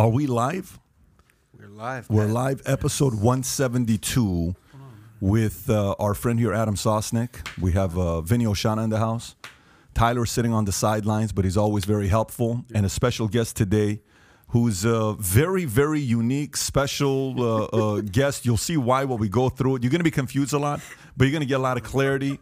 Are we live? We're live. We're man. live, episode 172, with uh, our friend here, Adam Sosnick. We have uh, Vinny Oshana in the house. Tyler sitting on the sidelines, but he's always very helpful. And a special guest today, who's a very, very unique, special uh, uh, guest. You'll see why when we go through it. You're going to be confused a lot, but you're going to get a lot of clarity.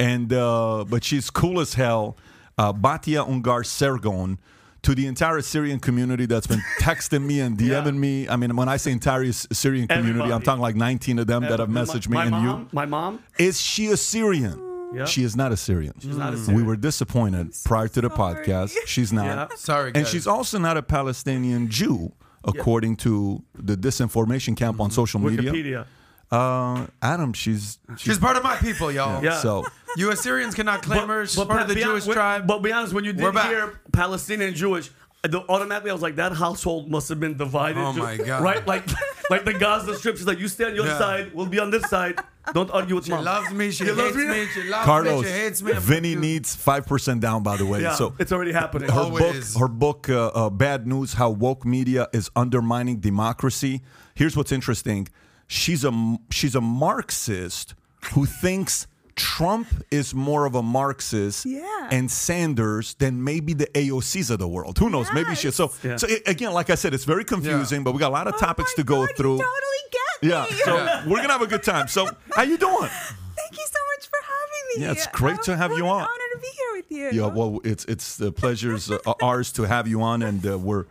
And uh, but she's cool as hell. Uh, Batya Ungar Sargon. To the entire Syrian community that's been texting me and DMing Yeah. me. I mean, when I say entire Syrian community, I'm talking like 19 of them that have My- messaged me my and mom, you. My mom. Is she a Syrian? Yeah. She is not a Syrian. She's not a We were disappointed prior to the sorry. podcast. She's not. Yeah. Sorry, And she's also not a Palestinian Jew, according to the disinformation camp on social media. Wikipedia. Uh, Adam, she's, She's part of my people, y'all. Yeah. so You Assyrians cannot claim her. She's part of the be Jewish hon- tribe. But be honest, when you We're did back. hear Palestinian and Jewish, the, automatically I was like, that household must have been divided. Oh my God. Right? Like, like the Gaza Strip. She's like, you stay on your Yeah. side, we'll be on this side. Don't argue with she mom. loves me. She You love hates me? me. She loves Carlos, me. She hates me. I'm Vinny needs five percent down. By the way, yeah, so it's already happening. her Always. book, her book, uh, uh, "Bad News: How Woke Media is Undermining Democracy." Here's what's interesting: she's a she's a Marxist who thinks Trump is more of a Marxist, Yeah. and Sanders than maybe the AOCs of the world. Who knows? Maybe she. So, Yeah. so i- again, like I said, it's very confusing, Yeah. but we got a lot of Oh topics my to go God, you through. totally get Yeah, so Yeah. we're gonna have a good time. So, how you doing? Thank you so much for having me. Yeah, it's great to have What you an on. Honor to be here with you. Yeah, well, it's it's the pleasure's uh, ours to have you on, and uh, we're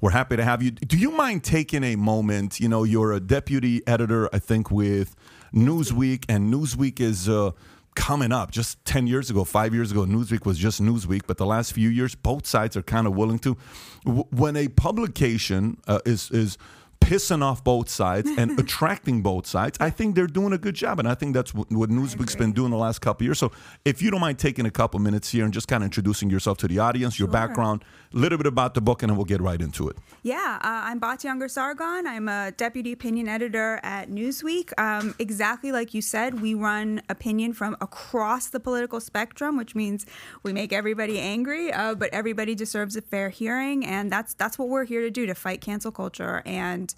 we're happy to have you. Do you mind taking a moment? You know, you're a deputy editor, I think, with Newsweek, and Newsweek is. Uh, Coming up, just 10 years ago, five years ago, Newsweek was just Newsweek, but the last few years, both sides are kind of willing to. When a publication uh, is is pissing off both sides and attracting both sides, I think they're doing a good job. And I think that's what, what Newsweek's been doing the last couple of years. So if you don't mind taking a couple minutes here and just kind of introducing yourself to the audience, your Sure. background, a little bit about the book, and then we'll get right into it. Yeah, uh, I'm Batya Ungar Sargon. I'm a deputy opinion editor at Newsweek. Um, exactly like you said, we run opinion from across the political spectrum, which means we make everybody angry, uh, but everybody deserves a fair hearing, and that's that's what we're here to do to fight cancel culture and.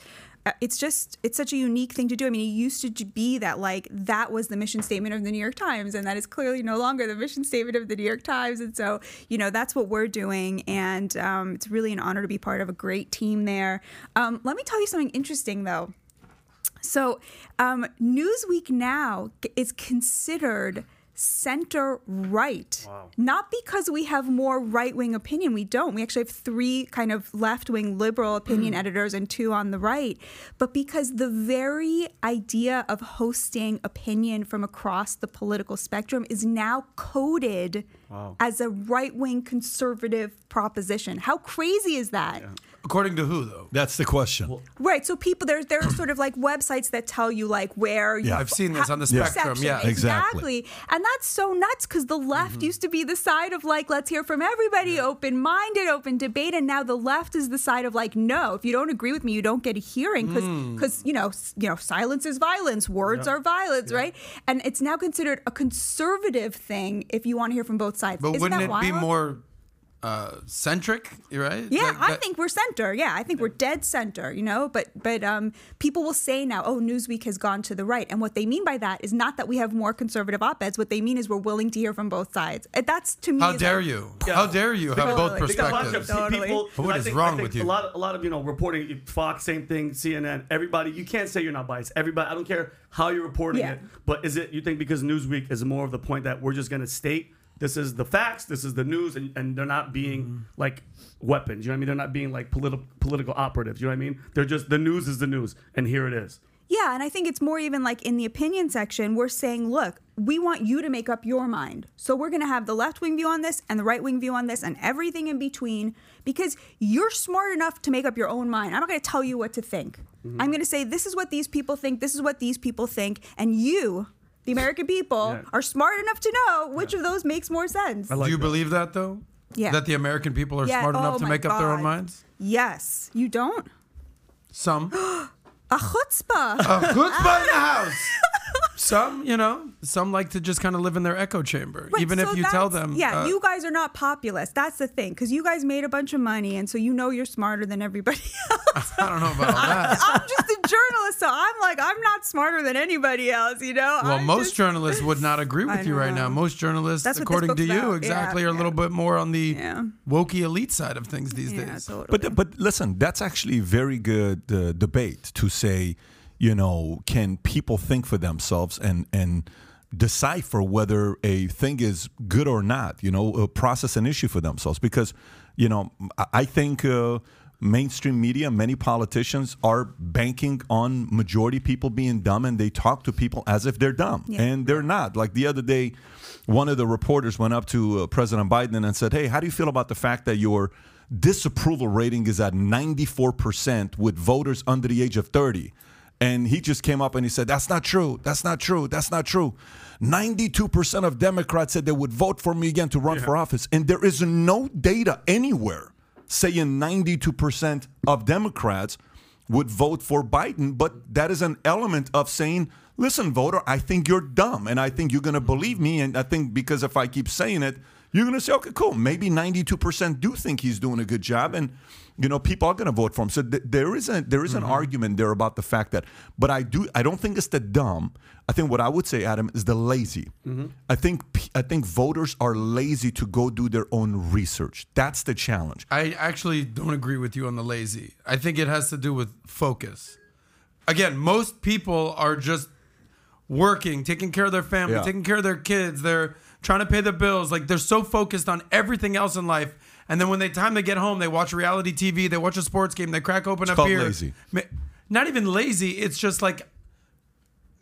Uh, It's just, it's such a unique thing to do. I mean, it used to be that, like, that was the mission statement of the New York Times, and that is clearly no longer the mission statement of the New York Times. And so, you know, that's what we're doing. And um, it's really an honor to be part of a great team there. Um, let me tell you something interesting, though. So, um, Newsweek now is considered center right. Not because we have more right wing opinion. We don't. We actually have three kind of left wing liberal opinion mm. editors and two on the right. But because the very idea of hosting opinion from across the political spectrum is now coded as a right wing conservative proposition. How crazy is that? According to who, though? That's the question. Right. So people there there are sort of like websites that tell you like where you Yeah. I've seen this on the Yeah. spectrum. Yeah. Exactly. exactly. And that's so nuts because the left mm-hmm. used to be the side of like, let's hear from everybody, open minded, open debate. And now the left is the side of like, no, if you don't agree with me, you don't get a hearing because, because mm. you know, you know, silence is violence, words are violence, right? And it's now considered a conservative thing if you want to hear from both sides. But Isn't wouldn't that it be more uh, centric? Right? Yeah, Like I think we're center. Yeah, I think we're dead center. You know, but but um, people will say now, oh, Newsweek has gone to the right, and what they mean by that is not that we have more conservative op-eds. What they mean is we're willing to hear from both sides. And That's to me. How dare like- you? Yeah. How dare you have Totally. both Because Because a of perspectives? Totally. people, What I think- wrong with you? A lot, a lot of you know reporting Fox, same thing, CNN, everybody. You can't say you're not biased. Everybody, I don't care how you're reporting Yeah. it, but is it you think because Newsweek is more of the point that we're just going to state this is the facts, this is the news, and, and they're not being Mm-hmm. like weapons. You know what I mean? They're not being like political political operatives. You know what I mean? They're just the news is the news, and here it is. Yeah, and I think it's more even like in the opinion section, we're saying, look, we want you to make up your mind. So we're going to have the left wing view on this and the right wing view on this and everything in between because you're smart enough to make up your own mind. I'm not going to tell you what to think. I'm going to say, this is what these people think, this is what these people think, and you. The American people Yeah. are smart enough to know which of those makes more sense. like Do you that. believe that though? Yeah. That the American people are Yeah, smart enough oh to my make up their own minds? yes, you don't. Some. A chutzpah. A chutzpah in the house. Some, you know, some like to just kind of live in their echo chamber, Right, even so if you tell them. Yeah, uh, you guys are not populist. That's the thing, because you guys made a bunch of money, and so you know you're smarter than everybody else. I don't know about all that. I'm just a journalist, so I'm like, I'm not smarter than anybody else, you know? Well, I'm most just- journalists would not agree with you right now. Most journalists, That's according to you, about. exactly, Yeah, are a little bit more on the Yeah. wokey elite side of things these Yeah, days. totally. But but listen, that's actually a very good uh, debate to say, you know, can people think for themselves and and decipher whether a thing is good or not? You know, uh, process an issue for themselves because, you know, I- I think. Uh, Mainstream media, many politicians are banking on majority people being dumb, and they talk to people as if they're dumb, Yeah. and they're not. Like the other day, one of the reporters went up to uh, President Biden and said, "Hey, how do you feel about the fact that your disapproval rating is at 94% with voters under the age of 30?" And he just came up and he said, "That's not true. That's not true. That's not true." 92% of Democrats said they would vote for me again to run for office, and there is no data anywhere saying 92% of Democrats would vote for Biden, but that is an element of saying, listen, voter, I think you're dumb and I think you're going to believe me. And I think because if I keep saying it, you're going to say, okay, cool. Maybe 92% do think he's doing a good job. And, you know, people are going to vote for him. So th- there is, a, there is an mm-hmm. argument there about the fact that, but I do, I don't think it's the dumb. I think what I would say, Adam, is the lazy. Mm-hmm. I think, I think voters are lazy to go do their own research. That's the challenge. I actually don't agree with you on the lazy. I think it has to do with focus. Again, most people are just working, taking care of their family, Yeah. taking care of their kids. They're trying to pay the bills. Like they're so focused on everything else in life. And then when they time to get home, they watch reality TV, they watch a sports game, they crack open a beer. lazy. Not even lazy. It's just like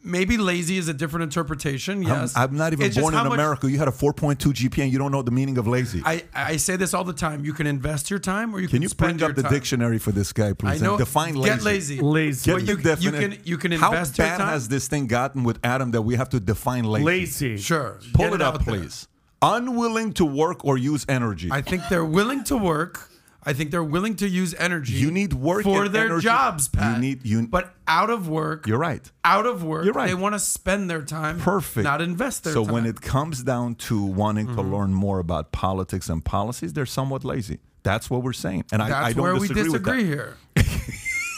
maybe lazy is a different interpretation. I'm- Yes, I'm, not even It's born in how much- America. You had a 4.2 GPA and you don't know the meaning of lazy. I, I say this all the time. You can invest your time, or you can, Can you spend bring up the time. dictionary for this guy, please? I please? know. And define lazy. Get lazy. Lazy. Get Well, the you, you can you can How invest your bad has this thing gotten with Adam that we have to define lazy? Lazy. Sure, Pull Get it up, out there. please. Unwilling to work or use energy. I think they're willing to work. I think they're willing to use energy. You need work for their energy. jobs, Pat. You need- you- but out of work. You're right. out of work. You're right. They want to spend their time. Perfect. Not invest their so time. when it comes down to wanting to Mm-hmm. learn more about politics and policies, they're somewhat lazy. That's what we're saying, and that's I, I don't where we disagree, with that. here.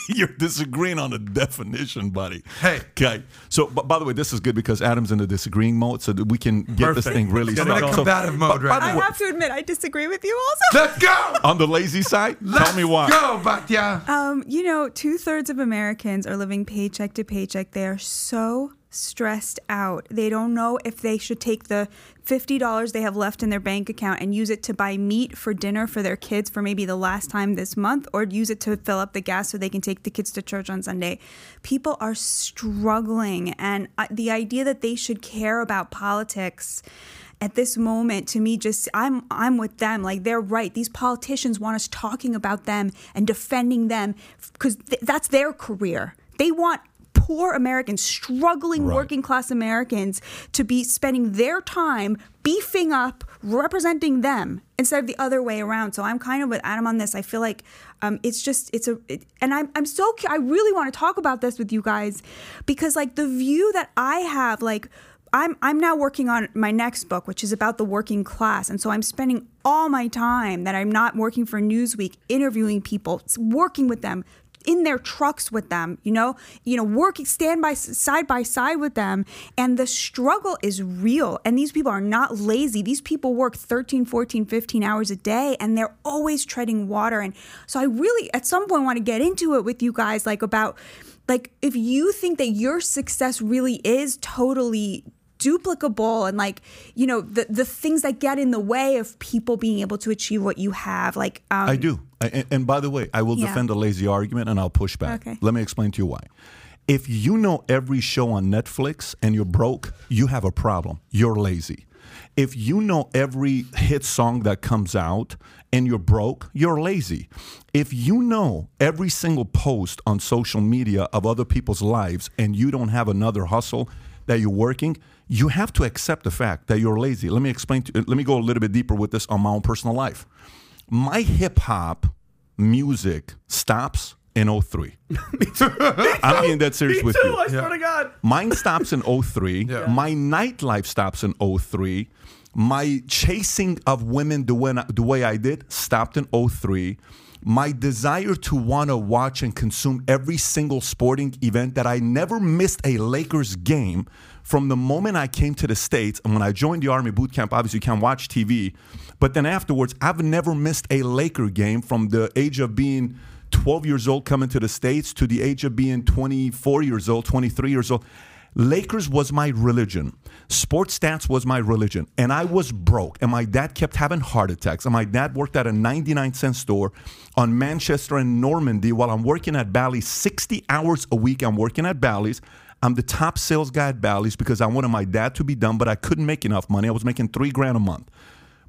You're disagreeing on the definition, buddy. Hey. Okay. So, but by the way, this is good because Adam's in the disagreeing mode, so that we can get this thing really Let's get it started. going. So, mode right the I now. way, have to admit, I disagree with you also. Let's go. on the lazy side, tell me why. Go, Batya. Um, you know, two thirds of Americans are living paycheck to paycheck. They are so stressed out. They don't know if they should take the $50 they have left in their bank account and use it to buy meat for dinner for their kids for maybe the last time this month or use it to fill up the gas so they can take the kids to church on Sunday. People are struggling. And the idea that they should care about politics at this moment to me just I'm I'm with them like they're right these politicians want us talking about them and defending them because th- that's their career they want poor Americans struggling Right. working class Americans to be spending their time beefing up representing them instead of the other way around. So I'm kind of with Adam on this. I feel like um, it's just it's a it, and I'm I'm so I really want to talk about this with you guys because like the view that I have like I'm I'm now working on my next book, which is about the working class, and so I'm spending all my time that I'm not working for Newsweek interviewing people, working with them in their trucks with them, you know, you know, working stand by side by side with them, and the struggle is real. And these people are not lazy. These people work 13, 14, 15 hours a day, and they're always treading water. And so I really, at some point, want to get into it with you guys, like about like if you think that your success really is totally duplicable and like you know the the things that get in the way of people being able to achieve what you have like um I do. And, and by the way, I will Yeah. defend the lazy argument and I'll push back. Okay. Let me explain to you why. If you know every show on Netflix and you're broke, you have a problem. You're lazy. If you know every hit song that comes out and you're broke, you're lazy. If you know every single post on social media of other people's lives and you don't have another hustle that you're working, you have to accept the fact that you're lazy. Let me explain to, let me go a little bit deeper with this on my own personal life my hip hop music stops in 03. I'm being that serious Me with too, you. I swear to God. Mine stops in 03. Yeah. My nightlife stops in 03. My chasing of women the way, the way I did stopped in 03. My desire to want to watch and consume every single sporting event that I never missed a Lakers game from the moment I came to the States and when I joined the Army boot camp, obviously you can't watch TV. But then afterwards, I've never missed a Laker game from the age of being 12 years old coming to the States to the age of being 24 years old, 23 years old. Lakers was my religion. Sports stats was my religion. And I was broke. And my dad kept having heart attacks. And my dad worked at a 99 cent store on Manchester and Normandy while I'm working at Bally's 60 hours a week. I'm working at Bally's. I'm the top sales guy at Bally's because I wanted my dad to be done, but I couldn't make enough money. I was making three grand a month.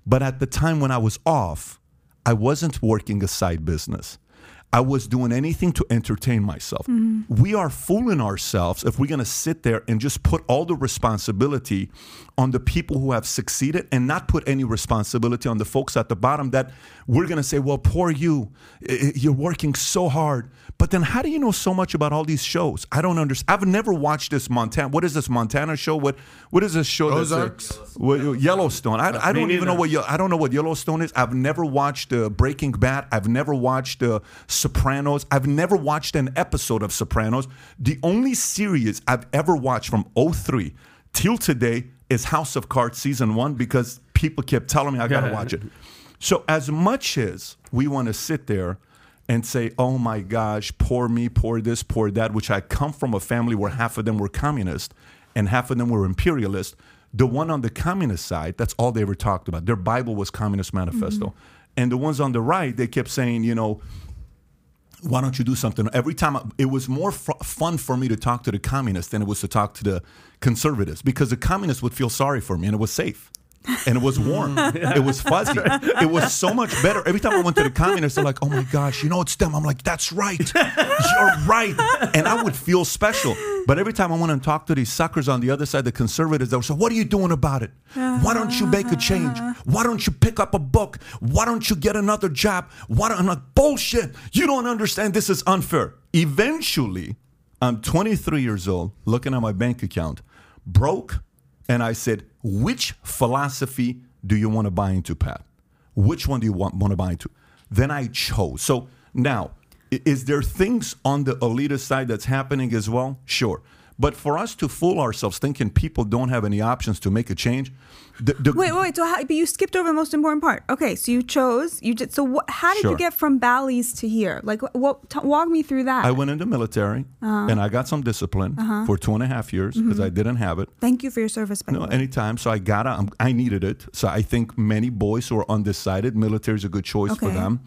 But at the time when I was off, I wasn't working a side business. I was doing anything to entertain myself. We are fooling ourselves if we're going to sit there and just put all the responsibility on the people who have succeeded and not put any responsibility on the folks at the bottom that we're going to say, well, poor you. I- I- You're working so hard. But then how do you know so much about all these shows? I don't understand. I've never watched this Montana. What is this Montana show? What What is this show? that's, uh, Ozarks? what- Yellowstone. I, I don't even know what I don't know what Yellowstone is. I've never watched uh, Breaking Bad. I've never watched uh, Sopranos. I've never watched an episode of Sopranos. The only series I've ever watched from 03 till today is House of Cards season one because people kept telling me I got to Yeah. watch it. So as much as we want to sit there and say, "Oh my gosh, poor me, poor this, poor that," which I come from a family where half of them were communist and half of them were imperialist. The one on the communist side, that's all they ever talked about. Their Bible was Communist Manifesto. Mm-hmm. And the ones on the right, they kept saying, you know, why don't you do something? Every time I, it was more f- fun for me to talk to the communists than it was to talk to the conservatives because the communists would feel sorry for me and it was safe. And it was warm. It was fuzzy. It was so much better. Every time I went to the communists, they're like, oh my gosh, you know, it's them. I'm like, that's right. You're right. And I would feel special. But every time I went and talked to these suckers on the other side, the conservatives, they were say, what are you doing about it? Why don't you make a change? Why don't you pick up a book? Why don't you get another job? Why don't, I'm like, bullshit. You don't understand. This is unfair. Eventually, I'm 23 years old, looking at my bank account, broke, and I said, which philosophy do you want to buy into, Pat? Which one do you want, want to buy into? Then I chose. So now, is there things on the elitist side that's happening as well? Sure. But for us to fool ourselves thinking people don't have any options to make a change, the, the, Wait, wait. So, how, but you skipped over the most important part. Okay, so you chose. You did. So, what, how did Sure. you get from Bally's to here? Like, what? T- walk me through that. I went into military Uh-huh. and I got some discipline for two and a half years because Mm-hmm. I didn't have it. Thank you for your service, by No, anytime. So I got it. I needed it. So I think many boys who are undecided, military is a good choice for them.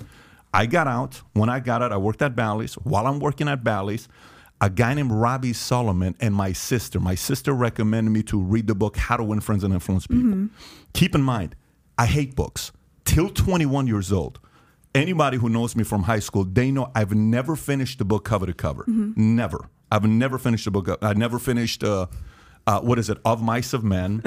I got out. When I got out, I worked at Bally's. While I'm working at Bally's, a guy named Robbie Solomon and my sister, my sister recommended me to read the book How to Win Friends and Influence People. Mm-hmm. Keep in mind, I hate books. Till 21 years old, anybody who knows me from high school, they know I've never finished the book cover to cover. Mm-hmm. Never. I've never finished the book. I never finished. Uh, uh, what is it? Of Mice of Men.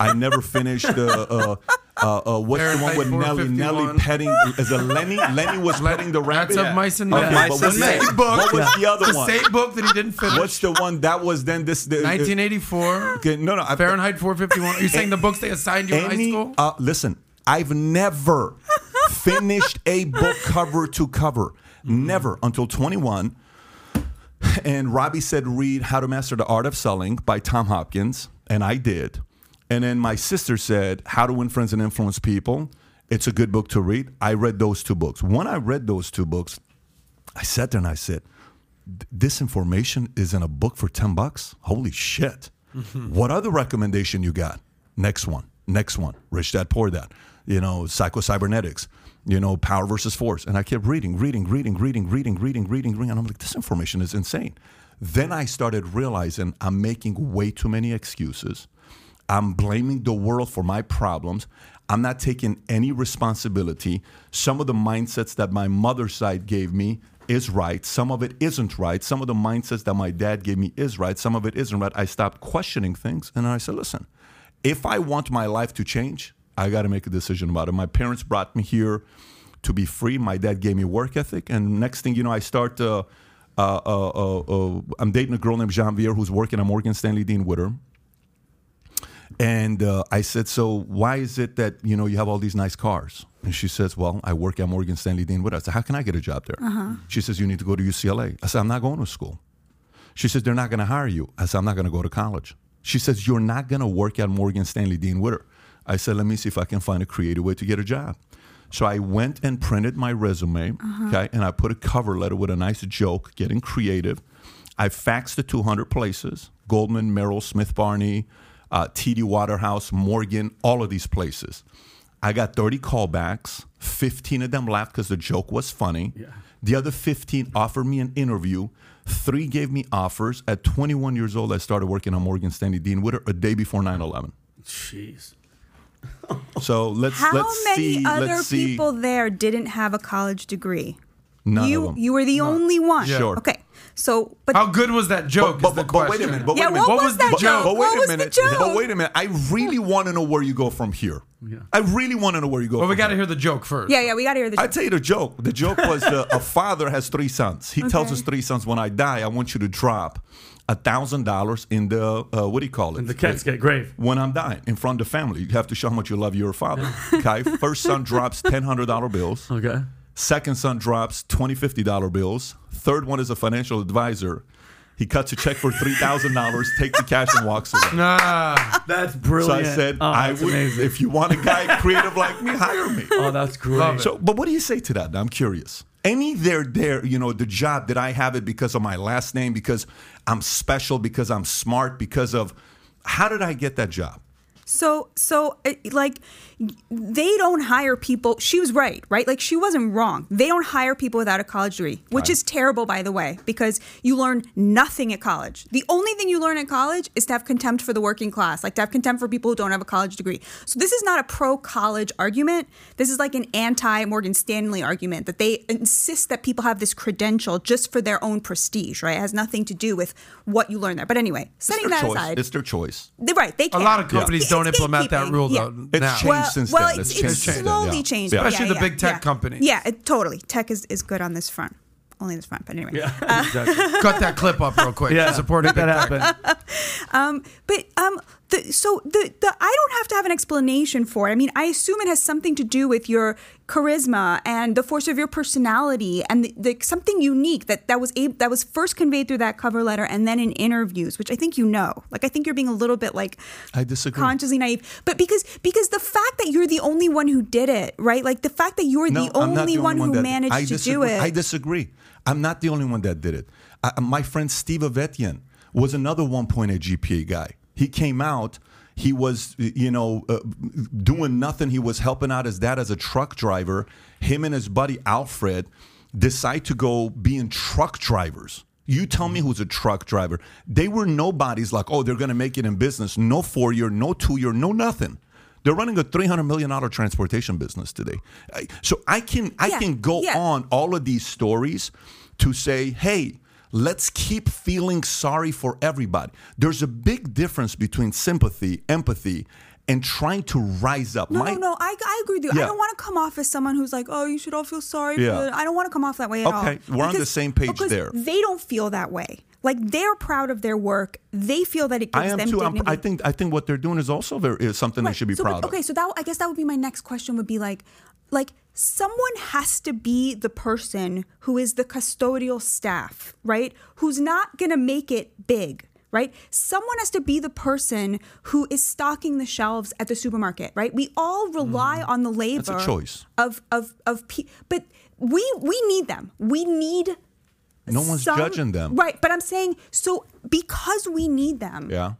I never finished. Uh, uh, uh, what's the one with Nelly? Nelly 451. petting. Is it Lenny? Lenny was petting the rabbit. That's of Mice and Okay, Men. but Mice what's and the- Men. book. What was the other the one? same book that he didn't finish. What's the one that was then this? The, 1984. Okay, no, no. Fahrenheit 451. Are you saying the books they assigned you in high school? Uh, listen, I've never finished a book cover to cover. Never until 21. And Robbie said, read How to Master the Art of Selling by Tom Hopkins. And I did. And then my sister said, How to Win Friends and Influence People. It's a good book to read. I read those two books. When I read those two books, I sat there and I said, this information is in a book for 10 bucks? Holy shit. Mm-hmm. What other recommendation you got? Next one. Next one. Rich Dad Poor Dad. You know, Psycho-Cybernetics. You know, Power versus Force. And I kept reading, reading, reading, reading, reading, reading, reading, reading. And I'm like, this information is insane. Then I started realizing I'm making way too many excuses. I'm blaming the world for my problems. I'm not taking any responsibility. Some of the mindsets that my mother's side gave me is right. Some of it isn't right. Some of the mindsets that my dad gave me is right. Some of it isn't right. I stopped questioning things and I said, listen, if I want my life to change, I got to make a decision about it. My parents brought me here to be free. My dad gave me work ethic, and next thing you know, I start. Uh, uh, uh, uh, uh, I'm dating a girl named Jean-Vier who's working at Morgan Stanley Dean Witter. And uh, I said, so why is it that you know you have all these nice cars? And she says, well, I work at Morgan Stanley Dean Witter. I said, how can I get a job there? She says, you need to go to UCLA. I said, I'm not going to school. She says, they're not going to hire you. I said, I'm not going to go to college. She says, you're not going to work at Morgan Stanley Dean Witter. I said, let me see if I can find a creative way to get a job. So I went and printed my resume, okay, and I put a cover letter with a nice joke, getting creative. I faxed it to 200 places Goldman, Merrill, Smith Barney, uh, TD Waterhouse, Morgan, all of these places. I got 30 callbacks. 15 of them laughed because the joke was funny. The other 15 offered me an interview. Three gave me offers. At 21 years old, I started working on Morgan Stanley Dean Witter a day before 9 11. Jeez. So let's How let's many see. other let's see. people there didn't have a college degree? None you of them. you were the only one. Sure. Okay. So, but How good was that joke? But, is the but, but wait a minute. But Yeah, wait a minute. what What was was the that joke? joke? But wait What a minute. joke? But wait a minute. I really want to know where you go from here. Yeah. I really want to know where you go. Well, we got to hear the joke first. yeah, yeah, we got to hear the joke. I tell you the joke. The joke was uh, a father has three sons. He tells his three sons, "When I die, I want you to drop a thousand dollars in the uh, what do you call it? In the cats get grave. when I'm dying in front of the family. You have to show how much you love your father. Okay. First son drops ten hundred dollar bills. Okay. Second son drops 20 50 dollar bills. Third one is a financial advisor. He cuts a check for three thousand dollars, take the cash, and walks away. Nah. That's brilliant. So. I said, oh, I would, amazing. if you want a guy creative like me, hire me. oh, that's great. So, but what do you say to that? I'm curious. Any there, there, you know, the job, that I have it because of my last name, because I'm special, because I'm smart, because of how did I get that job? So, so like, they don't hire people. She was right, right? Like, she wasn't wrong. They don't hire people without a college degree, which is terrible, by the way, because you learn nothing at college. The only thing you learn at college is to have contempt for the working class, like to have contempt for people who don't have a college degree. So, this is not a pro college argument. This is like an anti Morgan Stanley argument that they insist that people have this credential just for their own prestige, right? It has nothing to do with what you learn there. But anyway, setting that choice. aside, It's their choice. they're right. They can. A lot of companies It's don't implement that rule Yeah. though. It's now. changed Well, since well, then. it's, It's it's, changed slowly yeah. changed. Yeah. Especially yeah, the yeah, big tech yeah. companies. Yeah, it, totally. Tech is, is good on this front. Only this front, but anyway. Yeah. exactly. Cut that clip up real quick. Yeah. to support Make big that tech. happen. Um, but um, the, so the the I don't have to have an explanation for it. I mean, I assume it has something to do with your charisma and the force of your personality and the, the something unique that that was able, that was first conveyed through that cover letter and then in interviews, which I think you know. Like I think you're being a little bit like I disagree. consciously naive, but because because the fact that you're the only one who did it, right? Like the fact that you're No, the I'm not only, one who that- managed I to do it. I disagree. I'm not the only one that did it. I, my friend Steve Avetian was another 1.8 GPA guy. He came out. He was, you know, uh, doing nothing. He was helping out his dad as a truck driver. Him and his buddy Alfred decide to go being truck drivers. You tell me who's a truck driver. They were nobodies like, oh, they're going to make it in business. No four year, no two year, no nothing. They're running a three hundred million dollar transportation business today. So I can I Yeah, can go yeah. on all of these stories to say, hey, let's keep feeling sorry for everybody. There's a big difference between sympathy, empathy, and trying to rise up. No, My- no, no. I, I agree with you. Yeah. I don't want to come off as someone who's like, oh, you should all feel sorry. Yeah. For. I don't want to come off that way at all. Okay, we're on the same page because there. They don't feel that way. Like they're proud of their work. They feel that it gives I am them too. Dignity. I think I think what they're doing is also very is something they should be So, but- proud okay, so that I guess that would be my next question. Would be like, like someone has to be the person who is the custodial staff, right? Who's not gonna make it big. Right? Someone has to be the person who is stocking the shelves at the supermarket, right? We all rely mm-hmm. on the labor a choice. of of of pe- but we we need them. We need No one's some- judging them. Right, but I'm saying so because we need them Yeah.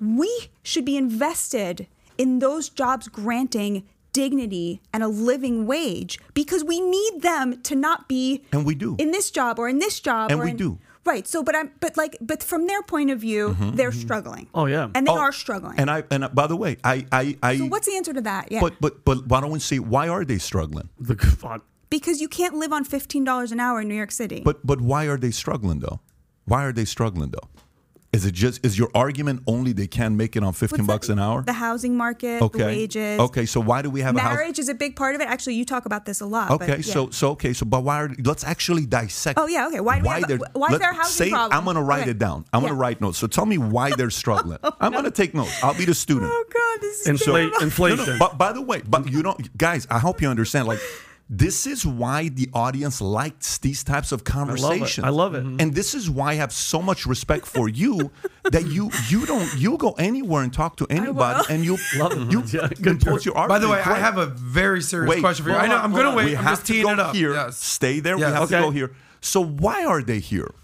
we should be invested in those jobs granting dignity and a living wage because we need them to not be And we do. in this job or in this job And or we in- do. right so but i'm but like but from their point of view they're struggling Oh, yeah. and they Mm-hmm, Oh, are struggling And I and I- by the way, I I, I so what's the answer to that yeah but but but why don't we see why are they struggling? The fuck. because you can't live on $15 an hour in new york city But but why are they struggling though? Why are they struggling though? Is it just is your argument only they can't make it on 15 What's bucks that? an hour? The housing market, the okay. wages. Okay, so why do we have a? Marriage is a big part of it. Actually, you talk about this a lot. but Okay, yeah. so so okay, so but why? Are, let's actually dissect. Oh, yeah, okay. Why do we have- they're- why is let- there a housing say, problem? I'm gonna write Okay. it down. I'm gonna write notes. So tell me why they're struggling. Oh, I'm gonna take notes. I'll be the student. Oh God, this is Inflate, terrible. inflation. No, no, but by the way, but you don't, guys. I hope you understand. Like, this is why the audience likes these types of conversations. I love it. I love it. and this is why I have so much respect for you that you you don't you go anywhere and talk to anybody and you Love it. you Yeah, good impose your argument. By the way, I have a very serious Wait, question for you. hold I know I'm gonna wait. We I'm have just to teeing go it up. here. Yes. Stay there. Yes. We have Okay. to go here. So why are they here?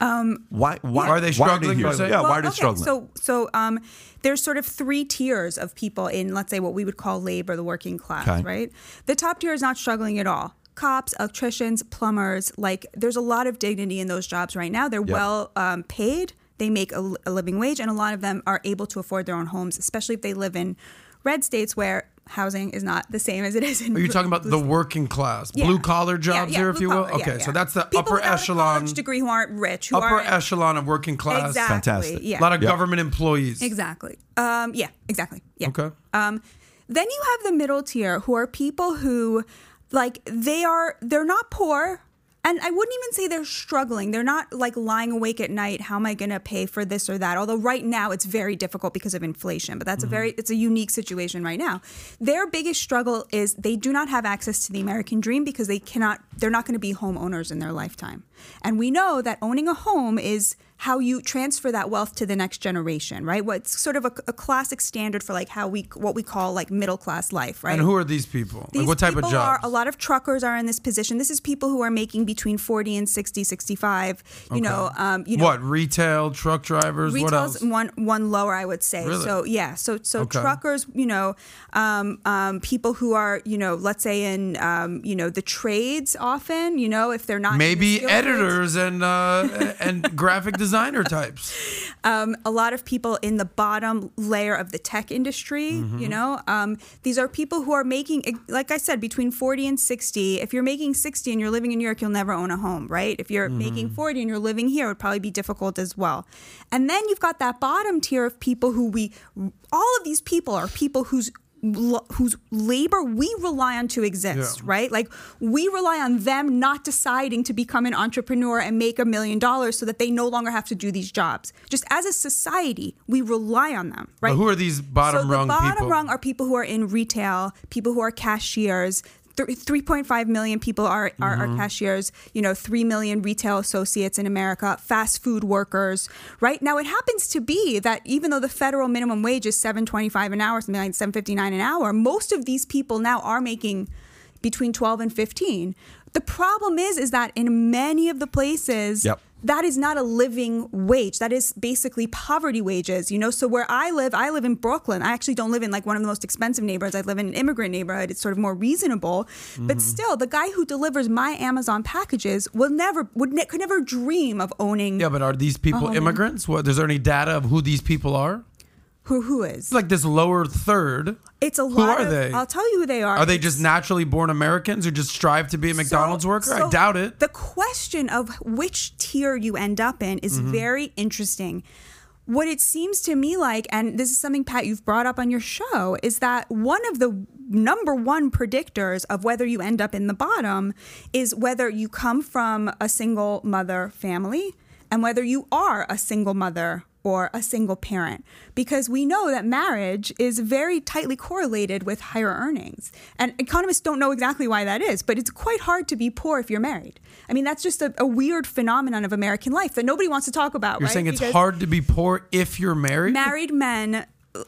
Um, why why Are they struggling, here? you're saying? Yeah, why are they okay, struggling? So, so um, there's sort of three tiers of people in, let's say, what we would call labor, the working class, Okay. right? The top tier is not struggling at all. Cops, electricians, plumbers, like there's a lot of dignity in those jobs right now. They're Yeah. well um, paid. They make a, a living wage, and a lot of them are able to afford their own homes, especially if they live in red states where housing is not the same as it is in. Are you talking about the working class, Yeah. blue collar jobs yeah, here, if you will? collar, okay, yeah. so that's the People upper without a echelon, degree who aren't rich, who upper aren't echelon of working class. exactly, Fantastic. Yeah. A lot of Yeah. government employees. Exactly. Um, yeah, exactly. Yeah. Okay. Um, then you have the middle tier who are people who, like, they are, they're not poor. And I wouldn't even say they're struggling. They're not like lying awake at night. How am I going to pay for this or that? Although right now it's very difficult because of inflation, but that's a very, mm-hmm. it's a unique situation right now. Their biggest struggle is they do not have access to the American dream because they cannot, they're not going to be homeowners in their lifetime. And we know that owning a home is how you transfer that wealth to the next generation, right? What's sort of a, a classic standard for like how we what we call like middle class life, right? And who are these people? These like what type of jobs? Are, a lot of truckers are in this position. This is people who are making between 40 and 60, 65. You know, um, you know, what retail truck drivers? what Retail's else? one one lower, I would say. Really? So yeah, so so Okay. truckers, you know, um, um, people who are, you know, let's say in, um, you know, the trades often, you know, if they're not Maybe skilled trades. editors and uh, and graphic designer types. um, a lot of people in the bottom layer of the tech industry. Mm-hmm. You know, um, these are people who are making, like I said, between forty and sixty. If you're making sixty and you're living in New York, you'll never own a home, right? If you're making Mm-hmm. forty and you're living here, it would probably be difficult as well. And then you've got that bottom tier of people who we, all of these people are people whose whose labor we rely on to exist, Yeah. right? Like we rely on them not deciding to become an entrepreneur and make a million dollars so that they no longer have to do these jobs. Just as a society, we rely on them, right? But who are these bottom so rung the bottom people? rung are people who are in retail, people who are cashiers. Th- 3.5 million people are, are, Mm-hmm. are cashiers, you know, 3 million retail associates in America, fast food workers, right? Now, it happens to be that even though the federal minimum wage is 725 an hour, something like 759 an hour, most of these people now are making between 12 and 15. The problem is, is that in many of the places, Yep. That is not a living wage. That is basically poverty wages, you know? So where I live, I live in Brooklyn. I actually don't live in like one of the most expensive neighborhoods. I live in an immigrant neighborhood. It's sort of more reasonable. But mm-hmm. still, the guy who delivers my Amazon packages will never would ne- could never dream of owning Yeah, but are these people immigrants? What? Is there any data of who these people are? Who who is. It's like this lower third. It's a who are of, they? I'll tell you who they are. Are they just naturally born Americans who just strive to be a McDonald's So- worker? I doubt it. The question of which tier you end up in is Mm-hmm. very interesting. What it seems to me like, and this is something, Pat, you've brought up on your show, is that one of the number one predictors of whether you end up in the bottom is whether you come from a single mother family and whether you are a single mother or a single parent because we know that marriage is very tightly correlated with higher earnings. And economists don't know exactly why that is, but it's quite hard to be poor if you're married. I mean, that's just a, a weird phenomenon of American life that nobody wants to talk about. You're right? saying it's Because hard to be poor if you're married? Married men,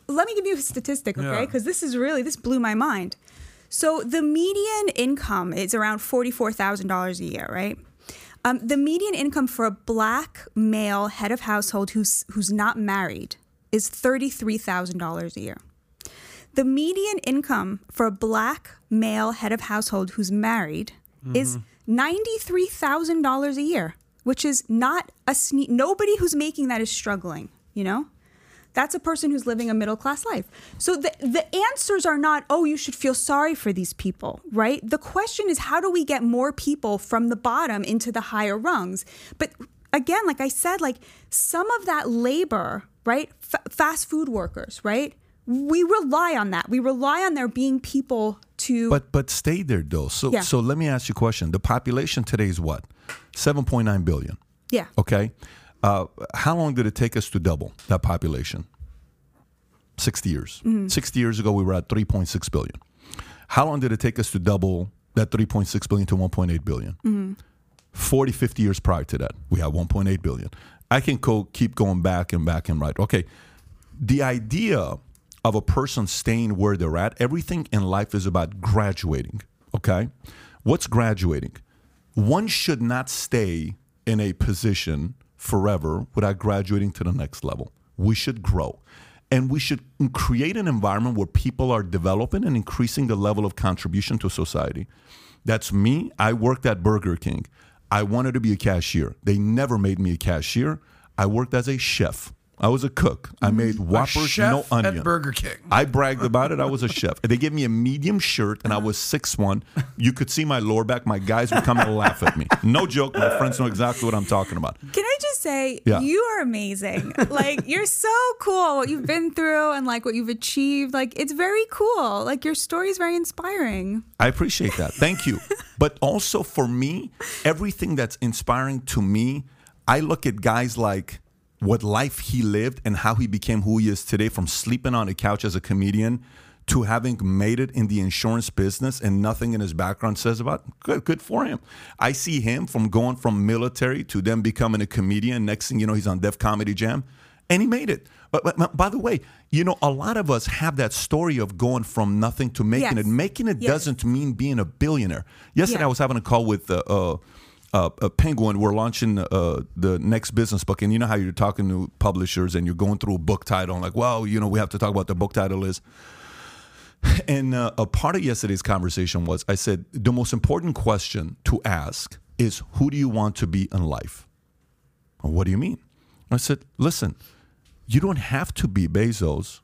let me give you a statistic, okay? Yeah. Because this is really, this blew my mind. So the median income is around $44,000 a year, right? Um, the median income for a black male head of household who's who's not married is thirty three thousand dollars a year. The median income for a black male head of household who's married is ninety three thousand dollars a year, which is not a sne- nobody who's making that is struggling. You know, that's a person who's living a middle class life. So the the answers are not, oh, you should feel sorry for these people, right? The question is, how do we get more people from the bottom into the higher rungs? But again, like I said, like some of that labor, right? F- fast food workers, right? We rely on that. We rely on there being people to. But but stay there though. So Yeah. so let me ask you a question. The population today is what? Seven point nine billion. yeah. Okay. Uh, how long did it take us to double that population? 60 years. 60 years ago, we were at 3.6 billion. How long did it take us to double that 3.6 billion to 1.8 billion? 40, 50 years prior to that, we had 1.8 billion. I can go, keep going back and back and right. Okay. The idea of a person staying where they're at, everything in life is about graduating. Okay. What's graduating? One should not stay in a position forever without graduating to the next level. We should grow. And we should create an environment where people are developing and increasing the level of contribution to society. That's me. I worked at Burger King. I wanted to be a cashier. They never made me a cashier. I worked as a chef. I was a cook. I mm-hmm. made A Whoppers, chef no onion. at Burger King. I bragged about it. I was a chef. They gave me a medium shirt, and I was six one. You could see my lower back. My guys would come and laugh at me. No joke. My friends know exactly what I'm talking about. Can I just say Yeah. you are amazing? like you're so cool what you've been through and like what you've achieved. Like it's very cool. Like your story is very inspiring. I appreciate that. Thank you. But also for me, everything that's inspiring to me, I look at guys like what life he lived and how he became who he is today from sleeping on a couch as a comedian to having made it in the insurance business and nothing in his background says about good good for him. I see him from going from military to then becoming a comedian. Next thing you know, he's on Def Comedy Jam and he made it. But, but by the way, you know, a lot of us have that story of going from nothing to making Yes. it. Making it Yes. doesn't mean being a billionaire. Yesterday, Yeah. I was having a call with uh, uh, uh, uh, Penguin. We're launching uh, the next business book, and you know how you're talking to publishers and you're going through a book title, and like, well, you know, we have to talk about what the book title is. And uh, a part of yesterday's conversation was I said, the most important question to ask is, who do you want to be in life? Well, what do you mean? I said, listen, you don't have to be Bezos.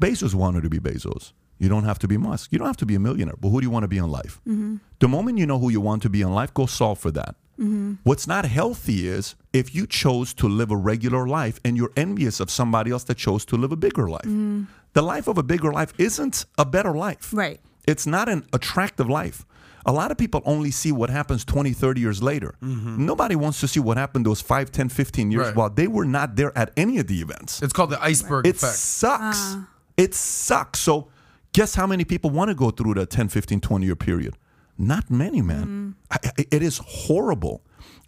Bezos wanted to be Bezos. You don't have to be Musk. You don't have to be a millionaire. But who do you want to be in life? Mm-hmm. The moment you know who you want to be in life, go solve for that. Mm-hmm. What's not healthy is if you chose to live a regular life and you're envious of somebody else that chose to live a bigger life. Mm-hmm. The life of a bigger life isn't a better life. Right. It's not an attractive life. A lot of people only see what happens 20, 30 years later. Mm-hmm. Nobody wants to see what happened those 5, 10, 15 years Right. while they were not there at any of the events. It's called the iceberg It effect. sucks. Ah. It sucks. So, guess how many people want to go through the 10, 15, 20 year period? Not many, man. Mm. I, I- it is horrible.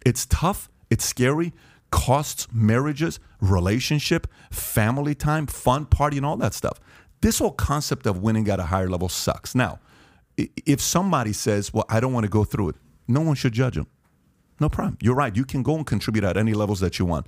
It's tough. It's scary. Costs marriages, relationship, family time, fun, party, and all that stuff. This whole concept of winning at a higher level sucks. Now, if somebody says, Well, I don't want to go through it, no one should judge them. No problem. You're right. You can go and contribute at any levels that you want.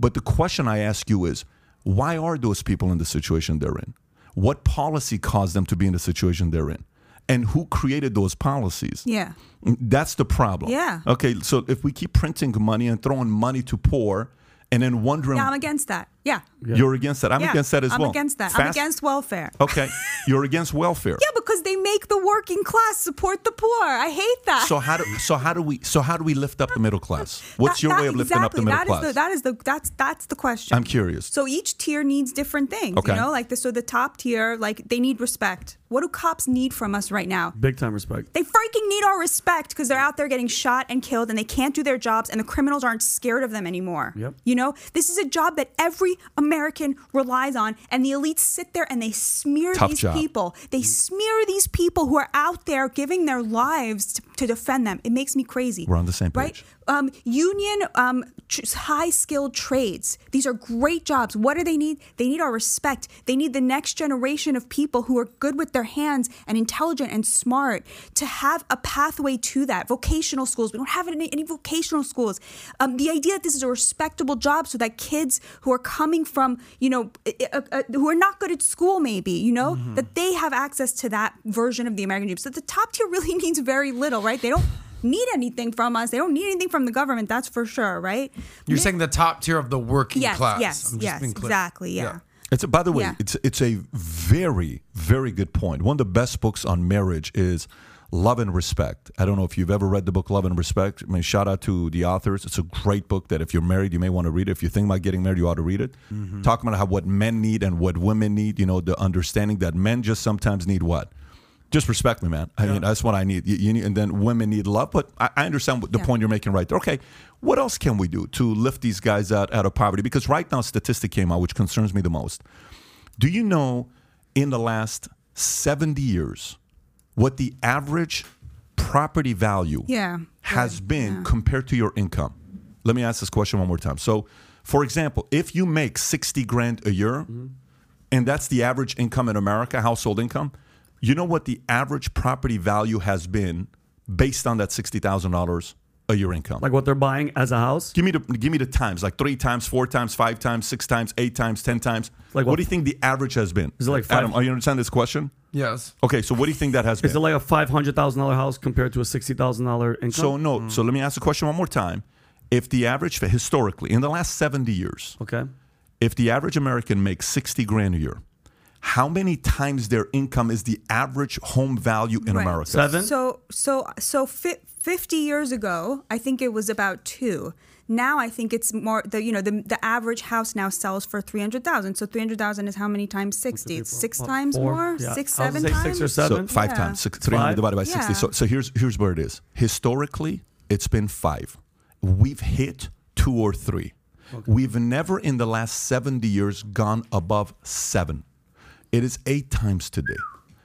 But the question I ask you is why are those people in the situation they're in? What policy caused them to be in the situation they're in? And who created those policies? Yeah. That's the problem. Yeah. Okay, so if we keep printing money and throwing money to poor and then wondering Yeah, I'm against that. Yeah. you're against that. I'm yeah. against that as well. I'm against that. I'm against welfare. Okay, you're against welfare. Yeah, because they make the working class support the poor. I hate that. So how do so how do we so how do we lift up the middle class? What's That- your that- way of lifting up the middle That is class? the- that is the that's that's the question. I'm curious. So each tier needs different things. Okay. You know, like the so the top tier, like they need respect. What do cops need from us right now? Big time respect. They freaking need our respect because they're out there getting shot and killed and they can't do their jobs and the criminals aren't scared of them anymore. Yep. You know, this is a job that every American relies on and the elites sit there and they smear Tough these job. people. They mm. smear these people who are out there giving their lives to, to defend them. It makes me crazy. We're on the same Right? page. Um, union um, high skilled trades. These are great jobs. What do they need? They need our respect. They need the next generation of people who are good with their hands and intelligent and smart to have a pathway to that. Vocational schools. We don't have any, any vocational schools. Um, the idea that this is a respectable job so that kids who are coming from, you know, uh, uh, who are not good at school, maybe, you know, that they have access to that version of the American dream. So the top tier really needs very little, right? They don't need anything from us. They don't need anything from the government. That's for sure, right? You're saying the top tier of the working yes, class. yes, I'm just yes, being clear. exactly, yeah. It's by the way, Yeah. it's it's a very very good point. One of the best books on marriage is Love and Respect. I don't know if you've ever read the book Love and Respect. I mean, shout out to the authors. It's a great book that if you're married, you may want to read it. If you think about getting married, you ought to read it. Mm-hmm. Talking about how what men need and what women need, you know, the understanding that men just sometimes need what? Just respect me, man. I mean, that's what I need. You, you need. And then women need love. But I, I understand what the Yeah. point you're making right there. Okay, what else can we do to lift these guys out, out of poverty? Because right now, a statistic came out which concerns me the most. Do you know in the last 70 years what the average property value Yeah. has Good. been Yeah. compared to your income? Let me ask this question one more time. So, for example, if you make 60 grand a year, mm-hmm. and that's the average income in America, household income, you know what the average property value has been based on that $60,000 a year income? Like what they're buying as a house. Give me the give me the times, like three times, four times, five times, six times, eight times, ten times. Like what, what- do you think the average has been? Is it like five- Adam? Are you understand this question? Yes. Okay, so what do you think that has been? Is it like a five hundred thousand dollar house compared to a sixty thousand dollar income? so no. So let me ask the question one more time. If the average, historically, in the last seventy years, okay. if the average American makes sixty grand a year, how many times their income is the average home value in Right. America? Seven? So so so fi- 50 years ago, I think it was about 2. Now I think it's more the you know the the average house now sells for 300,000. So 300,000 is how many times 60? It's 6 What, times four? more? Yeah. 6 7 times? six or seven, So seven. five Yeah. times, six, 300 divided by 60. So, so here's, here's where it is. Historically, it's been five. We've hit two or three. We've never in the last 70 years gone above seven. It is eight times today.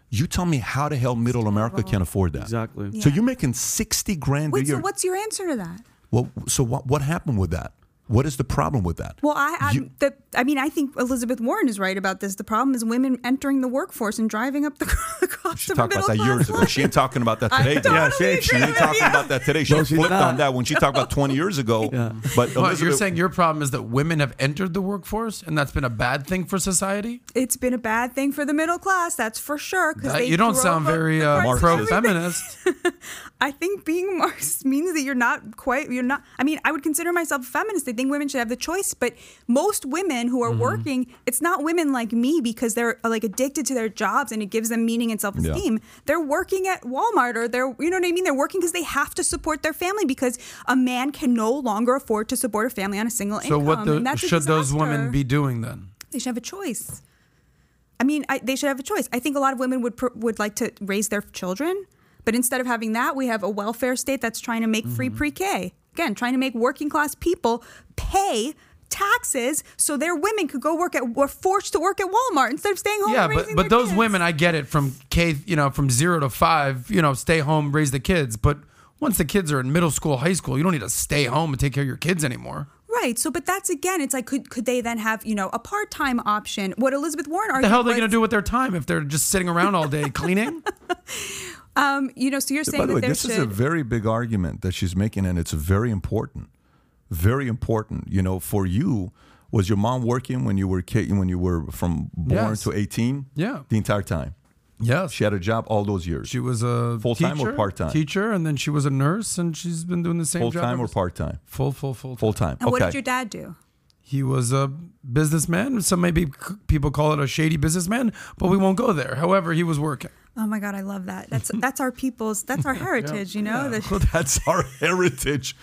You tell me how the hell middle America can afford that. Exactly. So you're making 60 grand a year. so what's your answer to that? well, so what, what happened with that? What is the problem with that? Well, I, I, You- the, I mean, I think Elizabeth Warren is right about this. The problem is women entering the workforce and driving up the, the cost She of a talked about that years ago. She ain't talking about that today. though. Yeah, she- She ain't talking you. about that today. She No, flipped not. on that when she talked about 20 years ago. Yeah. But What, you're saying your problem is that women have entered the workforce and that's been a bad thing for society? It's been a bad thing for the middle class, that's for sure. 'cause That- you don't sound very uh, Marxist. pro-feminist. I think being Marxist means that you're not quite, you're not, I mean, I would consider myself a feminist. I think women should have the choice, but most women who are Mm-hmm. working, it's not women like me because they're like addicted to their jobs and it gives them meaning and self esteem. They're working at Walmart or they're, you know what I mean? They're working because they have to support their family because a man can no longer afford to support a family on a single So income. So, what the, should those women be doing then? They should have a choice. I mean, I, they should have a choice. I think a lot of women would would like to raise their children, but instead of having that, we have a welfare state that's trying to make free pre-K. Again, trying to make working class people pay taxes so their women could go work at were forced to work at Walmart instead of staying home. Yeah, but but those kids. women, I get it from K, you know, from zero to five, you know, stay home, raise the kids. But once the kids are in middle school, high school, you don't need to stay home and take care of your kids anymore. Right. So, but that's again, it's like, could could they then have you know a part time option? What Elizabeth Warren What the hell are they going to do with their time if they're just sitting around all day cleaning? Um, you know, so you're saying By the that way, this should. is a very big argument that she's making, and it's very important. Very important. You know, for you, was your mom working when you were kid, when you were from born Yes. to eighteen? Yeah. the entire time. yes. She had a job all those years. She was a Full-time or part-time? Teacher, and then she was a nurse, and she's been doing the same Full job. time or part time? Full, full, full, Full time. and what did your dad do? He was a businessman. Some maybe people call it a shady businessman, but we won't go there. However, he was working. Oh my God, I love that. That's that's our people's. That's our heritage. You know. The- That's our heritage.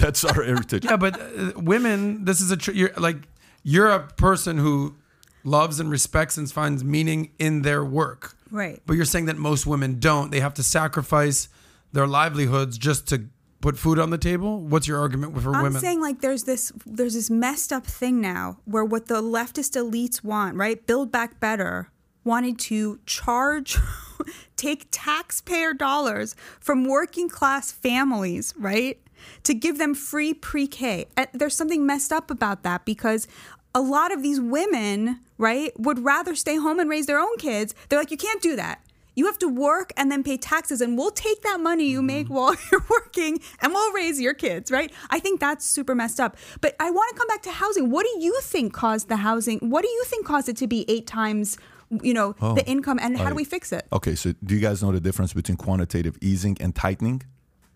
That's our heritage. Yeah, but uh, women, this is a tr- you're like you're a person who loves and respects and finds meaning in their work. Right. But you're saying that most women don't. They have to sacrifice their livelihoods just to put food on the table. What's your argument for women? I'm saying like there's this there's this messed up thing now where what the leftist elites want, right? Build back better wanted to charge take taxpayer dollars from working class families, right? To give them free pre-K. There's something messed up about that because a lot of these women, right, would rather stay home and raise their own kids. They're like you can't do that. You have to work and then pay taxes, and we'll take that money you mm-hmm. make while you're working and we'll raise your kids, right? I think that's super messed up. But I want to come back to housing. What do you think caused the housing? What do you think caused it to be eight times, you know, the income, and how do we fix it? Okay, so do you guys know the difference between quantitative easing and tightening?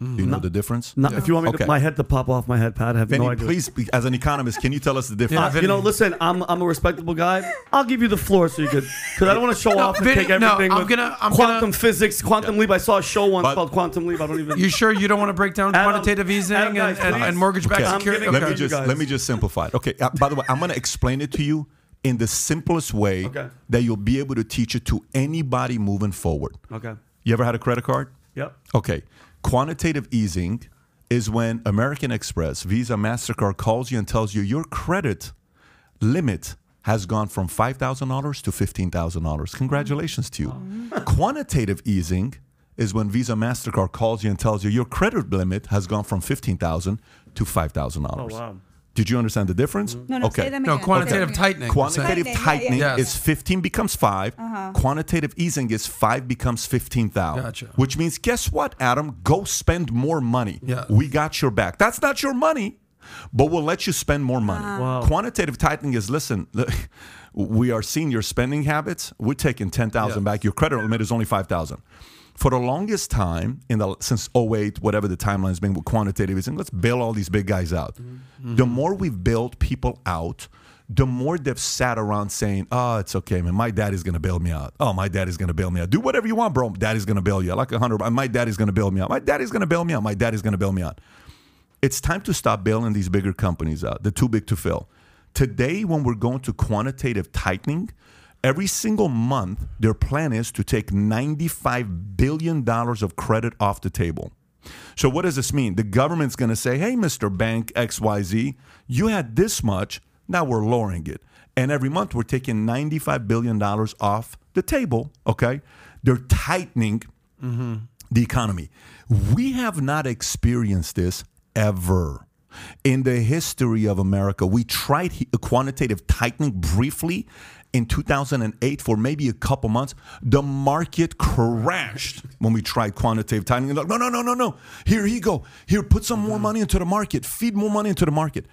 Do you know the difference? Not, If you want me Okay. to, my head to pop off my head, Pat, I have Vinny, no idea. please, as an economist, can you tell us the Yeah, difference? Uh, you know, listen, I'm I'm a respectable guy. I'll give you the floor so you could, because I don't want to show off and Vinny, take no, everything I'm with gonna- I'm quantum gonna- physics, quantum leap. I saw a show once But- called Quantum Leap. I don't even. You sure you don't want to break down Adam- quantitative easing Adam, and, guys, and, please. and mortgage-backed Okay. Security? giving- let me just let me just simplify it. Okay. Uh, by the way, I'm going to explain it to you in the simplest way Okay. that you'll be able to teach it to anybody moving forward. okay. You ever had a credit card? Yep. Okay. Quantitative easing is when American Express, Visa, MasterCard calls you and tells you your credit limit has gone from $5,000 to $15,000. Congratulations to you. Mm-hmm. Quantitative easing is when Visa, MasterCard calls you and tells you your credit limit has gone from 15,000 to $5,000. Oh wow. Did you understand the difference? No, no, okay. say them No, again. quantitative Okay. tightening. Quantitative Tightening, yeah, yeah. Yes. is 15 becomes 5. Uh-huh. Quantitative easing is 5 becomes 15,000. Gotcha. Which means guess what, Adam? Go spend more money. Yeah. We got your back. That's not your money, but we'll let you spend more money. Wow. Quantitative tightening is listen, we are seeing your spending habits. We're taking 10,000 Yeah. back. Your credit limit is only 5,000. For the longest time, in the since 08, whatever the timeline's been with quantitative easing, let's bail all these big guys out. Mm-hmm. The more we've bailed people out, the more they've sat around saying, "Oh, it's okay, man. My daddy's gonna bail me out. Oh, my daddy's gonna bail me out. Do whatever you want, bro. Daddy's gonna bail you out. Like a hundred. My daddy's gonna bail me out. My daddy's gonna bail me out. My daddy's gonna bail me out." It's time to stop bailing these bigger companies out. They're too big to fail. Today, when we're going to quantitative tightening, every single month, their plan is to take $95 billion of credit off the table. So, what does this mean? The government's going to say, hey, Mr. Bank XYZ, you had this much, now we're lowering it. And every month, we're taking $95 billion off the table, okay? They're tightening mm-hmm. the economy. We have not experienced this ever. In the history of America, we tried quantitative tightening briefly in 2008 for maybe a couple months. The market crashed when we tried quantitative tightening. Like, no, no, no, no, no. Here you go. Here, put some more money into the market. Feed more money into the market.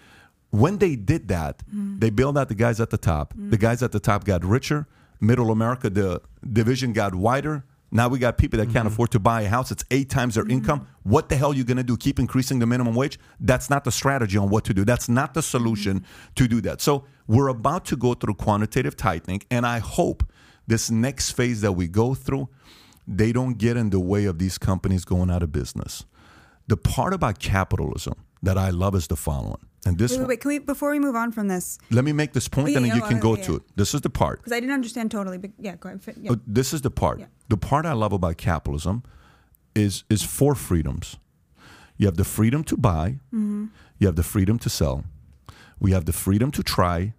When they did that, mm. they bailed out the guys at the top. Mm. The guys at the top got richer. Middle America, the division got wider. Now we got people that can't mm-hmm. afford to buy a house. It's eight times their mm-hmm. income. What the hell are you going to do? Keep increasing the minimum wage? That's not the strategy on what to do. That's not the solution mm-hmm. to do that. So we're about to go through quantitative tightening, and I hope this next phase that we go through, they don't get in the way of these companies going out of business. The part about capitalism that I love is the following. And this Wait, wait, wait. Can we before we move on from this? let me make this point, Yeah, and then you can go yeah. to it. This is the part. Because I didn't understand totally. But yeah, go ahead. Yeah. Uh, This is the part. The part I love about capitalism is is four freedoms. You have the freedom to buy. Mm-hmm. You have the freedom to sell. We have the freedom to try,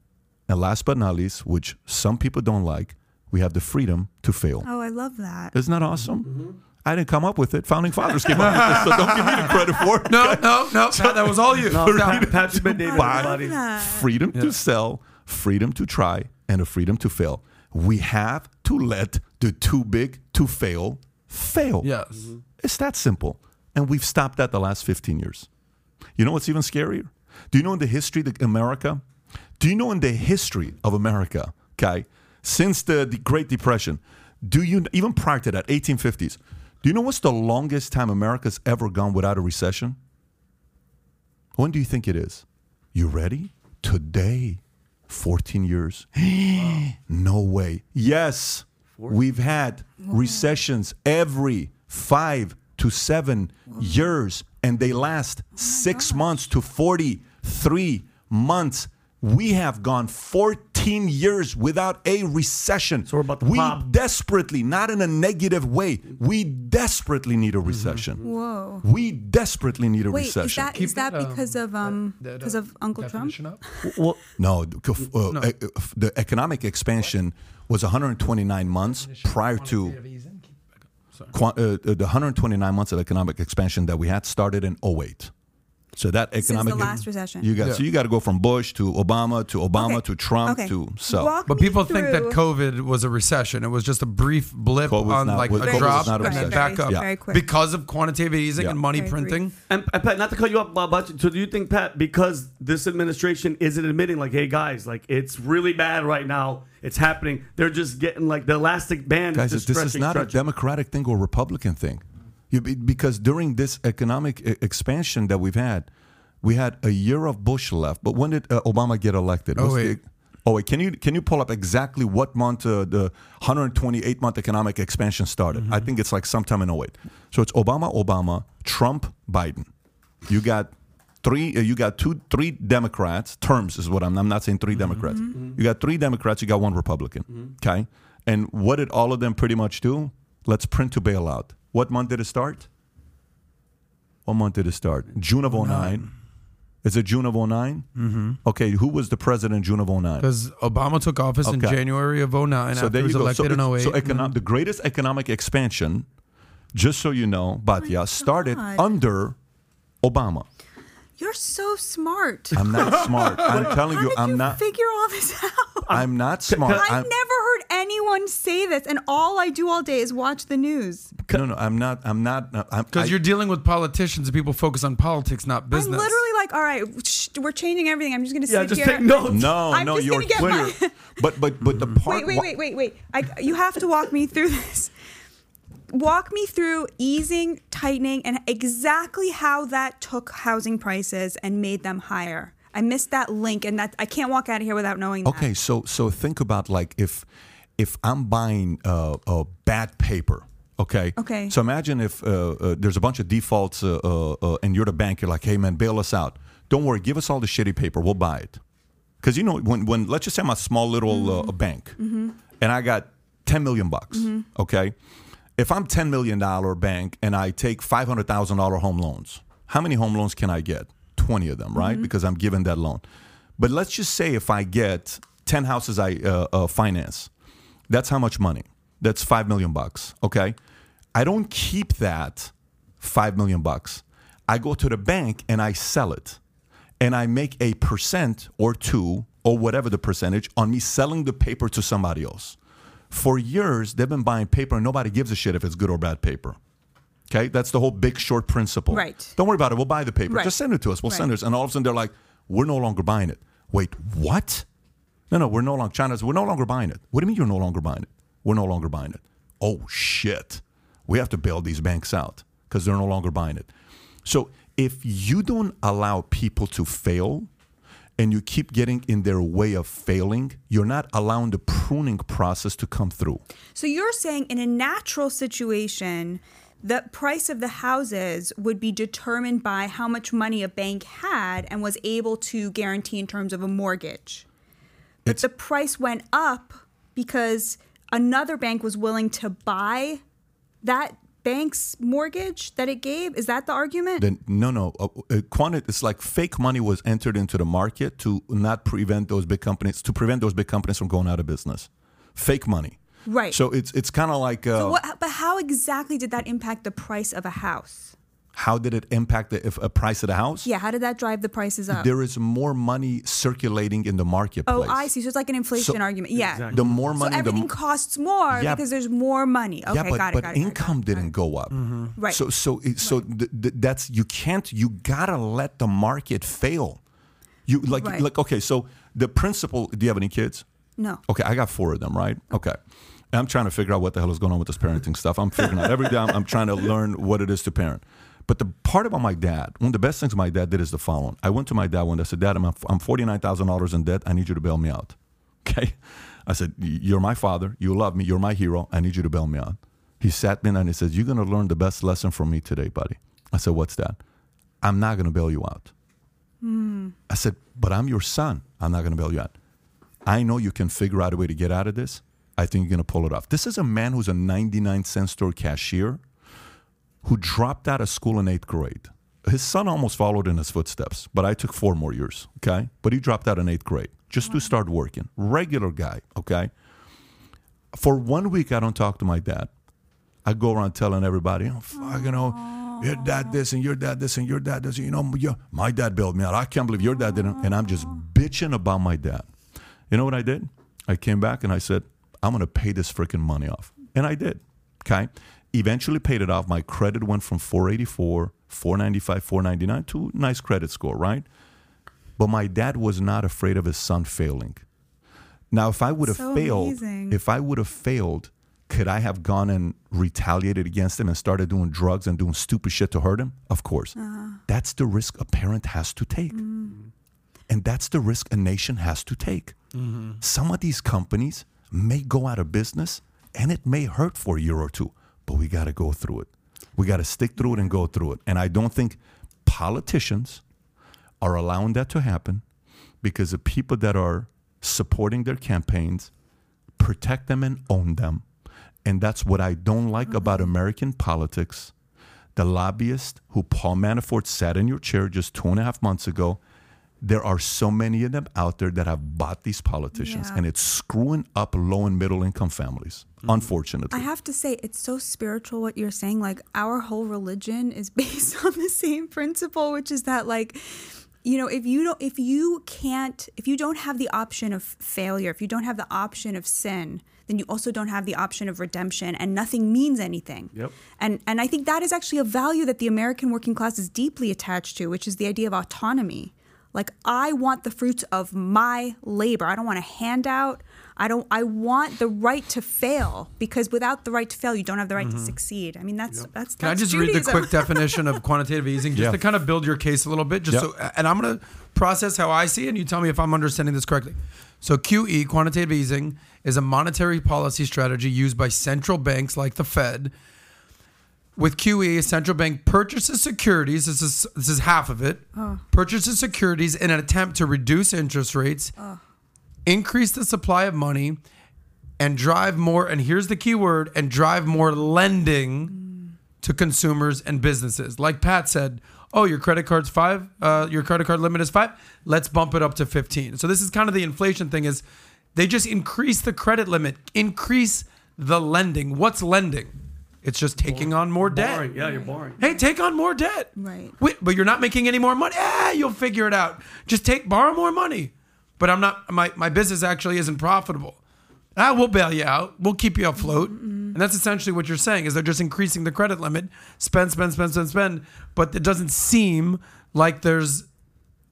and last but not least, which some people don't like, we have the freedom to fail. oh, I love that. Isn't that awesome? Mm-hmm. I didn't come up with it. Founding fathers came up with it, so don't give me the credit for it. No, no, no. Pat, that was all you. No, No. Pat, Patrick Bet-David, buy. everybody. that. freedom to sell, freedom to try, and a freedom to fail. We have to let the too big to fail fail. Yes. Mm-hmm. It's that simple. And we've stopped that the last 15 years. You know what's even scarier? Do you know in the history of America? Do you know in the history of America, okay, since the, the Great Depression, do you, even prior to that, 1850s, do you know what's the longest time America's ever gone without a recession? When do you think it is? You ready? Today. 14 years. no way. Yes, we've had recessions every five to seven years, and they last six months to 43 months. We have gone 14 years without a recession. So we're about to we pop. desperately, not in a negative way, we desperately need a recession. Whoa. We desperately need a Wait, is recession. that is that um, because of um that, because uh, of Uncle Trump? Well, No, the- uh, uh, the economic expansion was 129 months prior to qua- uh, uh, the 129 months of economic expansion that we had started in 08. So that economic the last recession. You got so you got to go from Bush to Obama to Obama Okay. to Trump Okay. to so. Walk But me people think that COVID was a recession. It was just a brief blip COVID was on not- like was- a COVID drop not a and then back up Yeah. Because of quantitative easing Yeah. and money Very printing. And, and Pat, not to cut you off, Bob, but so do you think, Pat, because this administration isn't admitting, like, hey guys, like it's really bad right now, it's happening. They're just getting like the elastic band Guys, is just this is stretching, not a. Democratic thing or Republican thing. You, be- because during this economic expansion that we've had, we had a year of Bush left. But when did uh, Obama get elected? Oh, wait. the- oh wait, can you can you pull up exactly what month uh, the 128 month economic expansion started? Mm-hmm. I think it's like sometime in 08. So it's Obama, Obama, Trump, Biden. You got three. Uh, you got two, three Democrats. Terms is what I'm. I'm not saying 3 Mm-hmm. Democrats. You got three Democrats. You got one Republican. Okay. And what did all of them pretty much do? Let's print to bail out. What month did it start? What month did it start? June of 09. Is it June of 9 Mm-hmm. Okay, who was the president in June of 09? Because Obama took office in January of 09 So after there he you was go. So, in 08. so econo- the greatest economic expansion, just so you know, Batya, started God. under Obama. You're so smart. I'm not smart. I'm telling How you, did I'm you not. figure all this out? I'm not smart. I've I'm, never heard anyone say this, and all I do all day is watch the news. no, no, I'm not. I'm not. Uh, because you're dealing with politicians and people focus on politics, not business. I'm literally like, all right, shh, we're changing everything. I'm just going to Yeah, sit just here. take notes. No, I'm no, you're gonna get clear. my- but but but the part. Wait, wait, wait, wait, wait. I, you have to walk me through this. Walk me through easing, tightening, and exactly how that took housing prices and made them higher. I missed that link, and that I can't walk out of here without knowing that. Okay, so so think about like if if I'm buying uh, uh, bad paper. Okay. Okay. So imagine if uh, uh, there's a bunch of defaults uh, uh, uh, and you're the bank. You're like, hey man, bail us out. Don't worry, give us all the shitty paper. We'll buy it. Because you know when when let's just say I'm a small little uh, bank and I got 10 million bucks. Okay. If I'm 10 million dollar bank and I take 500 thousand dollar home loans, how many home loans can I get? 20 of them, right? Because I'm given that loan. But let's just say if I get 10 houses I uh, uh, finance, that's how much money? That's 5 million bucks, okay? I don't keep that 5 million bucks. I go to the bank and I sell it. And I make a percent or two or whatever the percentage on me selling the paper to somebody else. For years, they've been buying paper and nobody gives a shit if it's good or bad paper. Okay, that's the whole big short principle. Right. Don't worry about it. We'll buy the paper. Right. Just send it to us. We'll send Right. it. And all of a sudden, they're like, "We're no longer buying it." Wait, what? No, no, we're no longer. China's. We're no longer buying it. What do you mean you're no longer buying it? We're no longer buying it. Oh shit! We have to bail these banks out because they're no longer buying it. So if you don't allow people to fail, and you keep getting in their way of failing, you're not allowing the pruning process to come through. So you're saying in a natural situation, the price of the houses would be determined by how much money a bank had and was able to guarantee in terms of a mortgage. But It's- the price went up because another bank was willing to buy that bank's mortgage that it gave. Is that the argument? Then no, no. Uh, uh, quanti- it's like fake money was entered into the market to not prevent those big companies to prevent those big companies from going out of business. Fake money. Right. So it's it's kind of like uh, So what, but how exactly did that impact the price of a house? How did it impact the if a price of the house? Yeah, how did that drive the prices up? There is more money circulating in the marketplace. oh, I see. So it's like an inflation So- argument. Yeah. Exactly. The more money, the everything m- costs more Yeah. because there's more money. Okay, yeah, but, got it. but got it, got it, income got it. didn't go up. Mm-hmm. Right. So so it- so th- th- that's you can't you gotta let the market fail. You like Right. like okay. So the principle. Do you have any kids? No. Okay, I got four of them, right? Okay. I'm trying to figure out what the hell is going on with this parenting stuff. I'm figuring out every day I'm, I'm trying to learn what it is to parent. But the part about my dad, one of the best things my dad did is the following. I went to my dad one day. I said, Dad, I'm, I'm $49,000 in debt. I need you to bail me out. Okay. I said, You're my father. You love me. You're my hero. I need you to bail me out. He sat me down and he says, You're going to learn the best lesson from me today, buddy. I said, What's that? I'm not going to bail you out. Hmm. I said, But I'm your son. I'm not going to bail you out. I know you can figure out a way to get out of this. I think you're going to pull it off. This is a man who's a 99 cent store cashier who dropped out of school in eighth grade. His son almost followed in his footsteps, but I took four more years, okay? But he dropped out in eighth grade just to start working. Regular guy, okay? For one week, I don't talk to my dad. I go around telling everybody, oh, fuck, you know, your dad this and your dad this and your dad this. You know, your, my dad bailed me out. I can't believe your dad didn't. And I'm just bitching about my dad. You know what I did? I came back and I said, I'm going to pay this freaking money off. And I did. Okay. Eventually paid it off. My credit went from 484, 495, 499 to nice credit score, right? But my dad was not afraid of his son failing. Now, if I would have So failed, amazing. if I would have failed, Could I have gone and retaliated against him and started doing drugs and doing stupid shit to hurt him? Of course. Uh-huh. That's the risk a parent has to take. Mm. And that's the risk a nation has to take. Mm-hmm. Some of these companies may go out of business and it may hurt for a year or two, but we got to go through it. We got to stick through it and go through it. And I don't think politicians are allowing that to happen because the people that are supporting their campaigns protect them and own them. And that's what I don't like mm-hmm. about American politics. The lobbyist who Paul Manafort sat in your chair just two and a half months ago, there are so many of them out there that have bought these politicians, Yeah. and it's screwing up low and middle income families, mm-hmm. unfortunately. I have to say, it's so spiritual what you're saying. Like, our whole religion is based on the same principle, which is that, like, you know, if you don't, if you can't, if you don't have the option of failure, if you don't have the option of sin, then you also don't have the option of redemption, and nothing means anything. Yep. And and I think that is actually a value that the American working class is deeply attached to, which is the idea of autonomy. Like I want the fruits of my labor. I don't want a handout. I don't I want the right to fail because without the right to fail, you don't have the right to mm-hmm. succeed. I mean that's that's Can I that's just read the quick definition of quantitative easing just Yeah. to kind of build your case a little bit? Just Yeah. so, and I'm going to process how I see it, and you tell me if I'm understanding this correctly. So QE, quantitative easing, is a monetary policy strategy used by central banks like the Fed. With QE, a central bank purchases securities. This is this is half of it. Uh. Purchases securities in an attempt to reduce interest rates, uh. increase the supply of money, and drive more. And here's the key word: and drive more lending mm. to consumers and businesses. Like Pat said, oh, your credit card's five, uh, your credit card limit is five. Let's bump it up to 15. So this is kind of the inflation thing is they just increase the credit limit, increase the lending. What's lending? It's just taking on more debt. Boring. Yeah, you're boring. Hey, take on more debt. Right. Wait, but you're not making any more money. Ah, you'll figure it out. Just take borrow more money. But I'm not my my business actually isn't profitable. Ah, we'll bail you out. We'll keep you afloat. And that's essentially what you're saying is they're just increasing the credit limit, spend, spend, spend, spend, spend. But it doesn't seem like there's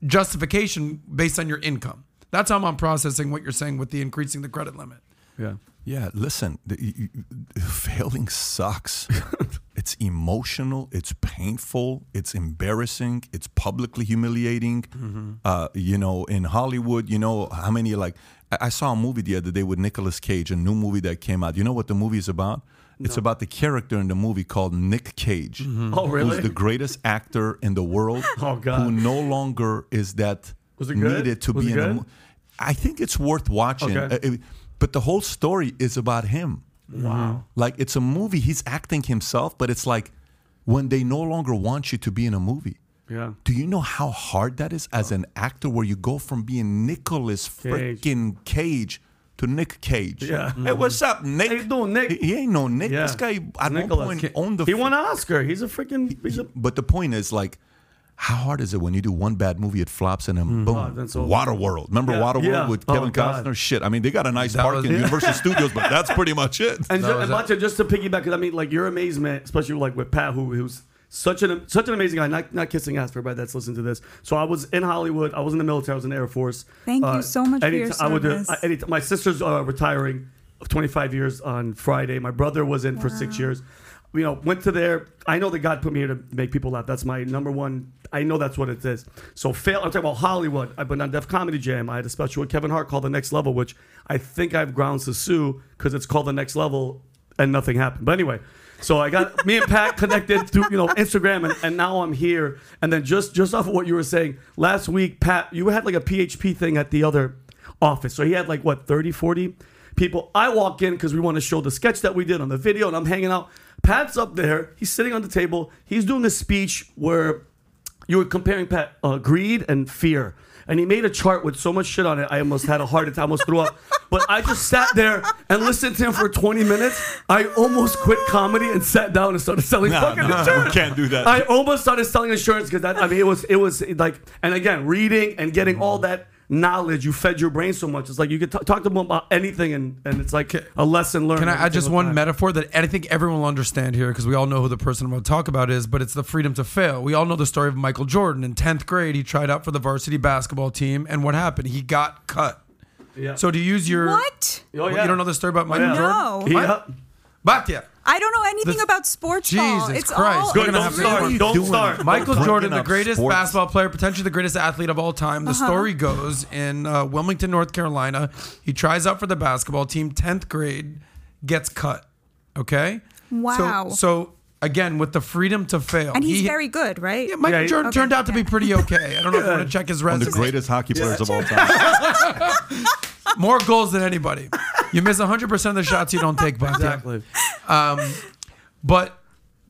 justification based on your income. That's how I'm processing what you're saying with the increasing the credit limit. Yeah. Yeah, listen, the, you, you- failing sucks. it's emotional, it's painful, it's embarrassing, it's publicly humiliating. Uh, you know, in Hollywood, you know how many like I, I saw a movie the other day with Nicolas Cage, a new movie that came out. You know what the movie is about? It's about the character in the movie called Nick Cage, Oh, really? who's the greatest actor in the world, Oh, God. who no longer is that Was it good? needed to Was be it in a good? movie. I think it's worth watching. Okay. Uh, it- but the whole story is about him. Wow. Like it's a movie. He's acting himself, but it's like when they no longer want you to be in a movie. Yeah. Do you know how hard that is as an actor where you go from being Nicolas Cage. freaking Cage to Nick Cage? Yeah. Hey, mm-hmm. what's up, Nick? How you doing, Nick? He, he ain't no Nick. Yeah. This guy at Nicolas one point owned the He won an Oscar. He's a freaking. He's a. but the point is like how hard is it when you do one bad movie, it flops, and then boom, Oh, that's over. Waterworld. Remember Yeah. Waterworld Yeah. with Oh, Kevin God. Costner? Shit, I mean, they got a nice That park was- in Universal Studios, but that's pretty much it. And, That and Batya, just to piggyback, because I mean, like your amazement, especially like with Pat, who who's such an such an amazing guy. Not not kissing ass for everybody that's listening to this. So I was in Hollywood. I was in the military. I was in the Air Force. Thank you so much for your anytime- I would do- service. I- anytime- my sister's uh, retiring of 25 years on Friday. My brother was in for six years. You know, went to there. I know that God put me here to make people laugh. That's my number one. I know that's what it is. So fail. I'm talking about Hollywood. I've been on Def Comedy Jam. I had a special with Kevin Hart called The Next Level, which I think I have grounds to sue because it's called The Next Level and nothing happened. But anyway, so I got me and Pat connected through you know Instagram, and, and now I'm here. And then just just off of what you were saying last week, Pat, you had like a PHP thing at the other office. So he had like what 30, 40 people. I walk in because we want to show the sketch that we did on the video, and I'm hanging out. Pat's up there. He's sitting on the table. He's doing a speech where you were comparing Pat uh, greed and fear. And he made a chart with so much shit on it, I almost had a heart attack, I almost threw up. But I just sat there and listened to him for 20 minutes. I almost quit comedy and sat down and started selling No, fucking no, insurance. we can't do that. I almost started selling insurance because I mean it was it was like and again reading and getting all that knowledge you fed your brain so much it's like you could t- talk to them about anything and, and it's like a lesson learned Can I every add just one time. metaphor that I think everyone will understand here because we all know who the person I'm going to talk about is, but it's the freedom to fail. We all know the story of Michael Jordan. In 10th grade, he tried out for the varsity basketball team, and what happened? He got cut. yeah. So to use your. What? Oh, yeah. You don't know the story about oh, Michael yeah. Jordan? No. He- yeah. Batya. I don't know anything The- about sports ball. Jesus It's Christ. all We're Good, gonna don't have start. What are you Don't doing? start. Michael Bringing Jordan, the greatest sports. basketball player, potentially the greatest athlete of all time. The Uh-huh. story goes in uh, Wilmington, North Carolina, he tries out for the basketball team, 10th grade, gets cut. Okay? Wow. So, so again, with the freedom to fail. and he's he- very good, right? Yeah, Michael Yeah, Jordan Okay, turned out to be pretty okay. I don't know if you want to check his resume. One of the greatest hockey players of all time. More goals than anybody. You miss 100% of the shots you don't take, Batya. Exactly. But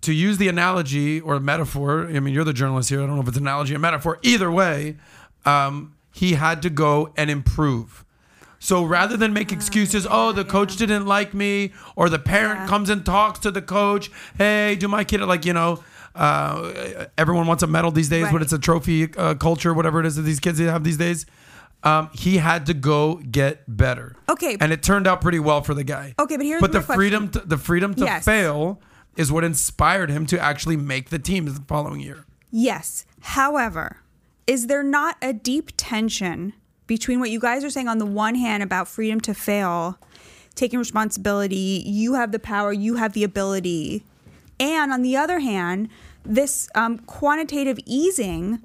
to use the analogy or metaphor, I mean, you're the journalist here. I don't know if it's an analogy or metaphor. Either way, um, he had to go and improve. So rather than make excuses, oh, the coach didn't like me, or the parent Yeah. comes and talks to the coach, hey, do my kid like you know, uh, everyone wants a medal these days, but Right. it's a trophy uh, culture, whatever it is that these kids have these days. Um, he had to go get better. Okay. and it turned out pretty well for the guy. Okay, but here's but the freedom, to, the freedom to Yes. fail is what inspired him to actually make the team the following year. Yes. However, is there not a deep tension between what you guys are saying on the one hand about freedom to fail, taking responsibility, you have the power, you have the ability, and on the other hand, this um, quantitative easing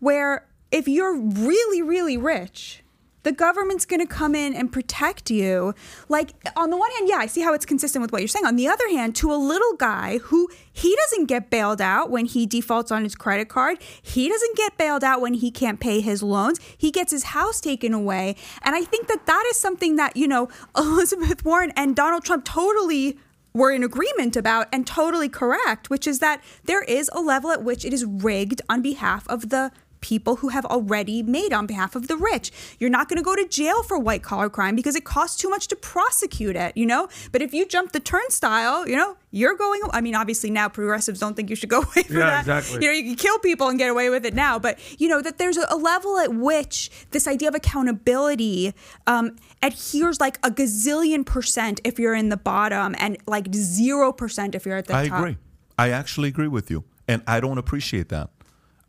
where if you're really, really rich, the government's going to come in and protect you. Like, on the one hand, yeah, I see how it's consistent with what you're saying. On the other hand, to a little guy who he doesn't get bailed out when he defaults on his credit card, he doesn't get bailed out when he can't pay his loans, he gets his house taken away. And I think that that is something that, you know, Elizabeth Warren and Donald Trump totally were in agreement about and totally correct, which is that there is a level at which it is rigged on behalf of the people who have already made on behalf of the rich. You're not going to go to jail for white collar crime because it costs too much to prosecute it, you know? But if you jump the turnstile, you know, you're going I mean obviously now progressives don't think you should go away for Yeah, that. exactly. You know, you can kill people and get away with it now, but you know that there's a, level at which this idea of accountability um, adheres like a gazillion percent if you're in the bottom and like zero percent if you're at the I top. I agree. I actually agree with you. And I don't appreciate that.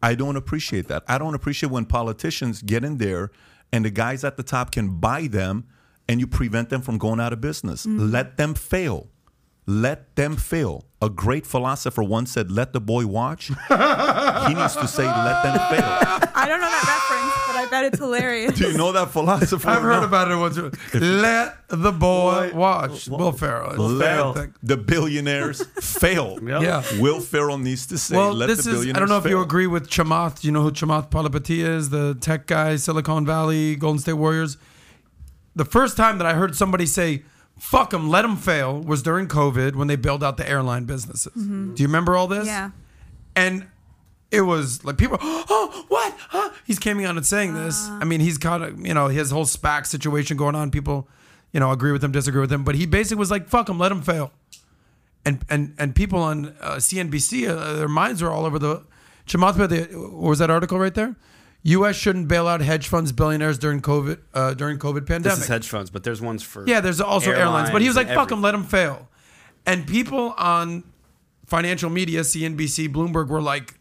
I don't appreciate that. I don't appreciate when politicians get in there and the guys at the top can buy them and you prevent them from going out of business. Mm-hmm. Let them fail. Let them fail. A great philosopher once said, Let the boy watch. he needs to say, Let them fail. I don't know that reference, but I bet it's hilarious. Do you know that philosopher? I've heard No. about it once. Let the boy Boy- watch. Will Ferrell. Ferrell. I think. The billionaires fail. Yep. Yeah. Will Ferrell needs to say, Well, Let this the is. billionaires I don't know if you agree with Chamath. You know who Chamath Palihapitiya is, the tech guy, Silicon Valley, Golden State Warriors. The first time that I heard somebody say, fuck them, let them fail, was during COVID when they bailed out the airline businesses. Do you remember all this? Yeah. And it was like people, oh, what? Huh? He's coming on and saying this. I mean, he's got a, you know, his whole SPAC situation going on. People, you know, agree with him, disagree with him. But he basically was like, fuck them, let them fail. And and and people on uh, CNBC, uh, their minds are all over the. Chamath, was that article right there? U.S. shouldn't bail out hedge funds, billionaires during COVID uh, during COVID pandemic. This is hedge funds, but there's ones for Yeah, there's also airlines, but he was like, "Fuck them, let them fail." And people on financial media, CNBC, Bloomberg, were like,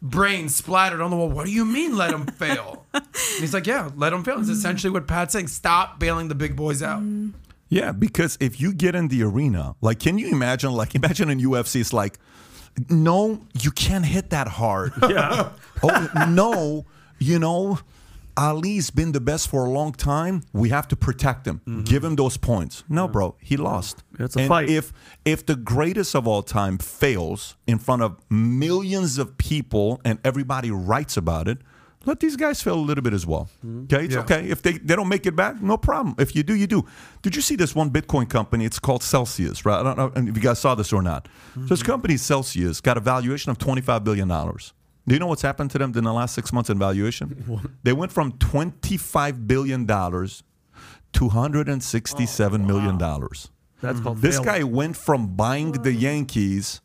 brain splattered on the wall. What do you mean, let them fail? and he's like, "Yeah, let them fail." It's essentially what Pat's saying. Stop bailing the big boys out. Yeah, because if you get in the arena, like, can you imagine? Like, imagine in UFC, it's like, no, you can't hit that hard. Yeah. oh no, you know, Ali's been the best for a long time. We have to protect him. Mm-hmm. Give him those points. No, bro, he lost. It's a and fight. If if the greatest of all time fails in front of millions of people and everybody writes about it, let these guys fail a little bit as well. Mm-hmm. Okay, it's Yeah. okay. If they, they don't make it back, no problem. If you do, you do. Did you see this one Bitcoin company? It's called Celsius, right? I don't know if you guys saw this or not. So this company Celsius got a valuation of twenty five billion dollars. Do you know what's happened to them in the last six months in valuation? They went from twenty five billion dollars to hundred and sixty seven oh, million dollars. That's called This failing. guy went from buying the Yankees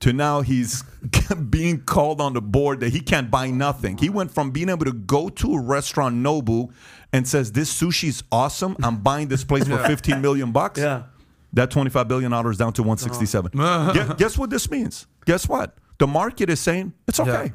to now he's being called on the board that he can't buy nothing. He went from being able to go to a restaurant Nobu and says this sushi's awesome. I'm buying this place for 15 million bucks. Yeah. That 25 billion dollars down to 167. Gue- guess what this means? Guess what? The market is saying it's okay.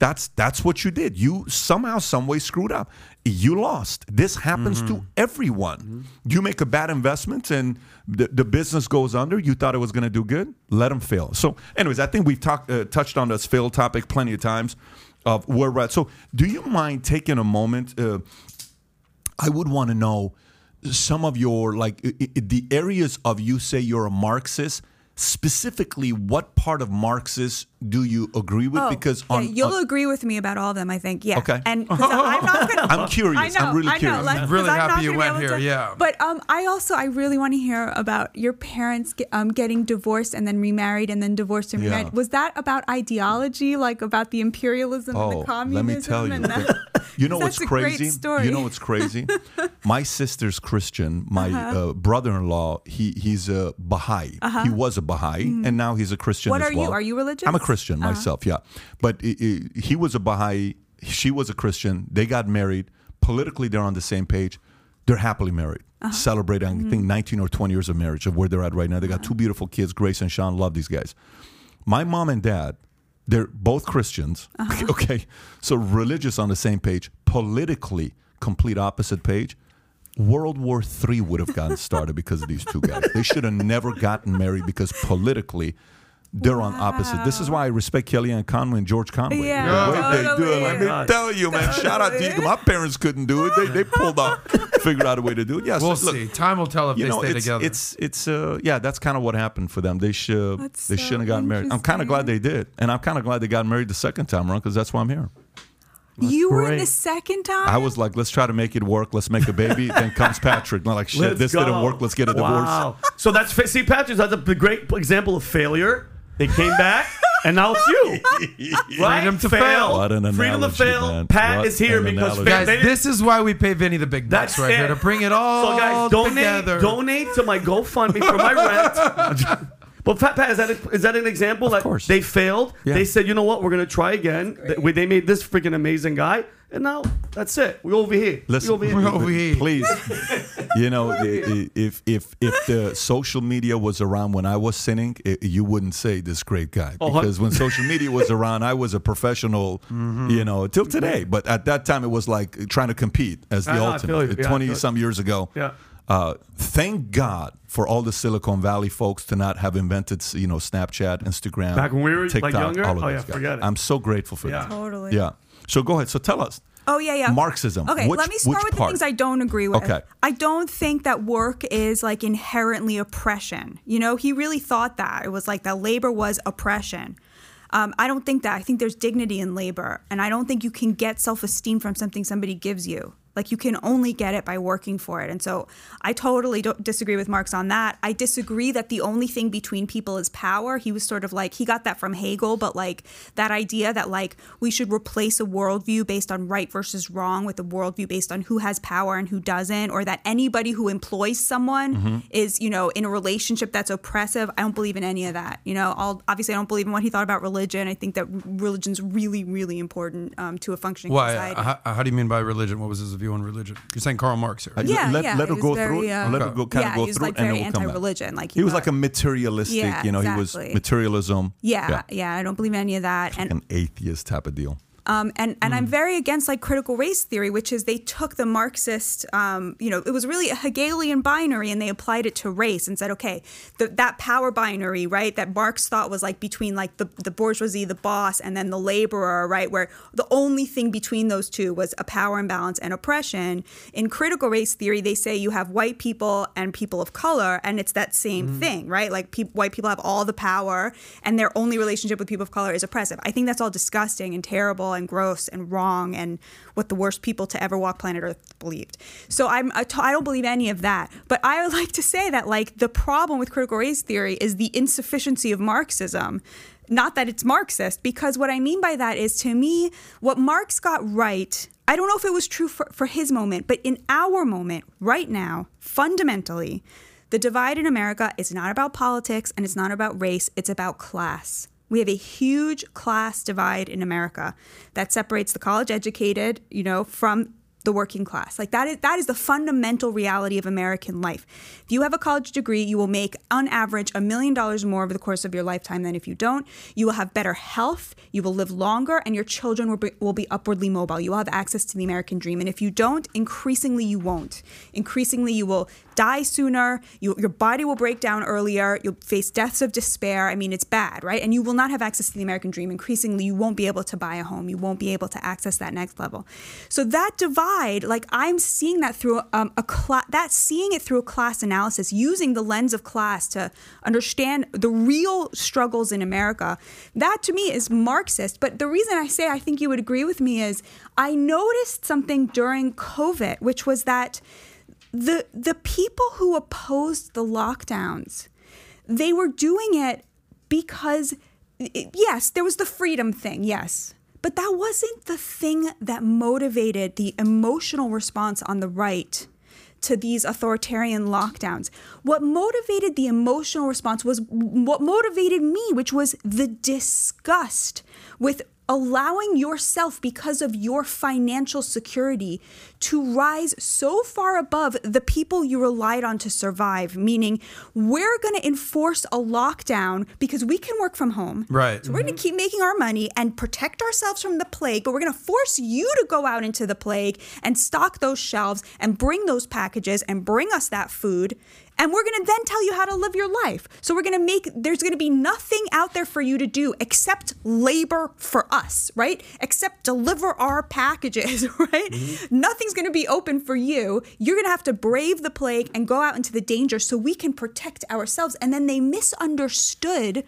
That's that's what you did. You somehow, some way screwed up. You lost. This happens to everyone. You make a bad investment and the, the business goes under. You thought it was going to do good. Let them fail. So, anyways, I think we've talked uh, touched on this fail topic plenty of times of where we're at. So, do you mind taking a moment? Uh, I would want to know some of your like the areas of you say you're a Marxist. Specifically, what part of Marxist do you agree with? because Oh, yeah, on, you'll on- agree with me about all of them. I think. Yeah. Okay. And 'cause I'm not gonna. I'm curious. I know. I'm really I know. curious. I'm really happy you gonna went able here, yeah. But um, I also I really want to hear about your parents get, um, getting divorced and then remarried and then divorced and Yeah. remarried. Was that about ideology, like about the imperialism and Oh, the communism? let me tell you. You know what's crazy? You know what's crazy? My sister's Christian. My Uh-huh. uh, brother-in-law, he he's a Baha'i. He was a Baha'i, and now he's a Christian Uh-huh. Mm-hmm. What as are you? Are you religious? I'm a Christian Uh-huh. myself, yeah. But i i he was a Baha'i. She was a Christian. They got married. Politically, they're on the same page. They're happily married, Uh-huh. celebrating I Mm-hmm. think 19 or 20 years of marriage of where they're at right now. They got two beautiful kids, Grace and Sean. Love these guys. My mom and dad, they're both Christians. Uh-huh. Okay, so religious on the same page, politically complete opposite page. World War III would have gotten started because of these two guys. They should have never gotten married because politically they're on opposite. This is why I respect Kellyanne Conway and George Conway. Yeah, the way they do it. totally. Let me tell you, man. Shout out to you. My parents couldn't do it. They, they pulled off, figured out a way to do it. Yes, We'll look, see. Time will tell if you they know, stay it's, together. it's it's uh yeah, that's kind of what happened for them. They should That's they so shouldn't have gotten married. I'm kind of glad they did, and I'm kind of glad they got married the second time around because that's why I'm here. you were in the second time. I was like, let's try to make it work. Let's make a baby. then comes Patrick. I'm like, shit, Let's this didn't work. Let's get a divorce. So that's see, Patrick, that's a great example of failure. They came back, and now it's you. right? Freedom to fail. What an Freedom to analogy, fail. man. Pat What is here an because analogy. fa- Guys, they- this is why we pay Vinny the big bucks right it. here to bring it all So guys, donate together. donate to my GoFundMe for my rent. But Pat, Pat, is that a, is that an example that course. they failed? Yeah. They said, you know what, we're gonna try again. They, they made this freaking amazing guy, and now that's it. We're over here. Listen, We're over here. We're over here. please. You know, i- i- if if if the social media was around when I was sinning, i you wouldn't say this great guy Oh, hun- because when social media was around, I was a professional. Mm-hmm. You know, till today. But at that time, it was like trying to compete as the I know, I feel ultimate. you. Yeah, I Twenty feel- some years ago. Yeah. Uh, thank God for all the Silicon Valley folks to not have invented, you know, Snapchat, Instagram, Back when we were, like, TikTok, younger? all of Oh, yeah, guys. forget it. I'm so grateful for Yeah. that. Totally. Yeah. So go ahead. So tell us. Oh yeah, yeah. Marxism. Okay, Which- let me start with part? the things I don't agree with. Okay. I don't think that work is like inherently oppression. You know, he really thought that it was like that labor was oppression. Um, I don't think that. I think there's dignity in labor, and I don't think you can get self-esteem from something somebody gives you. Like you can only get it by working for it. And so I totally don't disagree with Marx on that. I disagree that the only thing between people is power. He was sort of like he got that from Hegel, but like that idea that like we should replace a worldview based on right versus wrong with a worldview based on who has power and who doesn't, or that anybody who employs someone is, you know, in a relationship that's oppressive. I don't believe in any of that. You know, I'll, obviously I don't believe in what he thought about religion. I think that religion's really, really important um, to a functioning Why? society. How, how do you mean by religion? What was his view on religion? You're saying Karl Marx here. Uh, Yeah, let, yeah, let her he go very, through it. uh, let her go kind yeah, of go through like, it, and then very we'll come back. like, he, he was like a materialistic. Yeah, you know, he was materialism. yeah, yeah, I don't believe any of that. And an atheist type of deal. Um, and and Hmm. I'm very against like critical race theory, which is they took the Marxist, um, you know, it was really a Hegelian binary, and they applied it to race and said, okay, the, that power binary, right, that Marx thought was like between like the, the bourgeoisie, the boss, and then the laborer, right, where the only thing between those two was a power imbalance and oppression. In critical race theory, they say you have white people and people of color, and it's that same Hmm. thing, right? Like peop white people have all the power, and their only relationship with people of color is oppressive. I think that's all disgusting and terrible and gross and wrong and what the worst people to ever walk planet Earth believed. So I'm I t- I don't believe any of that. But I would like to say that like the problem with critical race theory is the insufficiency of Marxism. Not that it's Marxist, because what I mean by that is to me, what Marx got right. I don't know if it was true for, for his moment, but in our moment, right now, fundamentally, the divide in America is not about politics and it's not about race, it's about class. We have a huge class divide in America that separates the college educated, you know, from the working class. Like that is that is the fundamental reality of American life. If you have a college degree, you will make on average a million dollars more over the course of your lifetime than if you don't. You will have better health, you will live longer and your children will be, will be upwardly mobile. You will have access to the American dream and if you don't, increasingly you won't. Increasingly you will die sooner, you, your body will break down earlier, you'll face deaths of despair. I mean, it's bad, right? And you will not have access to the American dream. Increasingly, you won't be able to buy a home, you won't be able to access that next level. So that divide, like I'm seeing that through um, a class, that seeing it through a class analysis, using the lens of class to understand the real struggles in America, that to me is Marxist. But the reason I say I think you would agree with me is I noticed something during COVID, which was that the the people who opposed the lockdowns, they were doing it because yes, there was the freedom thing, yes. But that wasn't the thing that motivated the emotional response on the right to these authoritarian lockdowns. What motivated the emotional response was what motivated me, which was the disgust with allowing yourself, because of your financial security, to rise so far above the people you relied on to survive. Meaning, we're going to enforce a lockdown because we can work from home. Right. So we're going to mm-hmm. keep making our money and protect ourselves from the plague, but we're going to force you to go out into the plague and stock those shelves and bring those packages and bring us that food and we're going to then tell you how to live your life. So we're going to make, there's going to be nothing out there for you to do except labor for us, right? Except deliver our packages, right? Mm-hmm. Nothing's going to be open for you. You're going to have to brave the plague and go out into the danger so we can protect ourselves. And then they misunderstood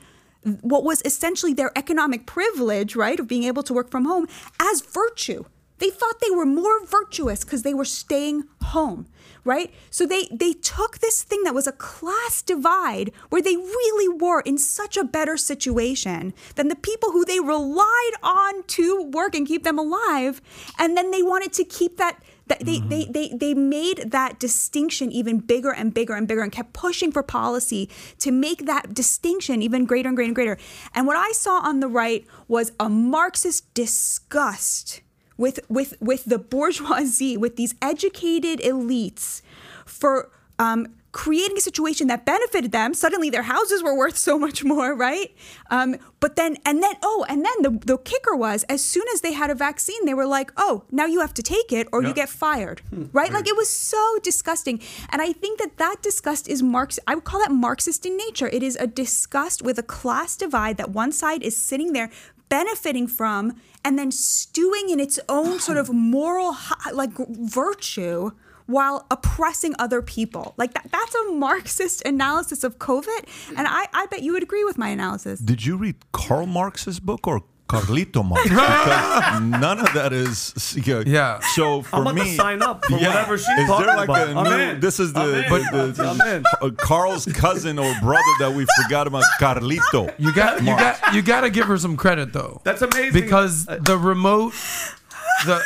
what was essentially their economic privilege, right, of being able to work from home as virtue. They thought they were more virtuous because they were staying home right? So they they took this thing that was a class divide where they really were in such a better situation than the people who they relied on to work and keep them alive, and then they wanted to keep that they, mm-hmm. they, they, they made that distinction even bigger and bigger and bigger and kept pushing for policy to make that distinction even greater and greater and greater. And what I saw on the right was a Marxist disgust with with with the bourgeoisie, with these educated elites, for um, creating a situation that benefited them. Suddenly, their houses were worth so much more, right? Um, but then, and then, oh, and then the, the kicker was as soon as they had a vaccine, they were like, oh, now you have to take it or you get fired, hmm. right? Like it was so disgusting. And I think that that disgust is Marx. I would call that Marxist in nature. It is a disgust with a class divide that one side is sitting there benefiting from and then stewing in its own sort of moral like virtue while oppressing other people. Like that that's a Marxist analysis of COVID. And I, I bet you would agree with my analysis. Did you read Karl Marx's book or Carlito Marx because none of that is yeah. yeah. So for I'm about me, to sign up for yeah. whatever she's is talking there like about. A I'm new, in. This is the, the, the, the uh, Carl's cousin or brother that we forgot about, Carlito. You got you got you got to give her some credit though. That's amazing because the remote the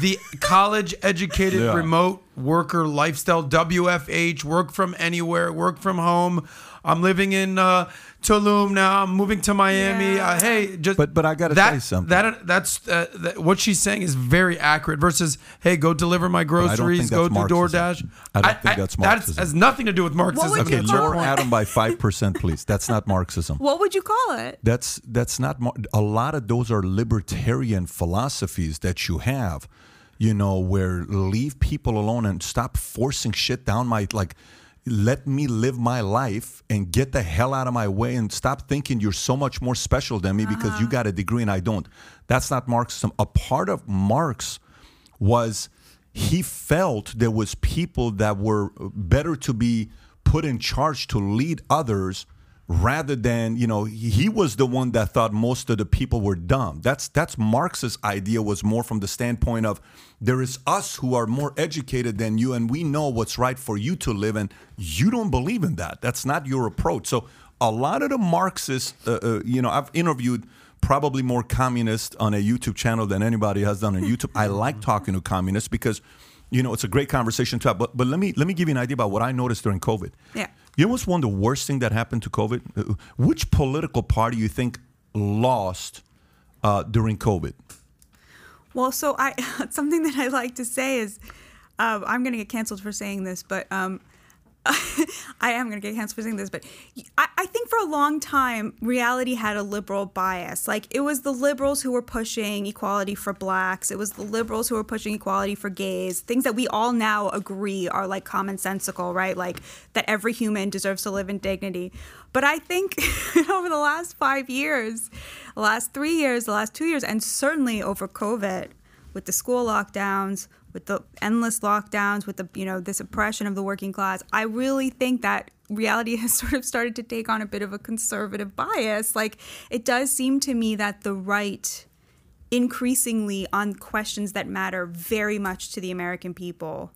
the college educated yeah. remote worker lifestyle WFH work from anywhere work from home I'm living in uh, Tulum now. I'm moving to Miami. Yeah. Uh, hey, just but but I got to say something. That that's uh, that, what she's saying is very accurate. Versus, hey, go deliver my groceries. Go to DoorDash. I don't I, think that's Marxism. That has nothing to do with Marxism. Okay, lower Adam by five percent, please. That's not Marxism. What would you call it? That's that's not. A lot of those are libertarian philosophies that you have. You know, where leave people alone and stop forcing shit down my like let me live my life and get the hell out of my way and stop thinking you're so much more special than me uh-huh. because you uh-huh. got a degree and I don't. That's not Marxism. A part of Marx was he felt there was people that were better to be put in charge to lead others rather than you know he was the one that thought most of the people were dumb. That's that's marx's idea was more from the standpoint of there is us who are more educated than you and we know what's right for you to live and you don't believe in that. That's not your approach. So a lot of the marxists uh, uh, you know i've interviewed probably more communists on a youtube channel than anybody has done on youtube. I like talking to communists because you know it's a great conversation to have. But, but let me let me give you an idea about what i noticed during covid. Yeah you know one of the worst thing that happened to COVID? Uh, which political party you think lost uh, during COVID? Well, so I something that I like to say is, uh, I'm going to get canceled for saying this, but um, I am going to get canceled for saying this, but I, I think for a long time, reality had a liberal bias. Like it was the liberals who were pushing equality for blacks. It was the liberals who were pushing equality for gays. Things that we all now agree are like commonsensical, right? Like that every human deserves to live in dignity. But I think over the last five years, the last three years, the last two years, and certainly over COVID, with the school lockdowns, with the endless lockdowns, with the you know this oppression of the working class, I really think that reality has sort of started to take on a bit of a conservative bias. Like it does seem to me that the right increasingly on questions that matter very much to the American people,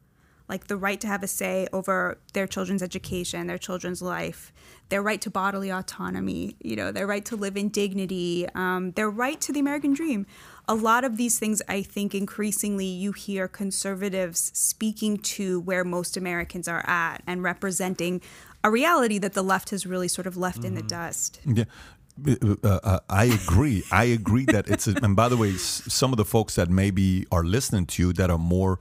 like the right to have a say over their children's education, their children's life, their right to bodily autonomy, you know, their right to live in dignity, um, their right to the American dream. A lot of these things, I think, increasingly you hear conservatives speaking to where most Americans are at and representing a reality that the left has really sort of left in the dust. Yeah. Uh, uh, I agree. I agree that it's. A, and by the way, some of the folks that maybe are listening to you that are more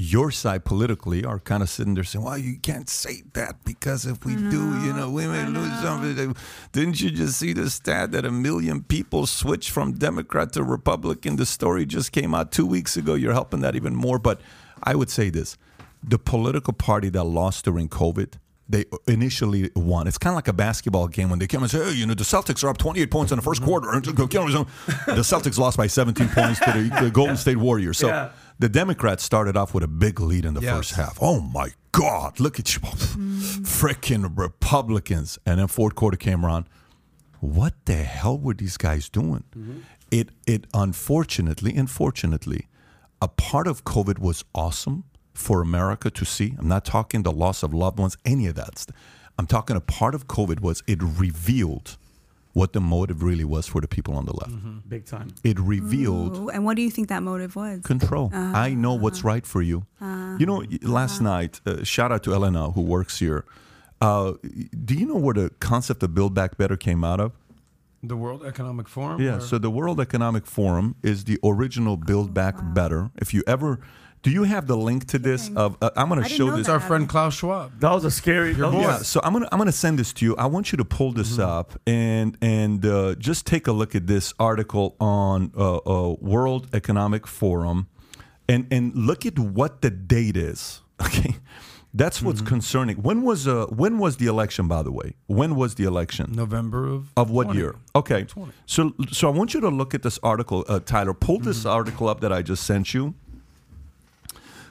your side politically are kind of sitting there saying, "Well, you can't say that because if we do, you know, we may lose something." Didn't you just see the stat that a million people switched from Democrat to Republican? The story just came out two weeks ago. You're helping that even more. But I would say this: the political party that lost during COVID they initially won. It's kind of like a basketball game when they come and say, hey, you know, the Celtics are up 28 points in the first quarter. The Celtics lost by 17 points to the, the Golden State Warriors. So Yeah. The Democrats started off with a big lead in the Yes. first half. Oh my God, look at you. Mm. Freaking Republicans. And then fourth quarter came around. What the hell were these guys doing? Mm-hmm. It it unfortunately, unfortunately, a part of COVID was awesome for America to see. I'm not talking the loss of loved ones, any of that. I'm talking a part of COVID was it revealed what the motive really was for the people on the left. Big time. It revealed Ooh, and what do you think that motive was? control. I know what's right for you. You know, y- last night, uh, shout out to Elena who works here. Uh, do you know where the concept of Build Back Better came out of? The World Economic Forum. Yeah, or- so the World Economic Forum is the original Build Back Better. If you ever, do you have the link to this? Of uh, I'm going to show this. it's our friend Klaus Schwab. That was a scary. that was- Yeah, so I'm gonna I'm gonna send this to you. I want you to pull this up and and uh, just take a look at this article on uh, uh, World Economic Forum, and and look at what the date is. Okay, that's what's concerning. When was uh when was the election? By the way, when was the election? November of Of what 20. year? Okay. 20. So so I want you to look at this article, uh, Tyler. Pull this article up that I just sent you.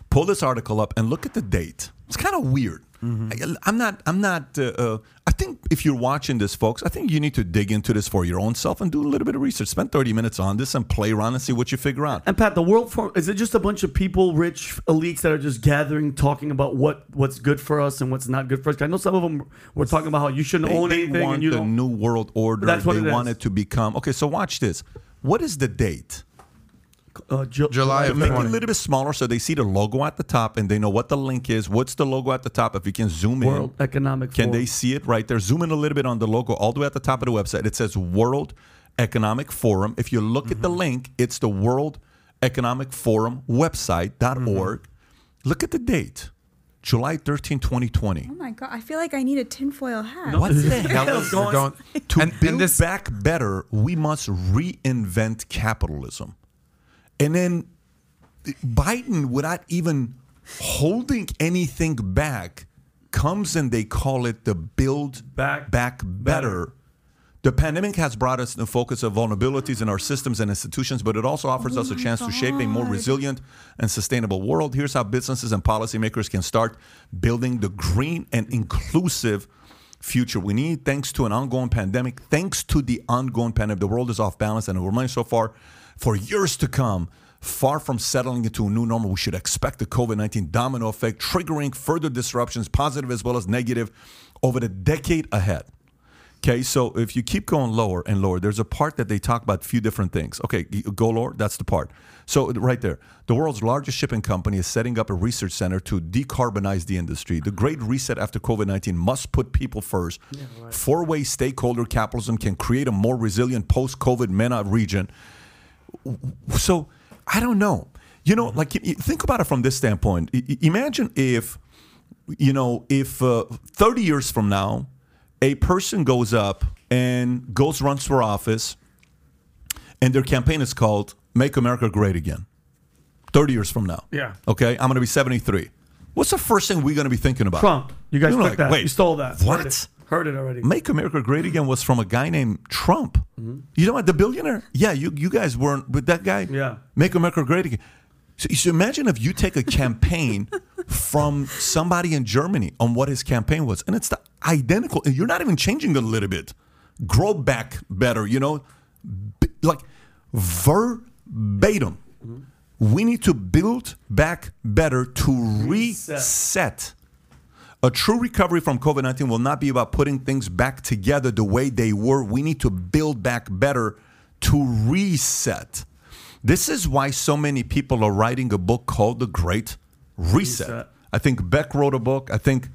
Pull this article up and look at the date. It's kind of weird. I, I'm not. I'm not. Uh, uh, I think if you're watching this, folks, I think you need to dig into this for your own self and do a little bit of research. Spend 30 minutes on this and play around and see what you figure out. And Pat, the World Forum is it just a bunch of people, rich elites that are just gathering, talking about what what's good for us and what's not good for us? I know some of them were talking about how you shouldn't They, own they anything want and you the don't. new world order. That's what they it is. want it to become. Okay, so watch this. What is the date? Uh, Ju- July of make it a little bit smaller so they see the logo at the top and they know what the link is. What's the logo at the top? If you can zoom World in, Economic can Forum. they see it right there? Zoom in a little bit on the logo all the way at the top of the website. It says World Economic Forum. If you look at the link, it's the World Economic Forum website.org. Look at the date. July 13, 2020. Oh my god, I feel like I need a tinfoil hat. What the hell is going- Going, to and, build and this back better, we must reinvent capitalism. And then Biden, without even holding anything back, comes and they call it the Build Back Back Better. The pandemic has brought us the focus of vulnerabilities in our systems and institutions, but it also offers oh us a chance to shape a more resilient and sustainable world. Here's how businesses and policymakers can start building the green and inclusive future we need thanks to an ongoing pandemic. Thanks to the ongoing pandemic, the world is off balance and we're remain so far for years to come. Far from settling into a new normal, we should expect the COVID 19 domino effect, triggering further disruptions, positive as well as negative, over the decade ahead. Okay, so if you keep going lower and lower, there's a part that they talk about a few different things. Okay, go lower, that's the part. So uh, right there, the world's largest shipping company is setting up a research center to decarbonize the industry. The great reset after COVID 19 must put people first. Four way stakeholder capitalism can create a more resilient post COVID MENA region. So I don't know. You know, like think about it from this standpoint. I- imagine if, you know, if uh, 30 years from now, a person goes up and goes runs for office, and their campaign is called "Make America Great Again." 30 years from now. Yeah. Okay, I'm going to be 73. What's the first thing we're going to be thinking about? Trump. You guys You're took like, that. wait, you stole that. What? Heard it, already. Make America Great Again was from a guy named Trump. Mm-hmm. You know what? The billionaire? Yeah, you, you guys weren't with that guy? Yeah. Make America Great Again. So, so imagine if you take a campaign from somebody in Germany on what his campaign was, and it's the identical, and you're not even changing a little bit. Grow back better, you know? B- like verbatim. Mm-hmm. We need to build back better to Reset. reset. A true recovery from COVID 19 will not be about putting things back together the way they were. We need to build back better to reset. This is why so many people are writing a book called The Great Reset. Reset. I think Beck wrote a book. I think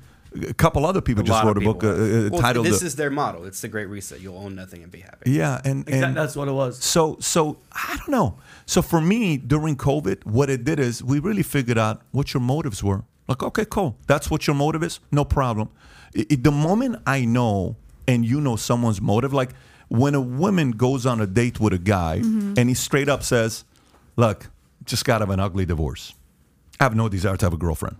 a couple other people A just wrote of a book uh, people have. uh, Well, titled This The- is their Model." It's the Great Reset. You'll own nothing and be happy. Yeah, and, Exact- and that's what it was. so so I don't know. So for me during COVID, what it did is we really figured out what your motives were. Like, okay, cool. That's what your motive is. No problem. I- I- the moment I know and you know someone's motive, like when a woman goes on a date with a guy mm-hmm. and he straight up says, "Look, just got out of an ugly divorce. I have no desire to have a girlfriend.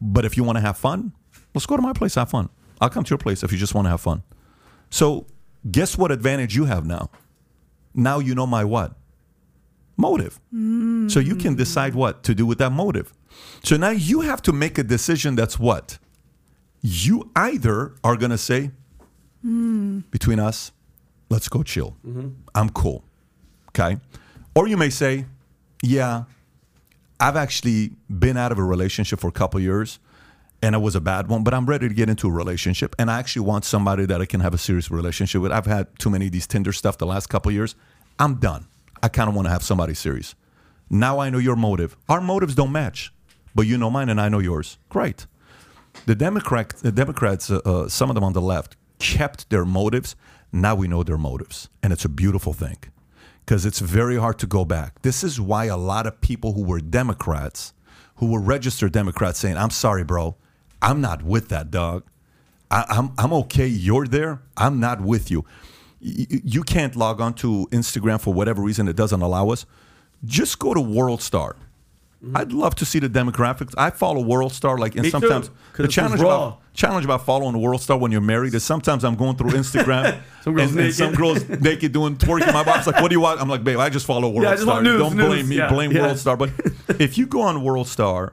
But if you want to have fun, let's go to my place, have fun. I'll come to your place if you just want to have fun." So, guess what advantage you have now? Now you know my what? Motive. Mm. So you can decide what to do with that motive. So now you have to make a decision that's what? You either are going to say, hmm, between us, let's go chill. Mm-hmm. I'm cool. Okay. Or you may say, yeah, I've actually been out of a relationship for a couple years and it was a bad one, but I'm ready to get into a relationship and I actually want somebody that I can have a serious relationship with. I've had too many of these Tinder stuff the last couple years. I'm done. I kind of want to have somebody serious. Now I know your motive. Our motives don't match, but you know mine and I know yours. Great. The Democrat, the Democrats, uh, uh, some of them on the left, kept their motives. Now we know their motives, and it's a beautiful thing because it's very hard to go back. This is why a lot of people who were Democrats, who were registered Democrats, saying, "I'm sorry, bro, I'm not with that dog. I, I'm I'm okay. You're there. I'm not with you. Y- you can't log on to Instagram for whatever reason it doesn't allow us. Just go to World Star. I'd love to see the demographics. I follow World Star, like, and Me too, the challenge raw. about challenge about following World Star when you're married is sometimes I'm going through Instagram Some girls and, and some naked. girls naked doing twerking. My mom's like, "What do you want?" I'm like, "Babe, I just follow World Yeah, Star. news, Don't news. blame me. Yeah, blame yeah. World Star." But if you go on World Star,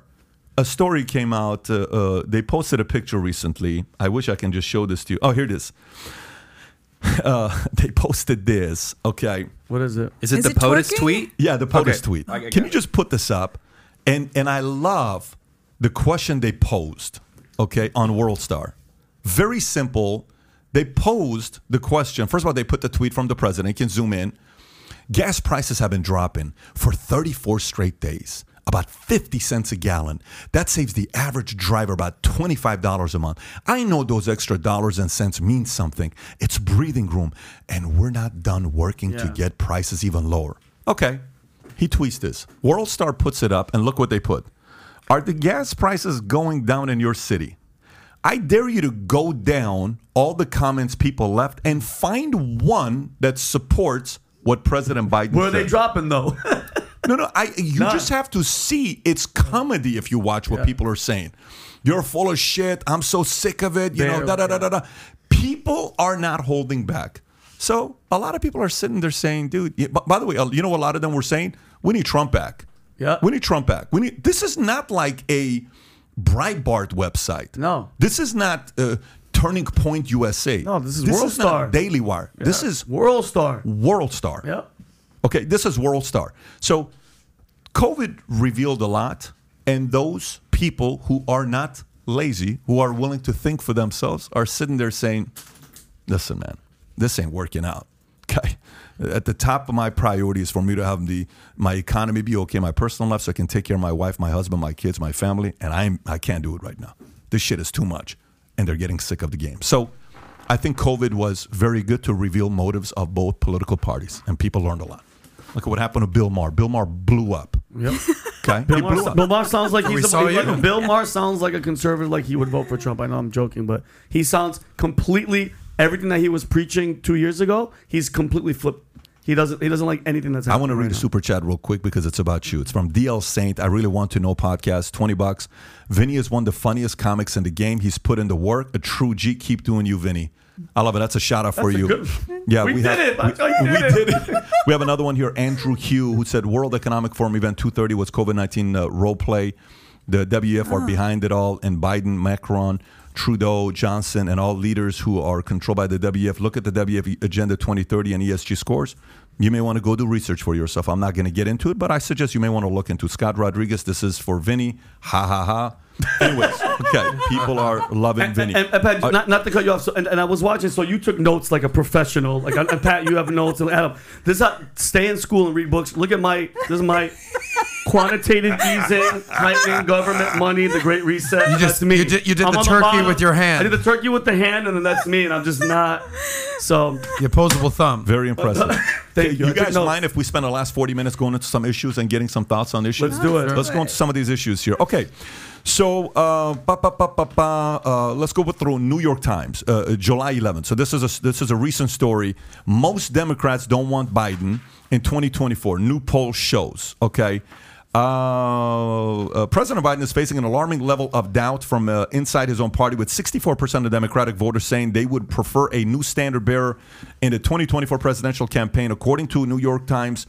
a story came out. Uh, uh, they posted a picture recently. I wish I can just show this to you. Oh, here it is. Uh, they posted this. Okay. What is it? Is it Is the it POTUS twerking? tweet? Yeah, the POTUS Okay. tweet. I- I Can you it. just put this up? And and I love the question they posed, okay, on WorldStar. Very simple. They posed the question. First of all, they put the tweet from the president. You can zoom in. Gas prices have been dropping for 34 straight days, about 50 cents a gallon. That saves the average driver about $25 a month. I know those extra dollars and cents mean something. It's breathing room, and we're not done working to get prices even lower. Okay. He tweets this. World Star puts it up, and look what they put. Are the gas prices going down in your city? I dare you to go down all the comments people left and find one that supports what President Biden Where are said. they dropping though? No, no. I you None. just have to see it's comedy if you watch what people are saying. You're full of shit. I'm so sick of it. You know, da da da da da. People are not holding back. So a lot of people are sitting there saying, "Dude." By, the way, uh, you know what a lot of them were saying? We need Trump back. Yeah. We need Trump back. We need. This is not like a Breitbart website. No. This is not uh, Turning Point USA. No, this is this World is Star. Not Daily Wire. This is World Star. World Star. Yeah. Okay, this is World Star. So COVID revealed a lot, and those people who are not lazy, who are willing to think for themselves, are sitting there saying, Listen, man, this ain't working out. Okay. At the top of my priority is for me to have the my economy be okay, my personal life, so I can take care of my wife, my husband, my kids, my family, and I'm I can't do it right now. This shit is too much, and they're getting sick of the game. So, I think COVID was very good to reveal motives of both political parties, and people learned a lot. Look at what happened to Bill Maher. Bill Maher blew up. Yep. Okay, Bill He Maher, up. Bill Maher sounds like he's saw a, you. Bill Maher sounds like a conservative, like he would vote for Trump. I know I'm joking, but he sounds completely everything that he was preaching two years ago. He's completely flipped. He doesn't. He doesn't like anything that's I want to read right a now. super chat real quick because it's about you. It's from DL Saint. I really want to know podcast. Twenty bucks. Vinny is one of the funniest comics in the game. He's put in the work. A true G. Keep doing you, Vinny. I love it. That's a shout out for That's a you. good- Yeah, We did have, it. That's how We, did we it. did it. We have another one here. Andrew Hugh, who said World Economic Forum event 230 was COVID 19 uh, role play. The WF are behind it all, and Biden, Macron, Trudeau, Johnson, and all leaders who are controlled by the WF. Look at the WF Agenda 2030 and ESG scores. You may want to go do research for yourself. I'm not going to get into it, but I suggest you may want to look into. Scott Rodriguez. This is for Vinny. Ha ha ha. Anyways, okay. People are loving And, Vinny. and, and Pat, Uh, not, not to cut you off, so, and, I was watching, so you took notes like a professional. Like, Pat, you have notes, and Adam, this is how, stay in school and read books. Look at my, this is my quantitative easing, tightening government money, the Great Reset. You just- that's me. you did- you did the turkey bottom. with your hand. I did the turkey with the hand, and then that's me, and I'm just not. So, The opposable thumb. Very impressive. Thank Okay, you. I You guys notes. mind if we spend the last 40 minutes going into some issues and getting some thoughts on issues? Let's do it. Let's go into some of these issues here. Okay. So, uh, ba, ba, ba, ba, ba, uh, let's go through New York Times, uh, July 11th. So this is a this is a recent story. Most Democrats don't want Biden in 2024. New poll shows. Okay. Uh, uh, President Biden is facing an alarming level of doubt from uh, inside his own party, with 64% of Democratic voters saying they would prefer a new standard bearer in the 2024 presidential campaign, according to New York Times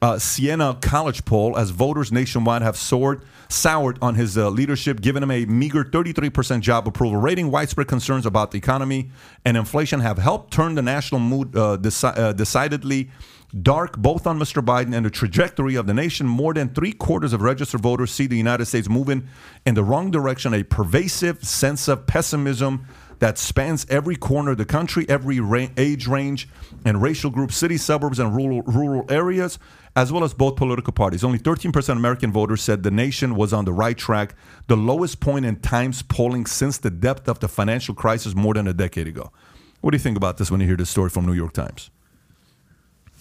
uh, Siena College poll, as voters nationwide have soared, soured on his uh, leadership, giving him a meager 33% job approval rating. Widespread concerns about the economy and inflation have helped turn the national mood uh, deci- decidedly dark, both on Mr. Biden and the trajectory of the nation. More than three quarters of registered voters see the United States moving in the wrong direction, a pervasive sense of pessimism that spans every corner of the country, every ra- age range and racial group, city, suburbs, and rural, rural areas, as well as both political parties. Only 13% of American voters said the nation was on the right track, the lowest point in Times polling since the depth of the financial crisis more than a decade ago. What do you think about this when you hear this story from New York Times?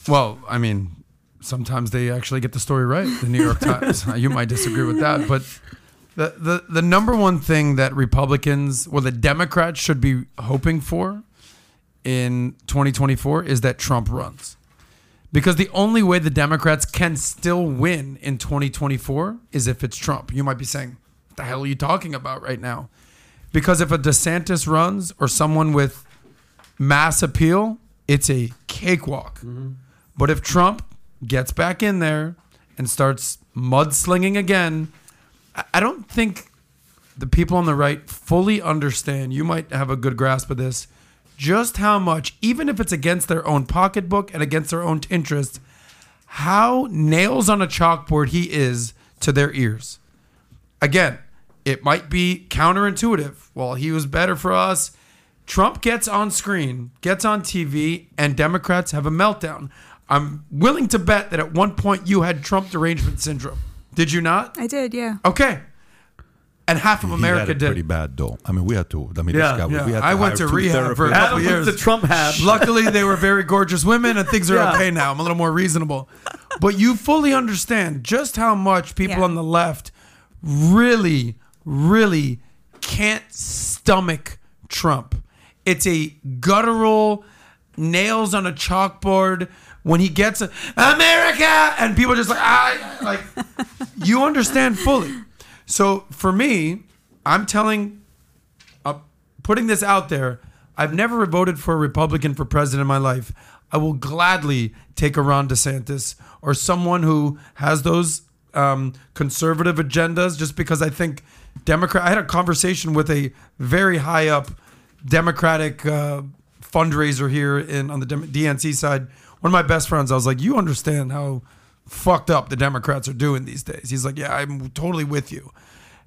Well, I mean, sometimes they actually get the story right. The New York Times. you might disagree with that, but the, the the number one thing that Republicans, well, the Democrats should be hoping for in 2024 is that Trump runs. Because the only way the Democrats can still win in 2024 is if it's Trump. You might be saying, what the hell are you talking about right now? Because if a DeSantis runs or someone with mass appeal, it's a cakewalk. Mm-hmm. But if Trump gets back in there and starts mudslinging again, I- don't think the people on the right fully understand. You might have a good grasp of this. Just how much, even if it's against their own pocketbook and against their own interests, how nails on a chalkboard he is to their ears. Again, it might be counterintuitive. Well, he was better for us. Trump gets on screen, gets on TV, and Democrats have a meltdown. I'm willing to bet that at one point you had Trump derangement syndrome. Did you not? I did, yeah. Okay. And half of He America had it did. pretty bad, though. I mean, we had to. I mean, Yeah, this guy, yeah. we had to I went to two rehab for a couple Adam years. took the Trump hat. Luckily, they were very gorgeous women, and things are Yeah. okay now. I'm a little more reasonable. But you fully understand just how much people Yeah. on the left really, really can't stomach Trump. It's a guttural, nails on a chalkboard. When he gets a, America, and people just like, like, you understand fully. So for me, I'm telling uh, putting this out there, I've never voted for a Republican for president in my life. I will gladly take a Ron DeSantis or someone who has those um, conservative agendas just because I think Democrat. I had a conversation with a very high up Democratic uh, fundraiser here in on the DNC side. One of my best friends, I was like, "You understand how fucked up the Democrats are doing these days?" He's like, "Yeah, I'm totally with you."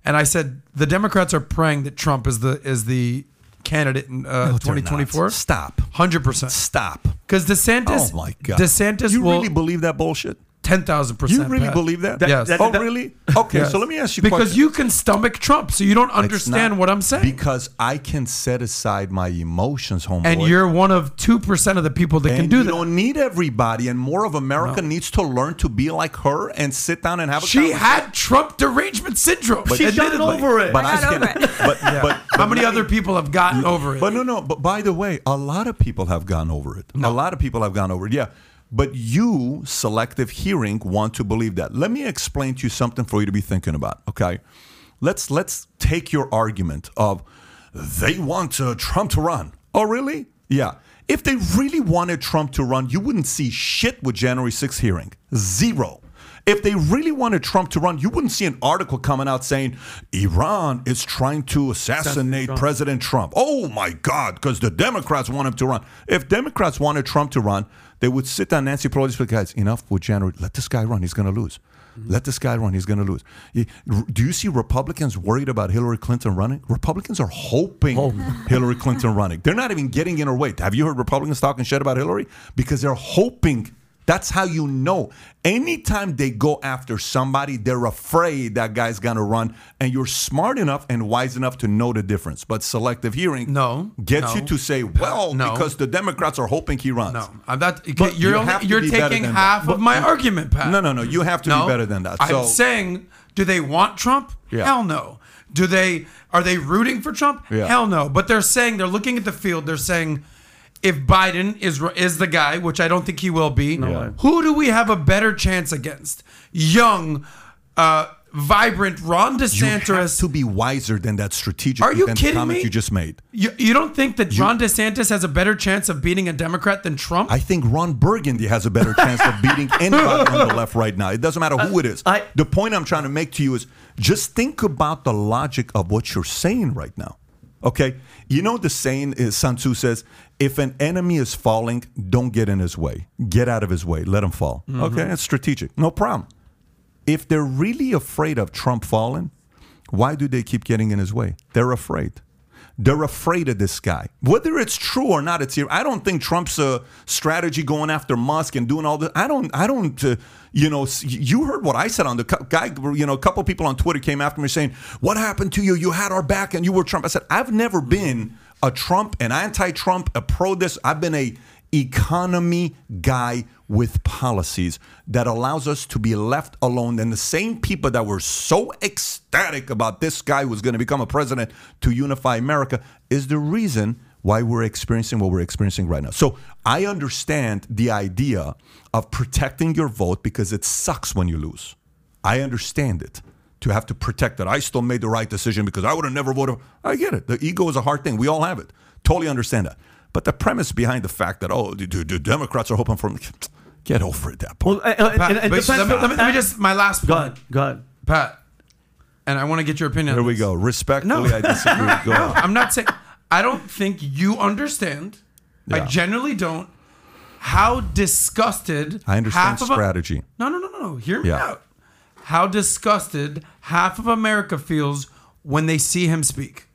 And I said, "The Democrats are praying that Trump is the is the candidate in uh, No, they're not. 2024." Stop. Hundred percent. Stop. Because DeSantis, Oh my God. DeSantis You will. really believe that bullshit? Ten thousand percent. You really believe that? That- Yes. that- oh, really? Okay, Yes. so let me ask you because question. you can stomach Trump, so you don't understand not- what I'm saying. Because I can set aside my emotions, homeboy. and you're one of two percent of the people that can do you that. You don't need everybody, and more of America needs to learn to be like her and sit down and have a She had Trump derangement syndrome. She got admittedly. over it. But I got over it. But, but, How many other people have gotten over it? But no, no. But by the way, a lot of people have gone over it. A lot of people have gone over it. Yeah. But you, selective hearing, want to believe that. Let me explain to you something for you to be thinking about. Okay. Let's let's take your argument of they want uh, Trump to run. Oh, really? Yeah. If they really wanted Trump to run, you wouldn't see shit with January 6th hearing. Zero. If they really wanted Trump to run, you wouldn't see an article coming out saying Iran is trying to assassinate Trump. President Trump. Oh my God, because the Democrats want him to run. If Democrats wanted Trump to run, they would sit down Nancy Pelosi and guys, enough with January. Let this guy run. He's going to lose. Mm-hmm. Let this guy run. He's going to lose. Do you see Republicans worried about Hillary Clinton running? Republicans are hoping Hillary Clinton running. They're not even getting in her way. Have you heard Republicans talking shit about Hillary? Because they're hoping. That's how you know. Anytime they go after somebody, they're afraid that guy's to run. And you're smart enough and wise enough to know the difference. But selective hearing No, gets no. you to say, well, No. because the Democrats are hoping he runs. no, I'm not. But you're you only, you're taking half that. of my argument, Pat. No, no, no. You have to no, be better than that. I'm saying, do they want Trump? Yeah. Hell no. Do they? Are they rooting for Trump? Yeah. Hell no. But they're saying they're looking at the field. They're saying. If Biden is is the guy, which I don't think he will be, way. who do we have a better chance against? Young, uh, vibrant Ron DeSantis. you have DeSantis. to be wiser than that strategic Are you than kidding the comment me? you just made. You, you don't think that Ron DeSantis has a better chance of beating a Democrat than Trump? I think Ron Burgundy has a better chance of beating anybody on the left right now. It doesn't matter who it is. I- the point I'm trying to make to you is just think about the logic of what you're saying right now. Okay? You know the saying is Sun Tzu says, if an enemy is falling, don't get in his way. Get out of his way. Let him fall. Okay? It's strategic. No problem. If they're really afraid of Trump falling, why do they keep getting in his way? They're afraid. They're afraid of this guy. Whether it's true or not, it's here. I don't think Trump's a strategy going after Musk and doing all this. I don't. I don't. Uh, you know, you heard what I said on the guy. You know, a couple people on Twitter came after me saying, "What happened to you? You had our back and you were Trump." I said, "I've never been a Trump, an anti-Trump, a pro this. I've been a economy guy with policies that allows us to be left alone. And the same people that were so ecstatic about this guy was going to become a president to unify America is the reason why we're experiencing what we're experiencing right now. So I understand the idea of protecting your vote because it sucks when you lose. I understand it. To have to protect it. I still made the right decision because I would have never voted. I get it. The ego is a hard thing. We all have it. Totally understand that. But the premise behind the fact that, oh, the, the Democrats are hoping for get over it, that point. Well, Pat, and- and but depends- let, me, let me- let me just my last Go point, ahead. Go ahead. Pat, and I want to get your opinion. Here on we this. go. Respectfully, No. I disagree. Go No, ahead. I'm not saying. I don't think you understand. I Yeah. generally don't. How disgusted I understand half of a- strategy. no, no, no, no, no. Hear me Yeah. out. How disgusted half of America feels when they see him speak.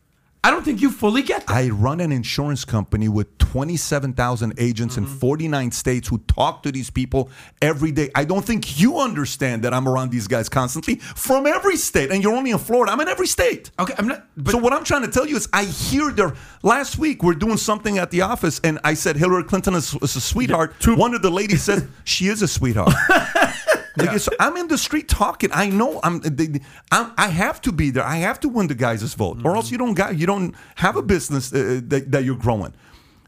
I don't think you fully get that. I run an insurance company with 27,000 agents in mm-hmm. 49 states who talk to these people every day. I don't think you understand that I'm around these guys constantly from every state. And you're only in Florida. I'm in every state. okay, I'm not. But so what I'm trying to tell you is, I hear their. Last week we're doing something at the office, and I said Hillary Clinton is, is a sweetheart. One of the ladies said she is a sweetheart. Like, so I'm in the street talking. I know I'm, they, I'm. I have to be there. I have to win the guys' vote, or else you don't got. You don't have a business uh, that, that you're growing.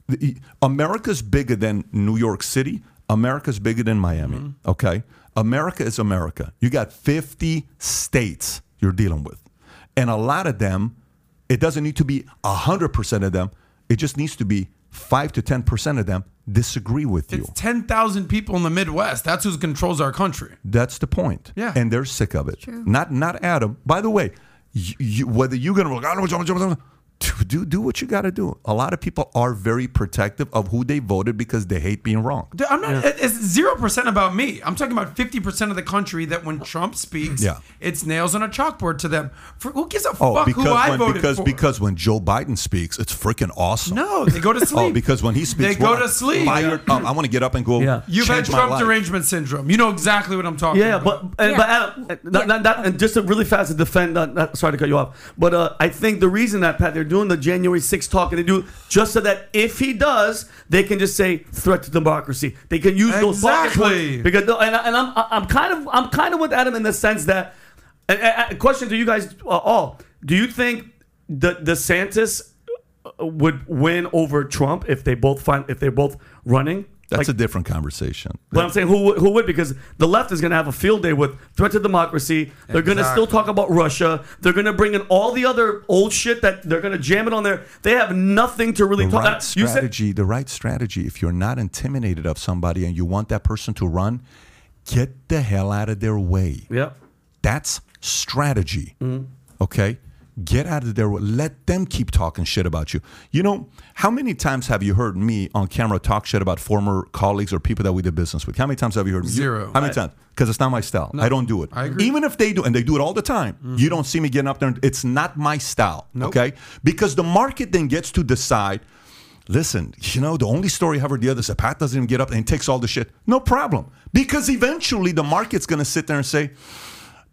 The- America's bigger than New York City. America's bigger than Miami. Okay, America is America. You got 50 states you're dealing with, and a lot of them. It doesn't need to be hundred percent of them. It just needs to be five to ten percent of them disagree with you. it's ten thousand people in the Midwest. That's who controls our country. That's the point. Yeah. And they're sick of it. True. Not not Adam. By the way, you, you, whether you're gonna do do what you got to do. A lot of people are very protective of who they voted because they hate being wrong. Dude, I'm not. it- It's zero percent about me. I'm talking about fifty percent of the country that when Trump speaks, Yeah. it's nails on a chalkboard to them. For, who gives a Oh, fuck because who I when, voted because for? because when Joe Biden speaks, it's freaking awesome. no, they go to oh, sleep. Oh, because when he speaks, they go to sleep. Fired up. I want to get up and go. Yeah. You've had Trump derangement syndrome. You know exactly what I'm talking Yeah, about. but and, Yeah. but Adam, not, not, not, and just to really fast to defend. Not, not, sorry to cut you off, but uh, I think the reason that Pat they're doing the January 6th talk and they do just so that if he does, they can just say threat to democracy. They can use those talking Exactly. points because and, and I'm I'm kind of I'm kind of with Adam in the sense that. And question to you guys uh, all: Do you think the DeSantis uh, would win over Trump if they both find if they're both running? That's Like- a different conversation. but I'm saying who who would because the left is going to have a field day with threat to democracy. They're going to still talk about Russia. They're going to bring in all the other old shit that they're going to jam it on there. They have nothing to really the talk. right uh, you said strategy, the right strategy. If you're not intimidated of somebody and you want that person to run, get the hell out of their way. yeah. That's strategy. Mm-hmm. Okay? Get out of their way. Let them keep talking shit about you. You know, how many times have you heard me on camera talk shit about former colleagues or people that we did business with? How many times have you heard me? You- Zero. how many times? Because it's not my style. I don't do it. I agree. Even if they do, and they do it all the time, you mm-hmm. don't see me getting up there. And, it's not my style. Okay? Because the market then gets to decide listen, you know, the only story I heard the other Pat doesn't even get up and takes all the shit. No problem. Because eventually the market's going to sit there and say,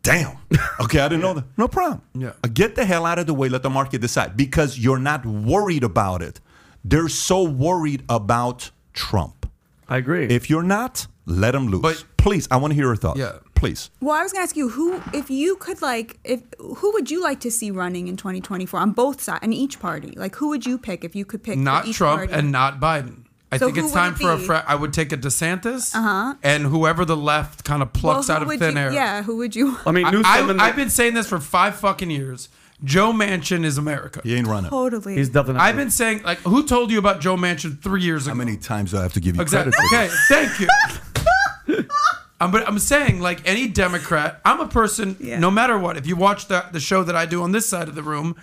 damn, okay, I didn't know that. No problem. Yeah. Uh, Get the hell out of the way. Let the market decide because you're not worried about it. They're so worried about Trump. I agree. If you're not, let them loose. But- Please, I want to hear your thoughts. Yeah. Please. Well, I was gonna ask you who, if you could like, if who would you like to see running in 2024 on both sides, in each party? Like, who would you pick if you could pick? for not each Trump party? and not Biden. I So think it's time it for a be? fre- I would take a DeSantis uh-huh. and whoever the left kind of plucks who out of thin you, air. Yeah, who would you? I mean, I, Newsom I, and I've been saying this for five fucking years. Joe Manchin is America. He ain't running. totally. he's definitely. I've been saying like, who told you about Joe Manchin three years ago? How many times do I have to give you Exactly. credit? for Okay, thank you. I'm, but I'm saying, like any Democrat, I'm a person. Yeah. No matter what, if you watch the the show that I do on this side of the room,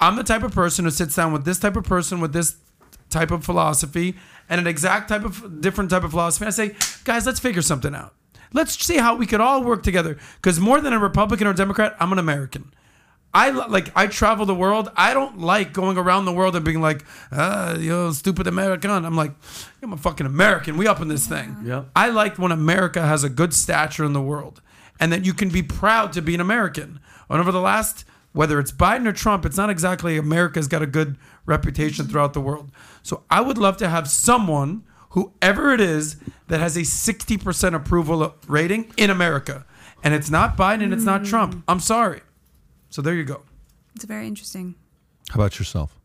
I'm the type of person who sits down with this type of person with this type of philosophy and an exact type of different type of philosophy. I say, guys, let's figure something out. Let's see how we could all work together. Because more than a Republican or Democrat, I'm an American. I like I travel the world. I don't like going around the world and being like, uh, you stupid American. I'm like, I'm a fucking American. We up in this thing. Yeah. I like when America has a good stature in the world, and that you can be proud to be an American. And over the last, whether it's Biden or Trump, it's not exactly America's got a good reputation throughout the world. So I would love to have someone, whoever it is, that has a 60% approval rating in America, and it's not Biden and it's not Trump. I'm sorry. So there you go. It's very interesting. How about yourself?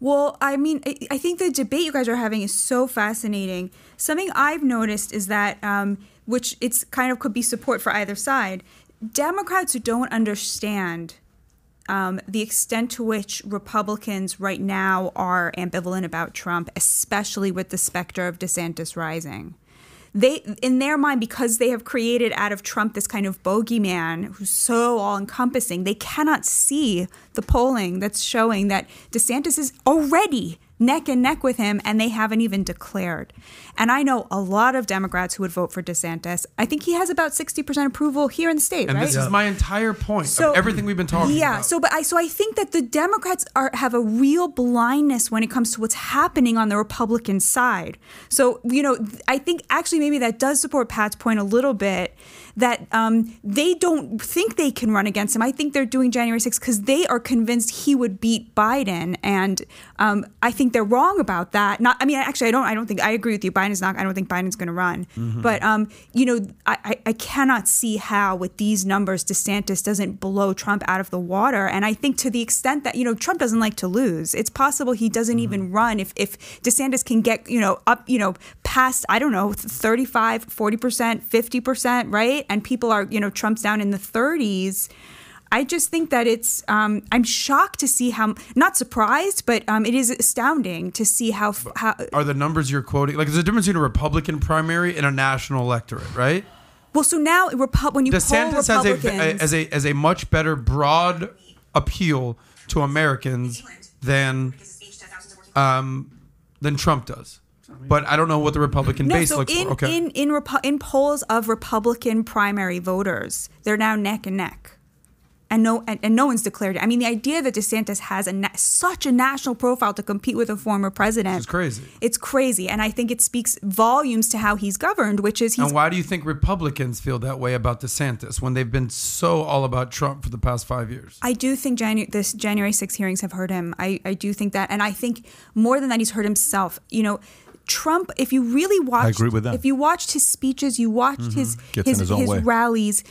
Well, I mean, I, I think the debate you guys are having is so fascinating. Something I've noticed is that, um, which it's kind of could be support for either side. Democrats who don't understand um, the extent to which Republicans right now are ambivalent about Trump, especially with the specter of DeSantis rising. They, in their mind, because they have created out of Trump this kind of bogeyman who's so all encompassing, they cannot see the polling that's showing that DeSantis is already neck and neck with him, and they haven't even declared. And I know a lot of Democrats who would vote for DeSantis. I think he has about 60% approval here in the state, And right? this is my entire point of everything we've been talking about. yeah, about. so but I so I think that the Democrats are have a real blindness when it comes to what's happening on the Republican side. So you know, I think actually maybe that does support Pat's point a little bit that um, they don't think they can run against him. I think they're doing January 6th because they are convinced he would beat Biden, and um, I think they're wrong about that. Not, I mean, actually, I don't. I don't think I agree with you. Biden's not. I don't think Biden's going to run. But um, you know, I, I, I cannot see how with these numbers DeSantis doesn't blow Trump out of the water. And I think to the extent that you know Trump doesn't like to lose, it's possible he doesn't even run if if DeSantis can get you know up you know past I don't know 35, 40 percent, fifty percent, right? And people are you know Trump's down in the thirties. I just think that it's. Um, I'm shocked to see how. Not surprised, but um, it is astounding to see how how. are the numbers you're quoting like there's a difference between a Republican primary and a national electorate, right? Well, so now Repu- when you DeSantis poll has a, Republicans, as a as a much better broad appeal to Americans than um, than Trump does. But I don't know what the Republican No, base so looks in for. Okay. in in, Repu- in polls of Republican primary voters, they're now neck and neck, and no and, and no one's declared it. I mean, the idea that DeSantis has a na- such a national profile to compete with a former president It's crazy. It's crazy, and I think it speaks volumes to how he's governed, which is he's and why do you think Republicans feel that way about DeSantis when they've been so all about Trump for the past five years? I do think Janu- this January 6 hearings have hurt him. I, I do think that. And I think more than that, he's hurt himself. You know, Trump, if you really watched, agree with that. if you watched his speeches, you watched mm-hmm. his, Gets in his, his rallies.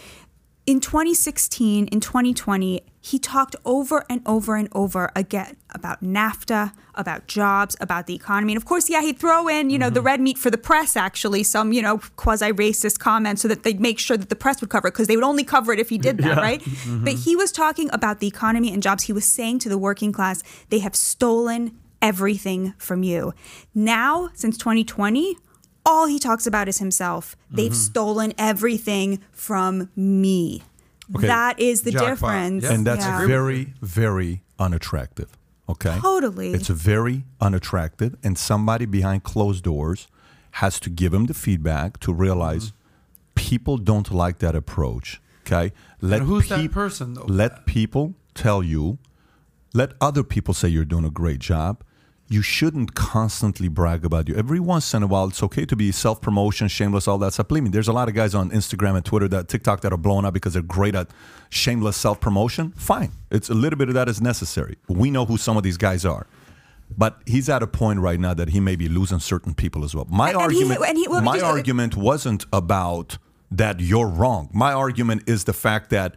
In 2016, in 2020, he talked over and over and over again about NAFTA, about jobs, about the economy. And of course, yeah, he'd throw in, you know, the mm-hmm. red meat for the press, actually, some, you know, quasi racist comments so that they'd make sure that the press would cover it because they would only cover it if he did that, Yeah. right? Mm-hmm. But he was talking about the economy and jobs. He was saying to the working class, they have stolen everything from you. Now, since 2020, all he talks about is himself. They've mm-hmm. stolen everything from me. Okay. That is the Jackpot. difference. Yeah. and that's Yeah. very, very unattractive. Okay, Totally. It's very unattractive, and somebody behind closed doors has to give him the feedback to realize mm-hmm. people don't like that approach. Okay, let And who's that person, though? Let people tell you. Let other people say you're doing a great job. You shouldn't constantly brag about you. Every once in a while, it's okay to be self promotion, shameless, all that stuff. Believe me, there's a lot of guys on Instagram and Twitter, that TikTok, that are blowing up because they're great at shameless self promotion. Fine, it's a little bit of that is necessary. We know who some of these guys are, but he's at a point right now that he may be losing certain people as well. My And- he- argument, and he- well, my argument wasn't about that you're wrong. My argument is the fact that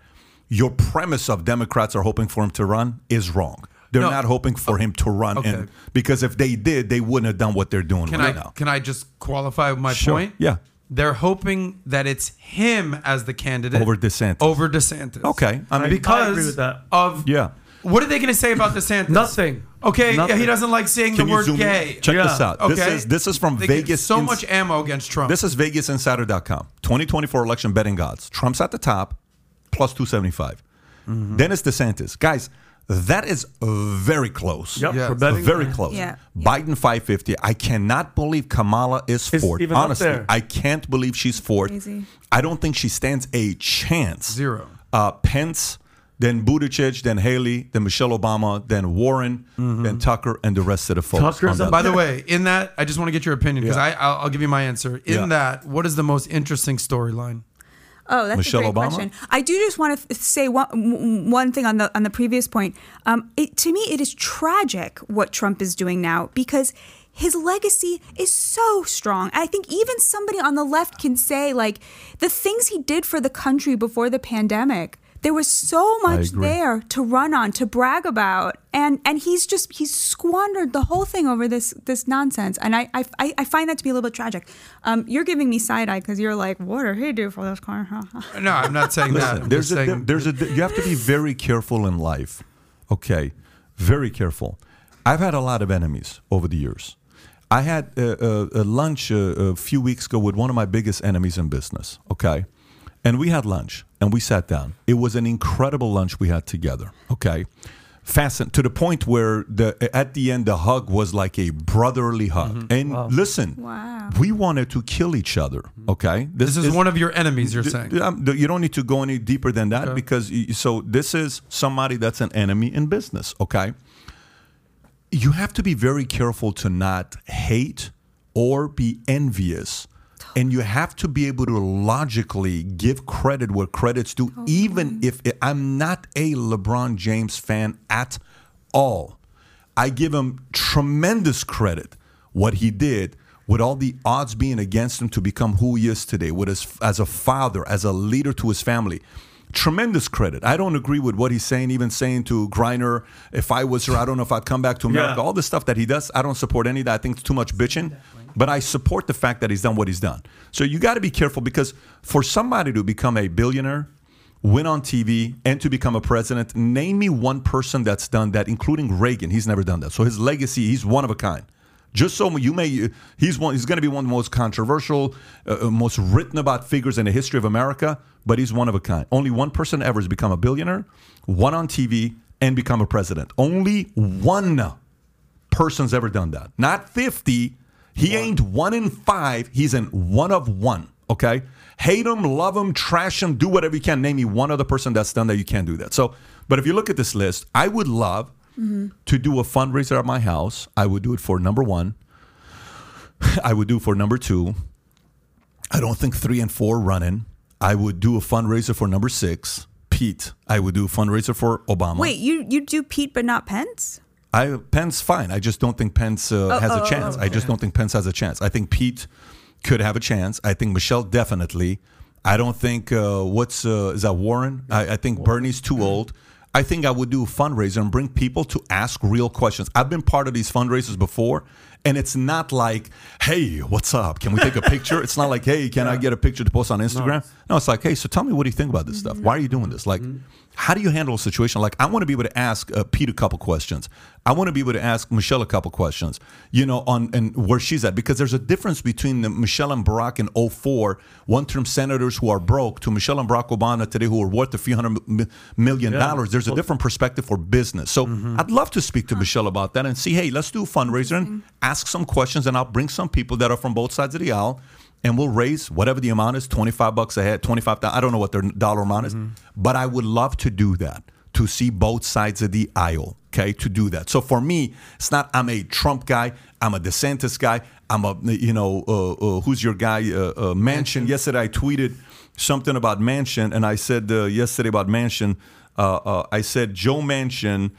your premise of Democrats are hoping for him to run is wrong. They're No. not hoping for him to run, Okay. and because if they did, they wouldn't have done what they're doing Can right I now. can I just qualify my Sure. point? Yeah. They're hoping that it's him as the candidate Over DeSantis. Over DeSantis. Okay, I mean, because I agree with that. of yeah. What are they going to say about DeSantis? Nothing. Okay, Nothing. he doesn't like saying Can the you word zoom in? gay. Check Yeah. this out. Okay, This is this is from They get Vegas. So Ins- much ammo against Trump. This is VegasInsider.com. 2024 election betting odds. Trump's at the top, plus 275. Mm-hmm. Then it's DeSantis. Guys, that is very close. Yep, Yeah. for betting. Very close. Yeah. Biden 550. I cannot believe Kamala is Is fourth. Honestly. I can't believe she's fourth. Crazy. I don't think she stands a chance. Zero. Uh, Pence, then Buttigieg, then Haley, then Michelle Obama, then Warren, then Tucker, and the rest of the folks. Tucker's on up that By the way, in that, I just want to get your opinion because Yeah. I I'll, I'll give you my answer. In Yeah. that, what is the most interesting storyline? Oh, that's Michelle a great Obama? question. I do just want to say one, one thing on the on the previous point. Um, it, to me, it is tragic what Trump is doing now because his legacy is so strong. I think even somebody on the left can say like the things he did for the country before the pandemic. There was so much there to run on, to brag about, and and he's just he's squandered the whole thing over this this nonsense, and I I, I- I find that to be a little bit tragic. Um, you're giving me side eye because you're like, what did he do for this country? No, I'm not saying that. Listen, I'm there's a, saying, there's a you have to be very careful in life. Okay, very careful. I've had a lot of enemies over the years. I had a, a, a lunch a, a few weeks ago with one of my biggest enemies in business. Okay, and we had lunch and we sat down. It was an incredible lunch we had together. Okay. Fasten to the point where the at the end the hug was like a brotherly hug. And listen, Wow. we wanted to kill each other. Okay, this is one of your enemies. You're Th- saying. um, th- you don't need to go any deeper than that because y- so this is somebody that's an enemy in business. Okay, you have to be very careful to not hate or be envious. And you have to be able to logically give credit where credit's due, even if it, I'm not a LeBron James fan at all. I give him tremendous credit what he did with all the odds being against him to become who he is today, with his as a father, as a leader to his family. Tremendous credit. I don't agree with what he's saying, even saying to Griner, if I was her, I don't know if I'd come back to America. Yeah. All the stuff that he does, I don't support any of that. I think it's too much bitching. But I support the fact that he's done what he's done. So you got to be careful because for somebody to become a billionaire, win on TV, and to become a president, name me one person that's done that, including Reagan. He's never done that. So his legacy, he's one of a kind. Just so you may, he's one. He's going to be one of the most controversial, uh, uh, most written about figures in the history of America. But he's one of a kind. Only one person ever has become a billionaire, one on TV, and become a president. Only one person's ever done that. Not 50. He ain't one in five. He's in one of one. Okay? Hate him, love him, trash him, do whatever you can. Name me one other person that's done that. You can't do that. So, but if you look at this list, I would love mm-hmm. to do a fundraiser at my house. I would do it for number one. I would do for number two. I don't think three and four running. I would do a fundraiser for number six, Pete. I would do a fundraiser for Obama. Wait, you you do Pete but not Pence? I Pence fine. I just don't think Pence uh, has a oh, chance. I just don't think Pence has a chance. I think Pete could have a chance. I think Michelle definitely. I don't think uh, what's uh, is that Warren? I, I think Bernie's too old. I think I would do a fundraiser and bring people to ask real questions. I've been part of these fundraisers before, and it's not like, "Hey, what's up? Can we take a picture?" it's not like, "Hey, can I get a picture to post on Instagram?" No, it's like, "Hey, so tell me what do you think about this stuff? Why are you doing this? Like, how do you handle a situation? Like, I want to be able to ask uh, Pete a couple questions. I want to be able to ask Michelle a couple questions. You know, on and where she's at because there's a difference between the Michelle and Barack in 04, one-term senators who are broke, to Michelle and Barack Obama today who are worth a few hundred mi- million dollars. There's a different perspective for business. So I'd love to speak to Michelle about that and see, hey, let's do a fundraiser and ask some questions, and I'll bring some people that are from both sides of the aisle and we'll raise whatever the amount is 25 bucks a head 25 i don't know what their dollar amount is but i would love to do that to see both sides of the aisle okay to do that so for me it's not i'm a trump guy i'm a desantis guy i'm a you know uh, uh, who's your guy uh, uh, Manchin yesterday i tweeted something about Manchin and i said uh, yesterday about Manchin uh, uh, i said joe Manchin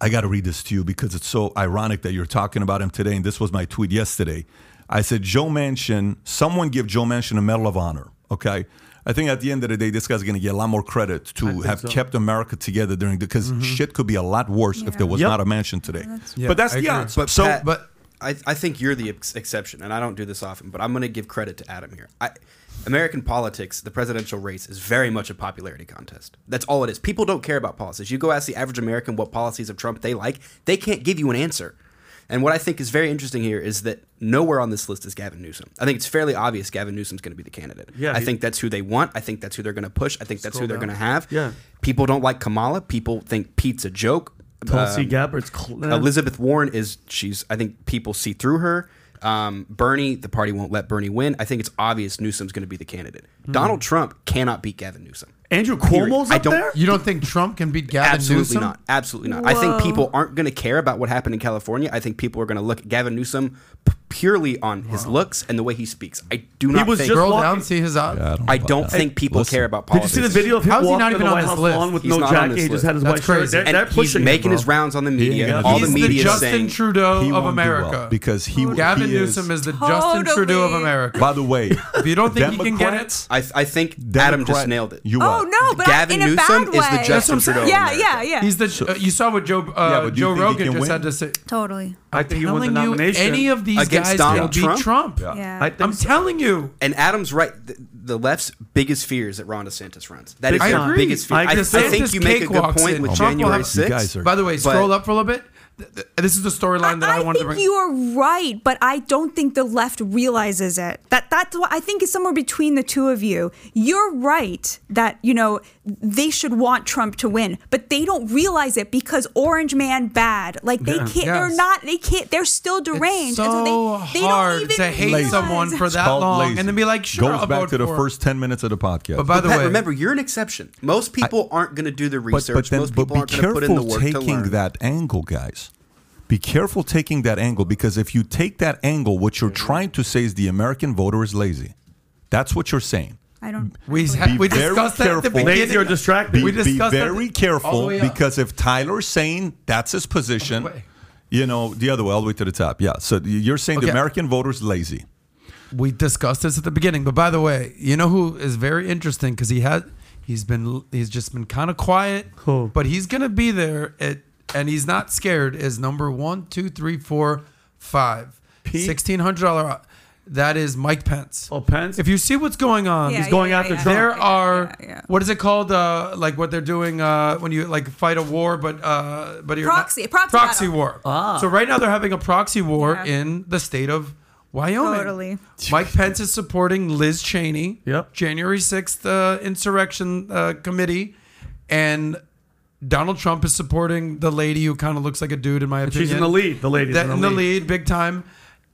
I got to read this to you because it's so ironic that you're talking about him today. And this was my tweet yesterday. I said, Joe Manchin, someone give Joe Manchin a Medal of Honor. Okay. I think at the end of the day, this guy's going to get a lot more credit to have so. kept America together during the, because mm-hmm. shit could be a lot worse if there was Yep. not a Manchin today. Yeah, but that's I the agree. odds. But so, Pat, but- I, I think you're the ex- exception, and I don't do this often, but I'm going to give credit to Adam here. I, American politics, the presidential race, is very much a popularity contest. That's all it is. People don't care about policies. You go ask the average American what policies of Trump they like, they can't give you an answer. And what I think is very interesting here is that nowhere on this list is Gavin Newsom. I think it's fairly obvious Gavin Newsom's going to be the candidate. Yeah, I he- think that's who they want. I think that's who they're going to push. I think that's who they're going to have. Yeah. People don't like Kamala. People think Pete's a joke. Tulsi Um, Gabbard's cl- Elizabeth Warren is she's I think people see through her. Um, Bernie, the party won't let Bernie win. I think it's obvious Newsom's going to be the candidate. Donald Trump cannot beat Gavin Newsom. Andrew Period. Cuomo's I up don't- there. You don't think Trump can beat Gavin Newsom? Absolutely Newsom? not. Absolutely not. I think people aren't going to care about what happened in California. I think people are going to look at Gavin Newsom p- purely on his looks and the way he speaks. I do not He was think. just Scroll walking- down, see his odds. Yeah, I don't, know I don't think people Listen, care about politics. Did you politics. see the video of him How's he walking not even the on White this House list? lawn with He's no not on jacket? this He just list. had his That's white shirt. crazy. They're, And they're he's pushing him, making bro. his rounds on the media. ain't gonna All do the it. He's the media is Justin saying Trudeau He of won't do well America. because he Gavin he is- Newsom is the Justin Totally. Trudeau of America. By the way, if you don't think he can get it, I, I think Adam just nailed it. You are. Oh what? no, but Gavin in a Newsom bad is the way. Justin That's what I'm Trudeau. of Yeah, America. yeah, yeah. he's the. uh, you saw what Joe uh, Yeah, but do you Joe think he Rogan can just win? had to say. totally. I think he won the Telling you, nomination. any of these Against guys Donald can beat Trump? Trump. Yeah. I, I'm so. telling you. And Adam's right. The, the left's biggest fear is that Ron DeSantis runs. That is Big their time. biggest fear. I I, I think you make a good point in. with Trump will January have- 6th. are- By the way, But- scroll up for a little bit. Th- th- This is the storyline that I, I, wanted to I think bring. you are right, but I don't think the left realizes it. That that's what I think is somewhere between the two of you. You're right that you know they should want Trump to win, but they don't realize it because Orange Man bad. Like they Yeah. can't. They're not. They can't. They're still deranged. It's so and so they, they hard don't even to hate realize. someone for that long lazy. and then be like, sure, Goes I'll back vote to the for first 10 minutes of the podcast. But by the Pat, way, remember, you're an exception. Most people aren't going to do the research. but, then, Most but people be aren't going to put in the careful work to taking learn. that angle, guys. Be careful taking that angle because if you take that angle, what you're trying to say is the American voter is lazy. That's what you're saying. I don't. we, Be ha- we very discussed that at the careful. beginning. Lazy or distracted. Be, We discussed that very all the careful oh, way up. because if Tyler's saying that's his position, oh, way. you know, the other way, all the way to the top. Yeah. So you're saying the American voter's lazy. we discussed this at the beginning. But by the way, you know who is very interesting because he had he's been he's just been kind of quiet, Who? but he's gonna be there at and he's not scared. Is number one, two, three, four, five, Pete? sixteen hundred dollar. That is Mike Pence. Oh, Pence? If you see what's going on, Yeah, He's going yeah, after yeah. Trump. there Yeah, are yeah, yeah. what is it called? Uh, like what they're doing uh, when you like fight a war, but uh, but you're Proxy- not, proxy proxy battle. war. Ah. So right now they're having a proxy war Yeah. in the state of Wyoming. Totally. Mike Pence is supporting Liz Cheney. Yep. January 6th uh, insurrection uh, committee. And Donald Trump is supporting the lady who kind of looks like a dude, in my opinion. She's in the lead. The lady's That- in the, lead. big time.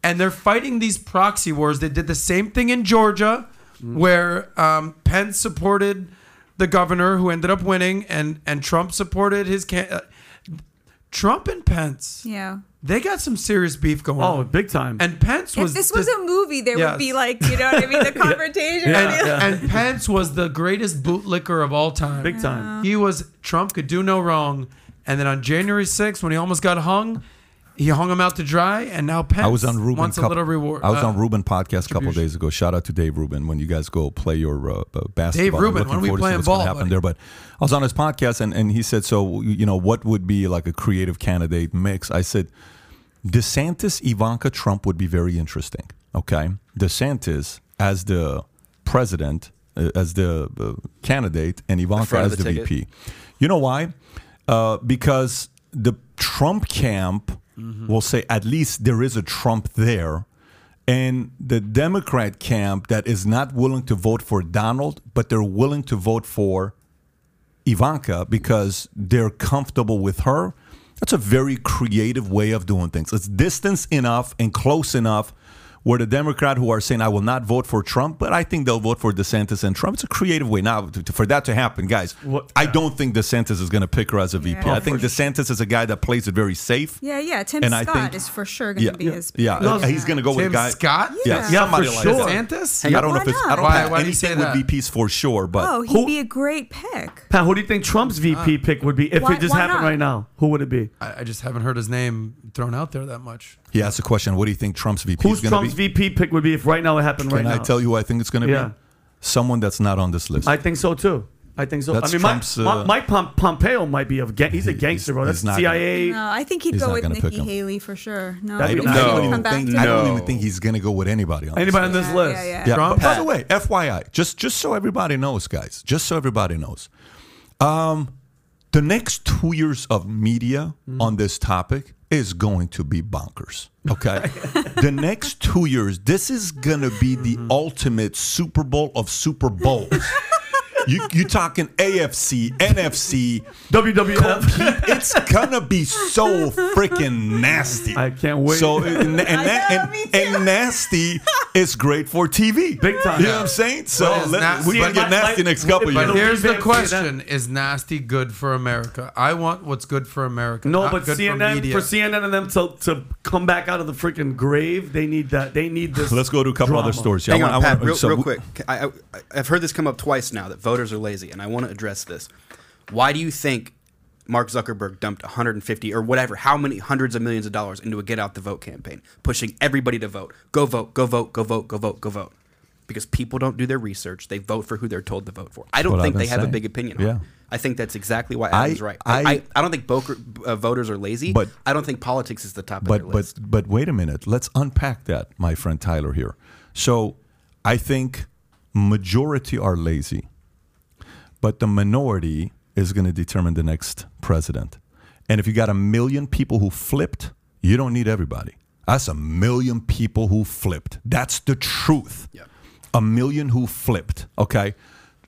And they're fighting these proxy wars. They did the same thing in Georgia, where um, Pence supported the governor who ended up winning, and and Trump supported his can. Uh, Trump and Pence, Yeah. they got some serious beef going Oh, on. big time. And Pence If was this was the- a movie, there Yes. would be like, you know what I mean? The confrontation. Yeah, would be like- yeah. and Pence was the greatest bootlicker of all time. big time. He was Trump could do no wrong. And then on January 6th, when he almost got hung, he hung him out to dry. And now Pence I was on Rubin. wants a couple- little reward. I was Uh, on Rubin podcast a couple distribution. days ago. Shout out to Dave Rubin when you guys go play your uh, uh, basketball. I'm Rubin, looking when we forward to playing see what's gonna ball, happen there. But I was on his podcast and, and he said, so you know, what would be like a creative candidate mix? I said, DeSantis, Ivanka Trump would be very interesting. Okay, DeSantis as the president, uh, as the uh, candidate, and Ivanka front of as the the. VP. You know why? Uh, because the Trump camp Mm-hmm. will say at least there is a Trump there. And the Democrat camp that is not willing to vote for Donald, but they're willing to vote for Ivanka because they're comfortable with her. That's a very creative way of doing things. It's distance enough and close enough where the Democrat who are saying I will not vote for Trump, but I think they'll vote for DeSantis and Trump. It's a creative way. Now, to- to- for that to happen, guys, What- I don't think DeSantis is going to pick her as a VP. Yeah. I think DeSantis is a guy that plays it very safe. yeah, yeah. Tim And I think- is for sure going to Yeah, be his. yeah, No, he's going to go with a guy. Scott? Yeah, Yeah. Yeah, somebody for like sure. that. DeSantis? I don't know if it's. I don't Why- know why if do you say anything would be peace for sure, but Oh, he'd Who- be a great pick. Pat, who do you think Trump's VP pick would be if Why- it just happened not? right now? Who would it be? I, I just haven't heard his name thrown out there that much. He asked a question. What do you think Trump's VP Who's is going to Trump's be? VP pick would be if right now it happened right now? Can I now? tell you who I think it's going to Yeah. be? Someone that's not on this list. I think so too. I think so. That's I mean, Trump's, Mike, uh, Mike Pom- Pompeo might be a ga- he's a He's- gangster, bro. he's That's not CIA. No, I think he'd He's go not with gonna pick Nikki him. Haley for sure. No, That'd he be. I don't come even back think. to I don't No. even think he's going to go with anybody on Anybody on this this Yeah, list? yeah, yeah. Yeah. Trump? By the way, FYI, just just so everybody knows, guys, just so everybody knows, um, the next two years of media Mm. on this topic is going to be bonkers. Okay, the next two years, this is gonna be the Mm-hmm. ultimate Super Bowl of Super Bowls. You you talking AFC, NFC, WWF. it's gonna be so freaking nasty. I can't wait. So and, and, I and, and nasty is great for TV, Big time. You know what I'm saying? So Well, it's let, not- we can but- get nasty like- next couple but But years. Here's the revamp question: Is nasty good for America? I want what's good for America. No, not but good for CNN media. for, CNN and them to, to come back out of the freaking grave, they need that. They need this. Let's go to a couple drama. other stories. Hang I on, want- I Pat, want- real, so real quick. I, I, I've heard this come up twice now that voters are lazy, and I want to address this. Why do you think Mark Zuckerberg dumped 150 or whatever, how many hundreds of millions of dollars into a get out the vote campaign, pushing everybody to vote? Go vote, go vote, go vote, go vote, go vote. Because people don't do their research. They vote for who they're told to vote for. I don't think they been have a big opinion Yeah. it. I think that's exactly why I- Adam's right. I, I- I, I don't think boker, uh, voters are lazy, But- I don't think politics is the top of but their but list. but wait a minute. Let's unpack that, my friend Tyler here. So I think majority are lazy, but the minority is going to determine the next president. And if you got a million people who flipped, you don't need everybody. That's a million people who flipped. That's the truth. Yeah. A million who flipped. Okay.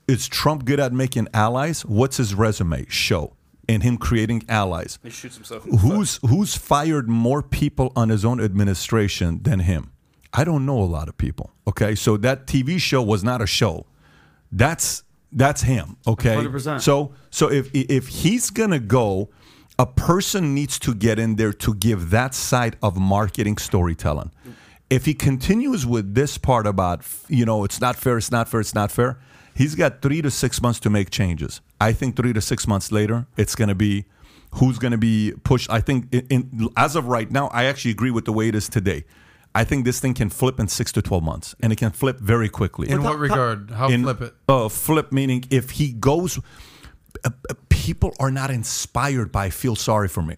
Is Trump good at making allies? What's his resume show in him creating allies? He shoots himself. Who's who's fired more people on his own administration than him? I don't know a lot of people. Okay, so that TV show was not a show. That's that's him. Okay, 100%. So so if if he's gonna go, a person needs to get in there to give that side of marketing storytelling. If he continues with this part about you know it's not fair, it's not fair, it's not fair, he's got three to six months to make changes. I think three to six months later, it's gonna be who's to be pushed. I think, in, in, as of right now, I actually agree with the way it is today. I think this thing can flip in six to twelve months, and it can flip very quickly. In what regard? How In- flip it? Uh, flip meaning if he goes, uh, uh, people are not inspired by "feel sorry for me."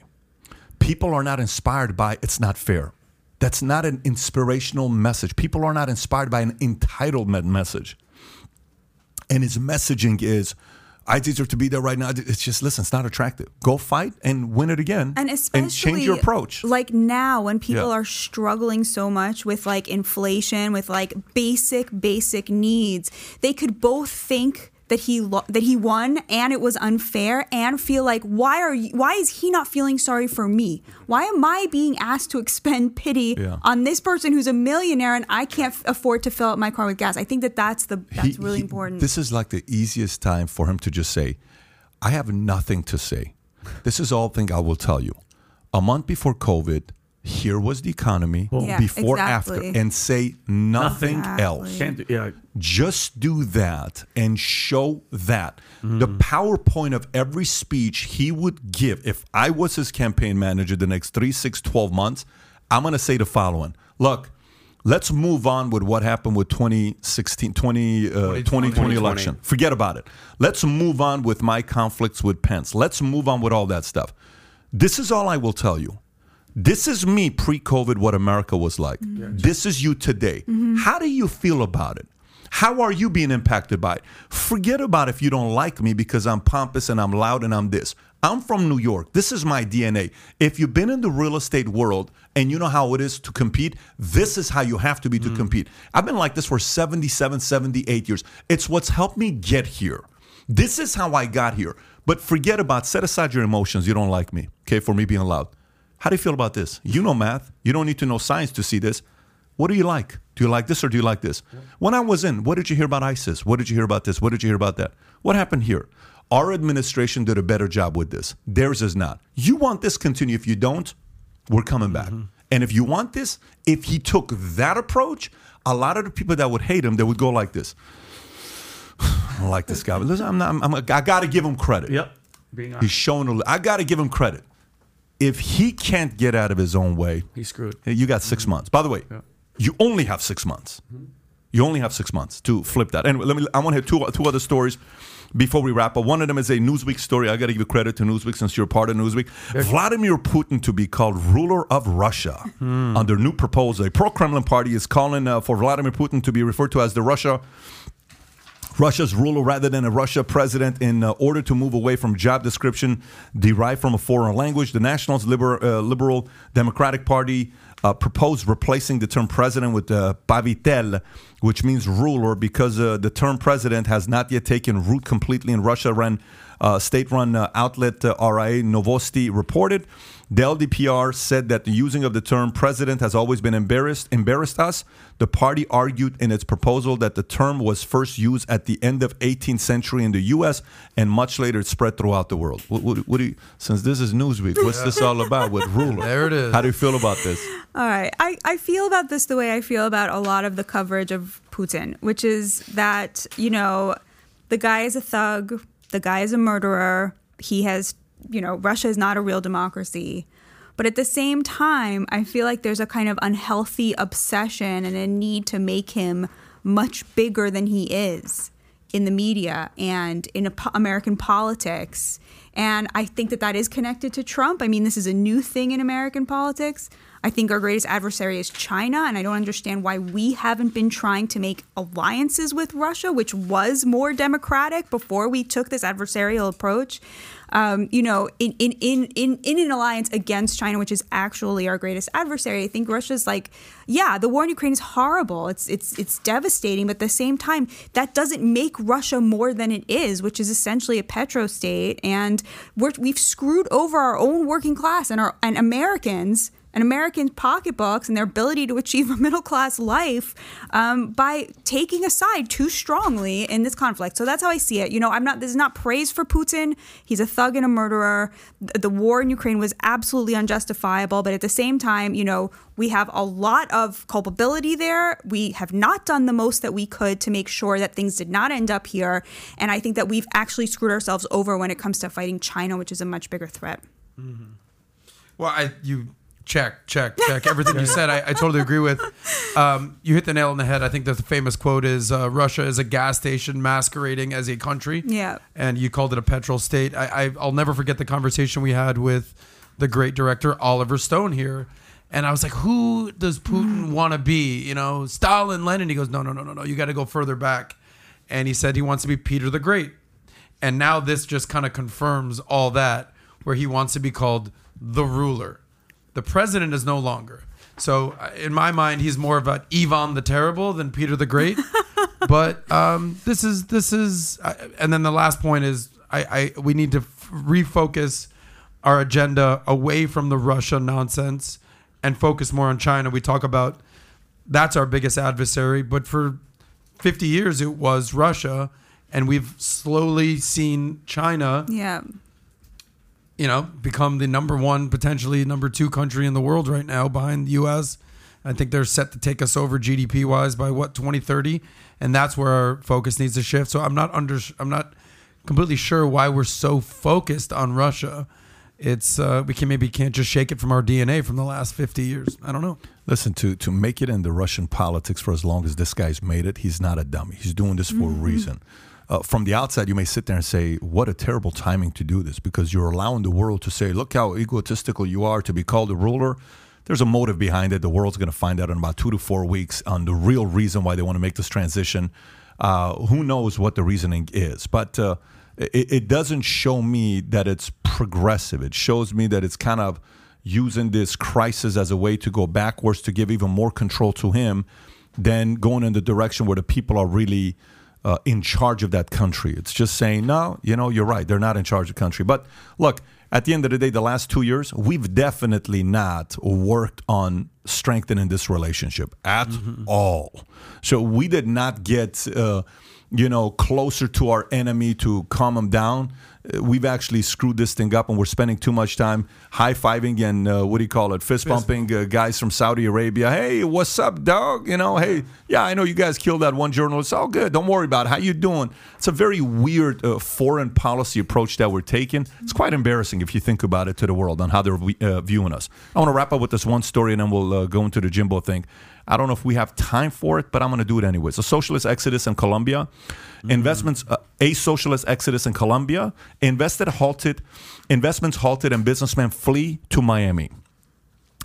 People are not inspired by "it's not fair." That's not an inspirational message. People are not inspired by an entitlement message and his messaging is I deserve to be there right now. It's just listen, it's not attractive. Go fight and win it again, and especially change your approach. Like now, when people Yeah. are struggling so much with like inflation, with like basic basic needs, they could both think that he lo- that he won and it was unfair and feel like why are you, why is he not feeling sorry for me? Why am I being asked to expend pity Yeah. on this person who's a millionaire and I can't f- afford to fill up my car with gas? I think that that's the that's He- really he- important. This is like the easiest time for him to just say, I have nothing to say. This is all thing I will tell you. A month before COVID, here was the economy. Yeah, before, exactly. after, and say nothing Exactly. else. Can't do, yeah. Just do that and show that. The Mm. PowerPoint of every speech he would give, if I was his campaign manager the next three, six, 12 months, I'm going to say the following Look, let's move on with what happened with 2016, 20, uh, 2020 2020. election. Forget about it. Let's move on with my conflicts with Pence. Let's move on with all that stuff. This is all I will tell you. This is me pre COVID, what America was like. Mm-hmm. This is you today. Mm-hmm. How do you feel about it? How are you being impacted by it? Forget about if you don't like me because I'm pompous and I'm loud and I'm this. I'm from New York. This is my DNA. If you've been in the real estate world and you know how it is to compete, this is how you have to be to mm. compete. I've been like this for 77, 78 years. It's what's helped me get here. This is how I got here. But forget about, set aside your emotions. You don't like me, okay, for me being loud. How do you feel about this? You know math. You don't need to know science to see this. What do you like? Do you like this or do you like this? When I was in, what did you hear about ISIS? What did you hear about this? What did you hear about that? What happened here? Our administration did a better job with this. Theirs is not. You want this continue. If you don't, we're coming back. Mm-hmm. And if you want this, if he took that approach, a lot of the people that would hate him, they would go like this. I don't like this guy. But listen, I'm not, I'm, I got to give him credit. Yep. Being He's honest. showing. A, I got to give him credit. If he can't get out of his own way, He's screwed. You got 6 mm-hmm. months. By the way, you only have six months. Mm-hmm. You only have six months to flip that. Anyway, let me. I want to hit two two other stories before we wrap up. One of them is a Newsweek story. I got to give credit to Newsweek since you're part of Newsweek. Vladimir Putin to be called ruler of Russia hmm. under new proposal. A pro-Kremlin party is calling uh, for Vladimir Putin to be referred to as the Russia Russia's ruler rather than a Russia president in uh, order to move away from job description derived from a foreign language. The Nationals Liber- uh, Liberal Democratic Party uh, proposed replacing the term president with uh, pavitel, which means ruler, because uh, the term president has not yet taken root completely in Russia. Ran uh, state-run uh, outlet RIA Novosti reported. The LDPR said that the using of the term president has always been embarrassed embarrassed us. The party argued in its proposal that the term was first used at the end of 18th century in the U.S. and much later it spread throughout the world. What, what, what do you, since this is Newsweek, what's this all about with ruler? There it is. How do you feel about this? All right. I, I feel about this the way I feel about a lot of the coverage of Putin, which is that, you know, the guy is a thug, the guy is a murderer. He has, you know, Russia is not a real democracy. But at the same time, I feel like there's a kind of unhealthy obsession and a need to make him much bigger than he is in the media and in American politics. And I think that that is connected to Trump. I mean, this is a new thing in American politics. I think our greatest adversary is China, and I don't understand why we haven't been trying to make alliances with Russia, which was more democratic before we took this adversarial approach. Um, you know, in, in, in, in, in an alliance against China, which is actually our greatest adversary, I think Russia's like, yeah, the war in Ukraine is horrible. It's it's it's devastating, but at the same time, that doesn't make Russia more than it is, which is essentially a petrostate. And we're, we've screwed over our own working class and our and Americans and American pocketbooks and their ability to achieve a middle class life um, by taking a side too strongly in this conflict. So that's how I see it. You know, I'm not. This is not praise for Putin. He's a thug and a murderer. The, the war in Ukraine was absolutely unjustifiable, but at the same time, you know, we have a lot of culpability there. We have not done the most that we could to make sure that things did not end up here, and I think that we've actually screwed ourselves over when it comes to fighting China, which is a much bigger threat. Well, I you check, check, check. Everything you said, I, I totally agree with. Um, you hit the nail on the head. I think that the famous quote is uh, Russia is a gas station masquerading as a country. Yeah. And you called it a petrol state. I, I, I'll never forget the conversation we had with the great director Oliver Stone here. And I was like, who does Putin want to be? You know, Stalin, Lenin. He goes, no, no, no, no, no. You got to go further back. And he said he wants to be Peter the Great. And now this just kind of confirms all that, where he wants to be called the ruler. The president is no longer. So uh, in my mind, he's more of an Ivan the Terrible than Peter the Great. but um, this is this is, uh, and then the last point is I, I we need to f- refocus our agenda away from the Russia nonsense and focus more on China. We talk about that's our biggest adversary, but for 50 years it was Russia, and we've slowly seen China Yeah. You know, become the number one, potentially number two country in the world right now behind the U.S. I think they're set to take us over GDP wise by what 2030, and that's where our focus needs to shift. So I'm not under, I'm not completely sure why we're so focused on Russia. It's uh, we can maybe can't just shake it from our DNA from the last 50 years. I don't know. Listen, to to make it in the Russian politics for as long as this guy's made it, he's not a dummy. He's doing this for a reason. Uh, from the outside, you may sit there and say, "What a terrible timing to do this," because you're allowing the world to say, "Look how egotistical you are to be called a ruler." There's a motive behind it. The world's going to find out in about two to four weeks on the real reason why they want to make this transition. Uh, who knows what the reasoning is? But uh, it, it doesn't show me that it's progressive. It shows me that it's kind of using this crisis as a way to go backwards to give even more control to him than going in the direction where the people are really uh, in charge of that country. It's just saying, no, you know, you're right. They're not in charge of the country. But look, at the end of the day, the last two years, we've definitely not worked on strengthening this relationship at all. So we did not get, uh, you know, closer to our enemy to calm them down. We've actually screwed this thing up, and we're spending too much time high fiving and uh, what do you call it, fist bumping uh, guys from Saudi Arabia. Hey, what's up, dog? You know, hey, yeah, I know you guys killed that one journalist. All good. Don't worry about it. How you doing? It's a very weird uh, foreign policy approach that we're taking. It's quite embarrassing if you think about it to the world on how they're uh, viewing us. I want to wrap up with this one story, and then we'll uh, go into the Jimbo thing. I don't know if we have time for it, but I'm going to do it anyways. A socialist exodus in Colombia, investments, uh, a socialist exodus in Colombia, invested halted, investments halted, and businessmen flee to Miami.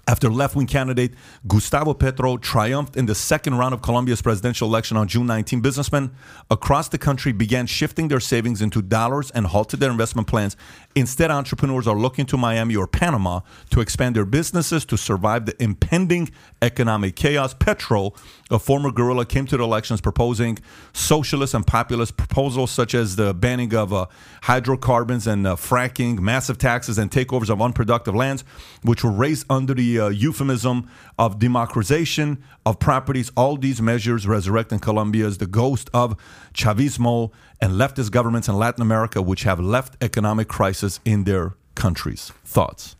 After left wing candidate Gustavo Petro triumphed in the second round of Colombia's presidential election on June 19, businessmen across the country began shifting their savings into dollars and halted their investment plans. Instead, entrepreneurs are looking to Miami or Panama to expand their businesses to survive the impending economic chaos. Petro, a former guerrilla, came to the elections proposing socialist and populist proposals such as the banning of uh, hydrocarbons and uh, fracking, massive taxes, and takeovers of unproductive lands, which were raised under the uh, euphemism of democratization of properties. All these measures resurrect in Colombia as the ghost of Chavismo and leftist governments in Latin America, which have left economic crisis in their countries. Thoughts?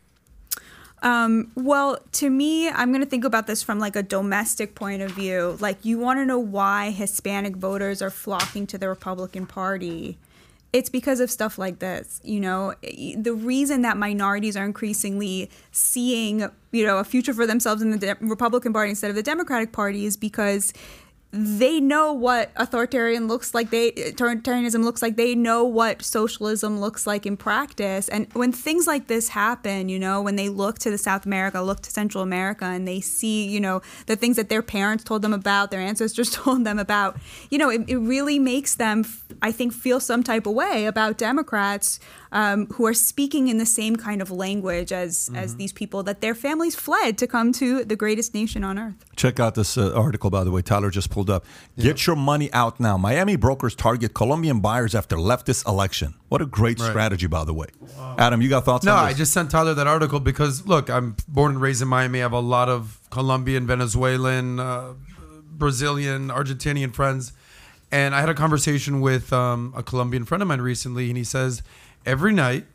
Um, well, to me, I'm going to think about this from like a domestic point of view. Like, you want to know why Hispanic voters are flocking to the Republican Party. It's because of stuff like this. You know, the reason that minorities are increasingly seeing, you know, a future for themselves in the De- Republican Party instead of the Democratic Party is because they know what authoritarian looks like they authoritarianism looks like they know what socialism looks like in practice. And when things like this happen you know when they look to the south america look to central america and they see you know the things that their parents told them about their ancestors told them about you know it, it really makes them i think feel some type of way about democrats um, who are speaking in the same kind of language as as these people that their families fled to come to the greatest nation on earth Check out this uh, article, by the way. Tyler just pulled up. Get your money out now. Miami brokers target Colombian buyers after leftist election. What a great strategy, by the way. Adam, you got thoughts No, on I just sent Tyler that article because look, I'm born and raised in Miami. I have a lot of Colombian, Venezuelan, uh, Brazilian, Argentinian friends, and I had a conversation with um, a Colombian friend of mine recently, and he says every night,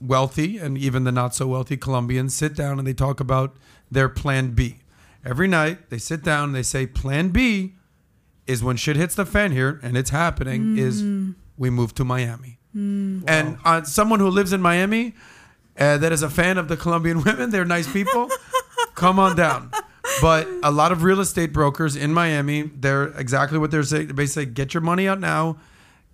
wealthy and even the not so wealthy Colombians sit down and they talk about their Plan B. Every night they sit down and they say Plan B is when shit hits the fan here, and it's happening. Is we move to Miami. And uh, someone who lives in Miami uh, that is a fan of the Colombian women, they're nice people. come on down. But a lot of real estate brokers in Miami, they're exactly what they're saying. They basically say, get your money out now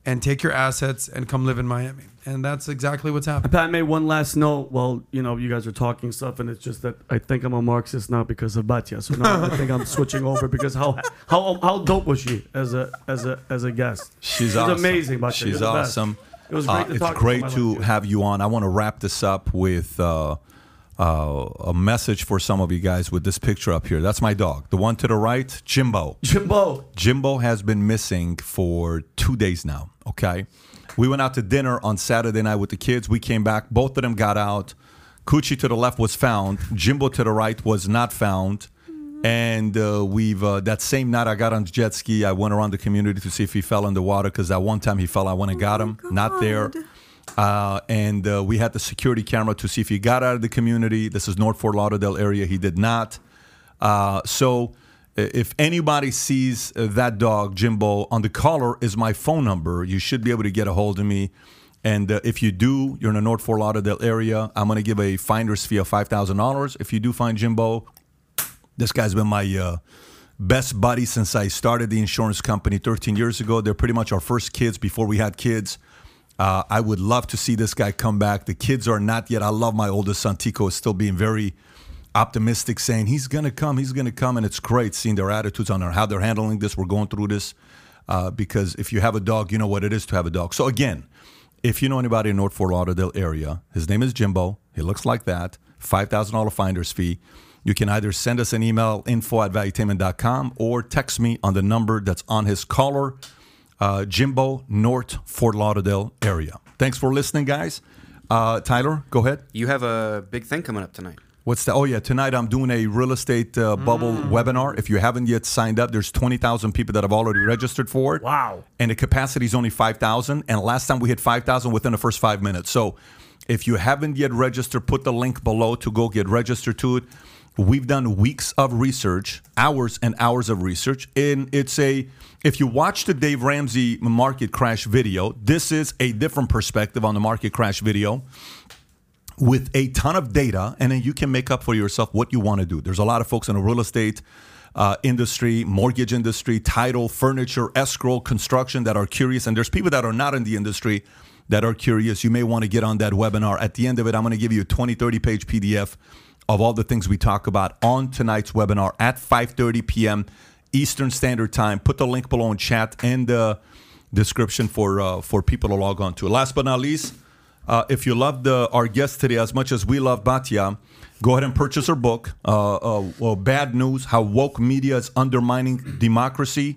and take your assets and come live in Miami. And that's exactly what's happening. Pat made one last note. Well, you know, you guys are talking stuff, and it's just that I think I'm a Marxist now because of Batya. So now I think I'm switching over because how how how dope was she as a as a as a guest? She's It was awesome. amazing, Batya. She's You're best. awesome. It was great Uh, to it's talk to great you. To have you on. I want to wrap this up with uh, uh, a message for some of you guys with this picture up here. That's my dog. The one to the right, Jimbo. Jimbo. Jimbo has been missing for two days now. Okay. We went out to dinner on Saturday night with the kids. We came back. Both of them got out. Coochie to the left was found. Jimbo to the right was not found. And uh, we've uh, that same night I got on the jet ski. I went around the community to see if he fell in the water because that one time he fell, I went and got him. Not there. Uh, and uh, we had the security camera to see if he got out of the community. This is North Fort Lauderdale area. He did not. Uh, so if anybody sees uh, that dog, Jimbo, on the collar is my phone number. You should be able to get a hold of me. And uh, if you do, you're in the North Fort Lauderdale area. I'm going to give a finder's fee of five thousand dollars. If you do find Jimbo, this guy's been my uh, best buddy since I started the insurance company 13 years ago. They're pretty much our first kids before we had kids. Uh, I would love to see this guy come back. The kids are not yet. I love my oldest son, Tico, is still being very optimistic, saying he's going to come, he's going to come. And it's great seeing their attitudes on how they're handling this. We're going through this uh, because if you have a dog, you know what it is to have a dog. So, again, if you know anybody in North Fort Lauderdale area, his name is Jimbo. He looks like that. $5,000 finder's fee. You can either send us an email, info at valuetainment.com, or text me on the number that's on his caller, uh, Jimbo, North Fort Lauderdale area. Thanks for listening, guys. Uh, Tyler, go ahead. You have a big thing coming up tonight. What's that? Oh yeah, tonight I'm doing a real estate uh, bubble webinar. If you haven't yet signed up, there's twenty thousand people that have already registered for it. Wow. And the capacity is only five thousand. And last time we hit five thousand within the first five minutes. So if you haven't yet registered, put the link below to go get registered to it. We've done weeks of research, hours and hours of research, and it's a. If you watch the Dave Ramsey market crash video, this is a different perspective on the market crash video with a ton of data, and then you can make up for yourself what you want to do. There's a lot of folks in the real estate uh, industry, mortgage industry, title, furniture, escrow, construction that are curious, and there's people that are not in the industry that are curious. You may want to get on that webinar. At the end of it, I'm going to give you a 20, 30 page PDF of all the things we talk about on tonight's webinar at 5:30 p.m. Eastern Standard Time. Put the link below in chat and the description for uh, for people to log on to. Last but not least. Uh, if you loved uh, our guest today as much as we love Batya, go ahead and purchase her book, uh, uh, well, Bad News How Woke Media is Undermining Democracy.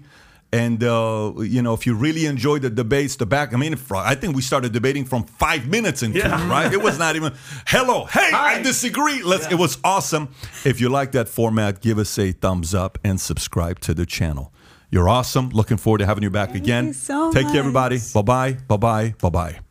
And, uh, you know, if you really enjoy the debates, the back, I mean, I think we started debating from five minutes into Yeah. it, right? It was not even, hello, hey, I disagree. Let's, It was awesome. If you like that format, give us a thumbs up and subscribe to the channel. You're awesome. Looking forward to having you back again. you so Take care, everybody. Bye bye. Bye bye. Bye bye.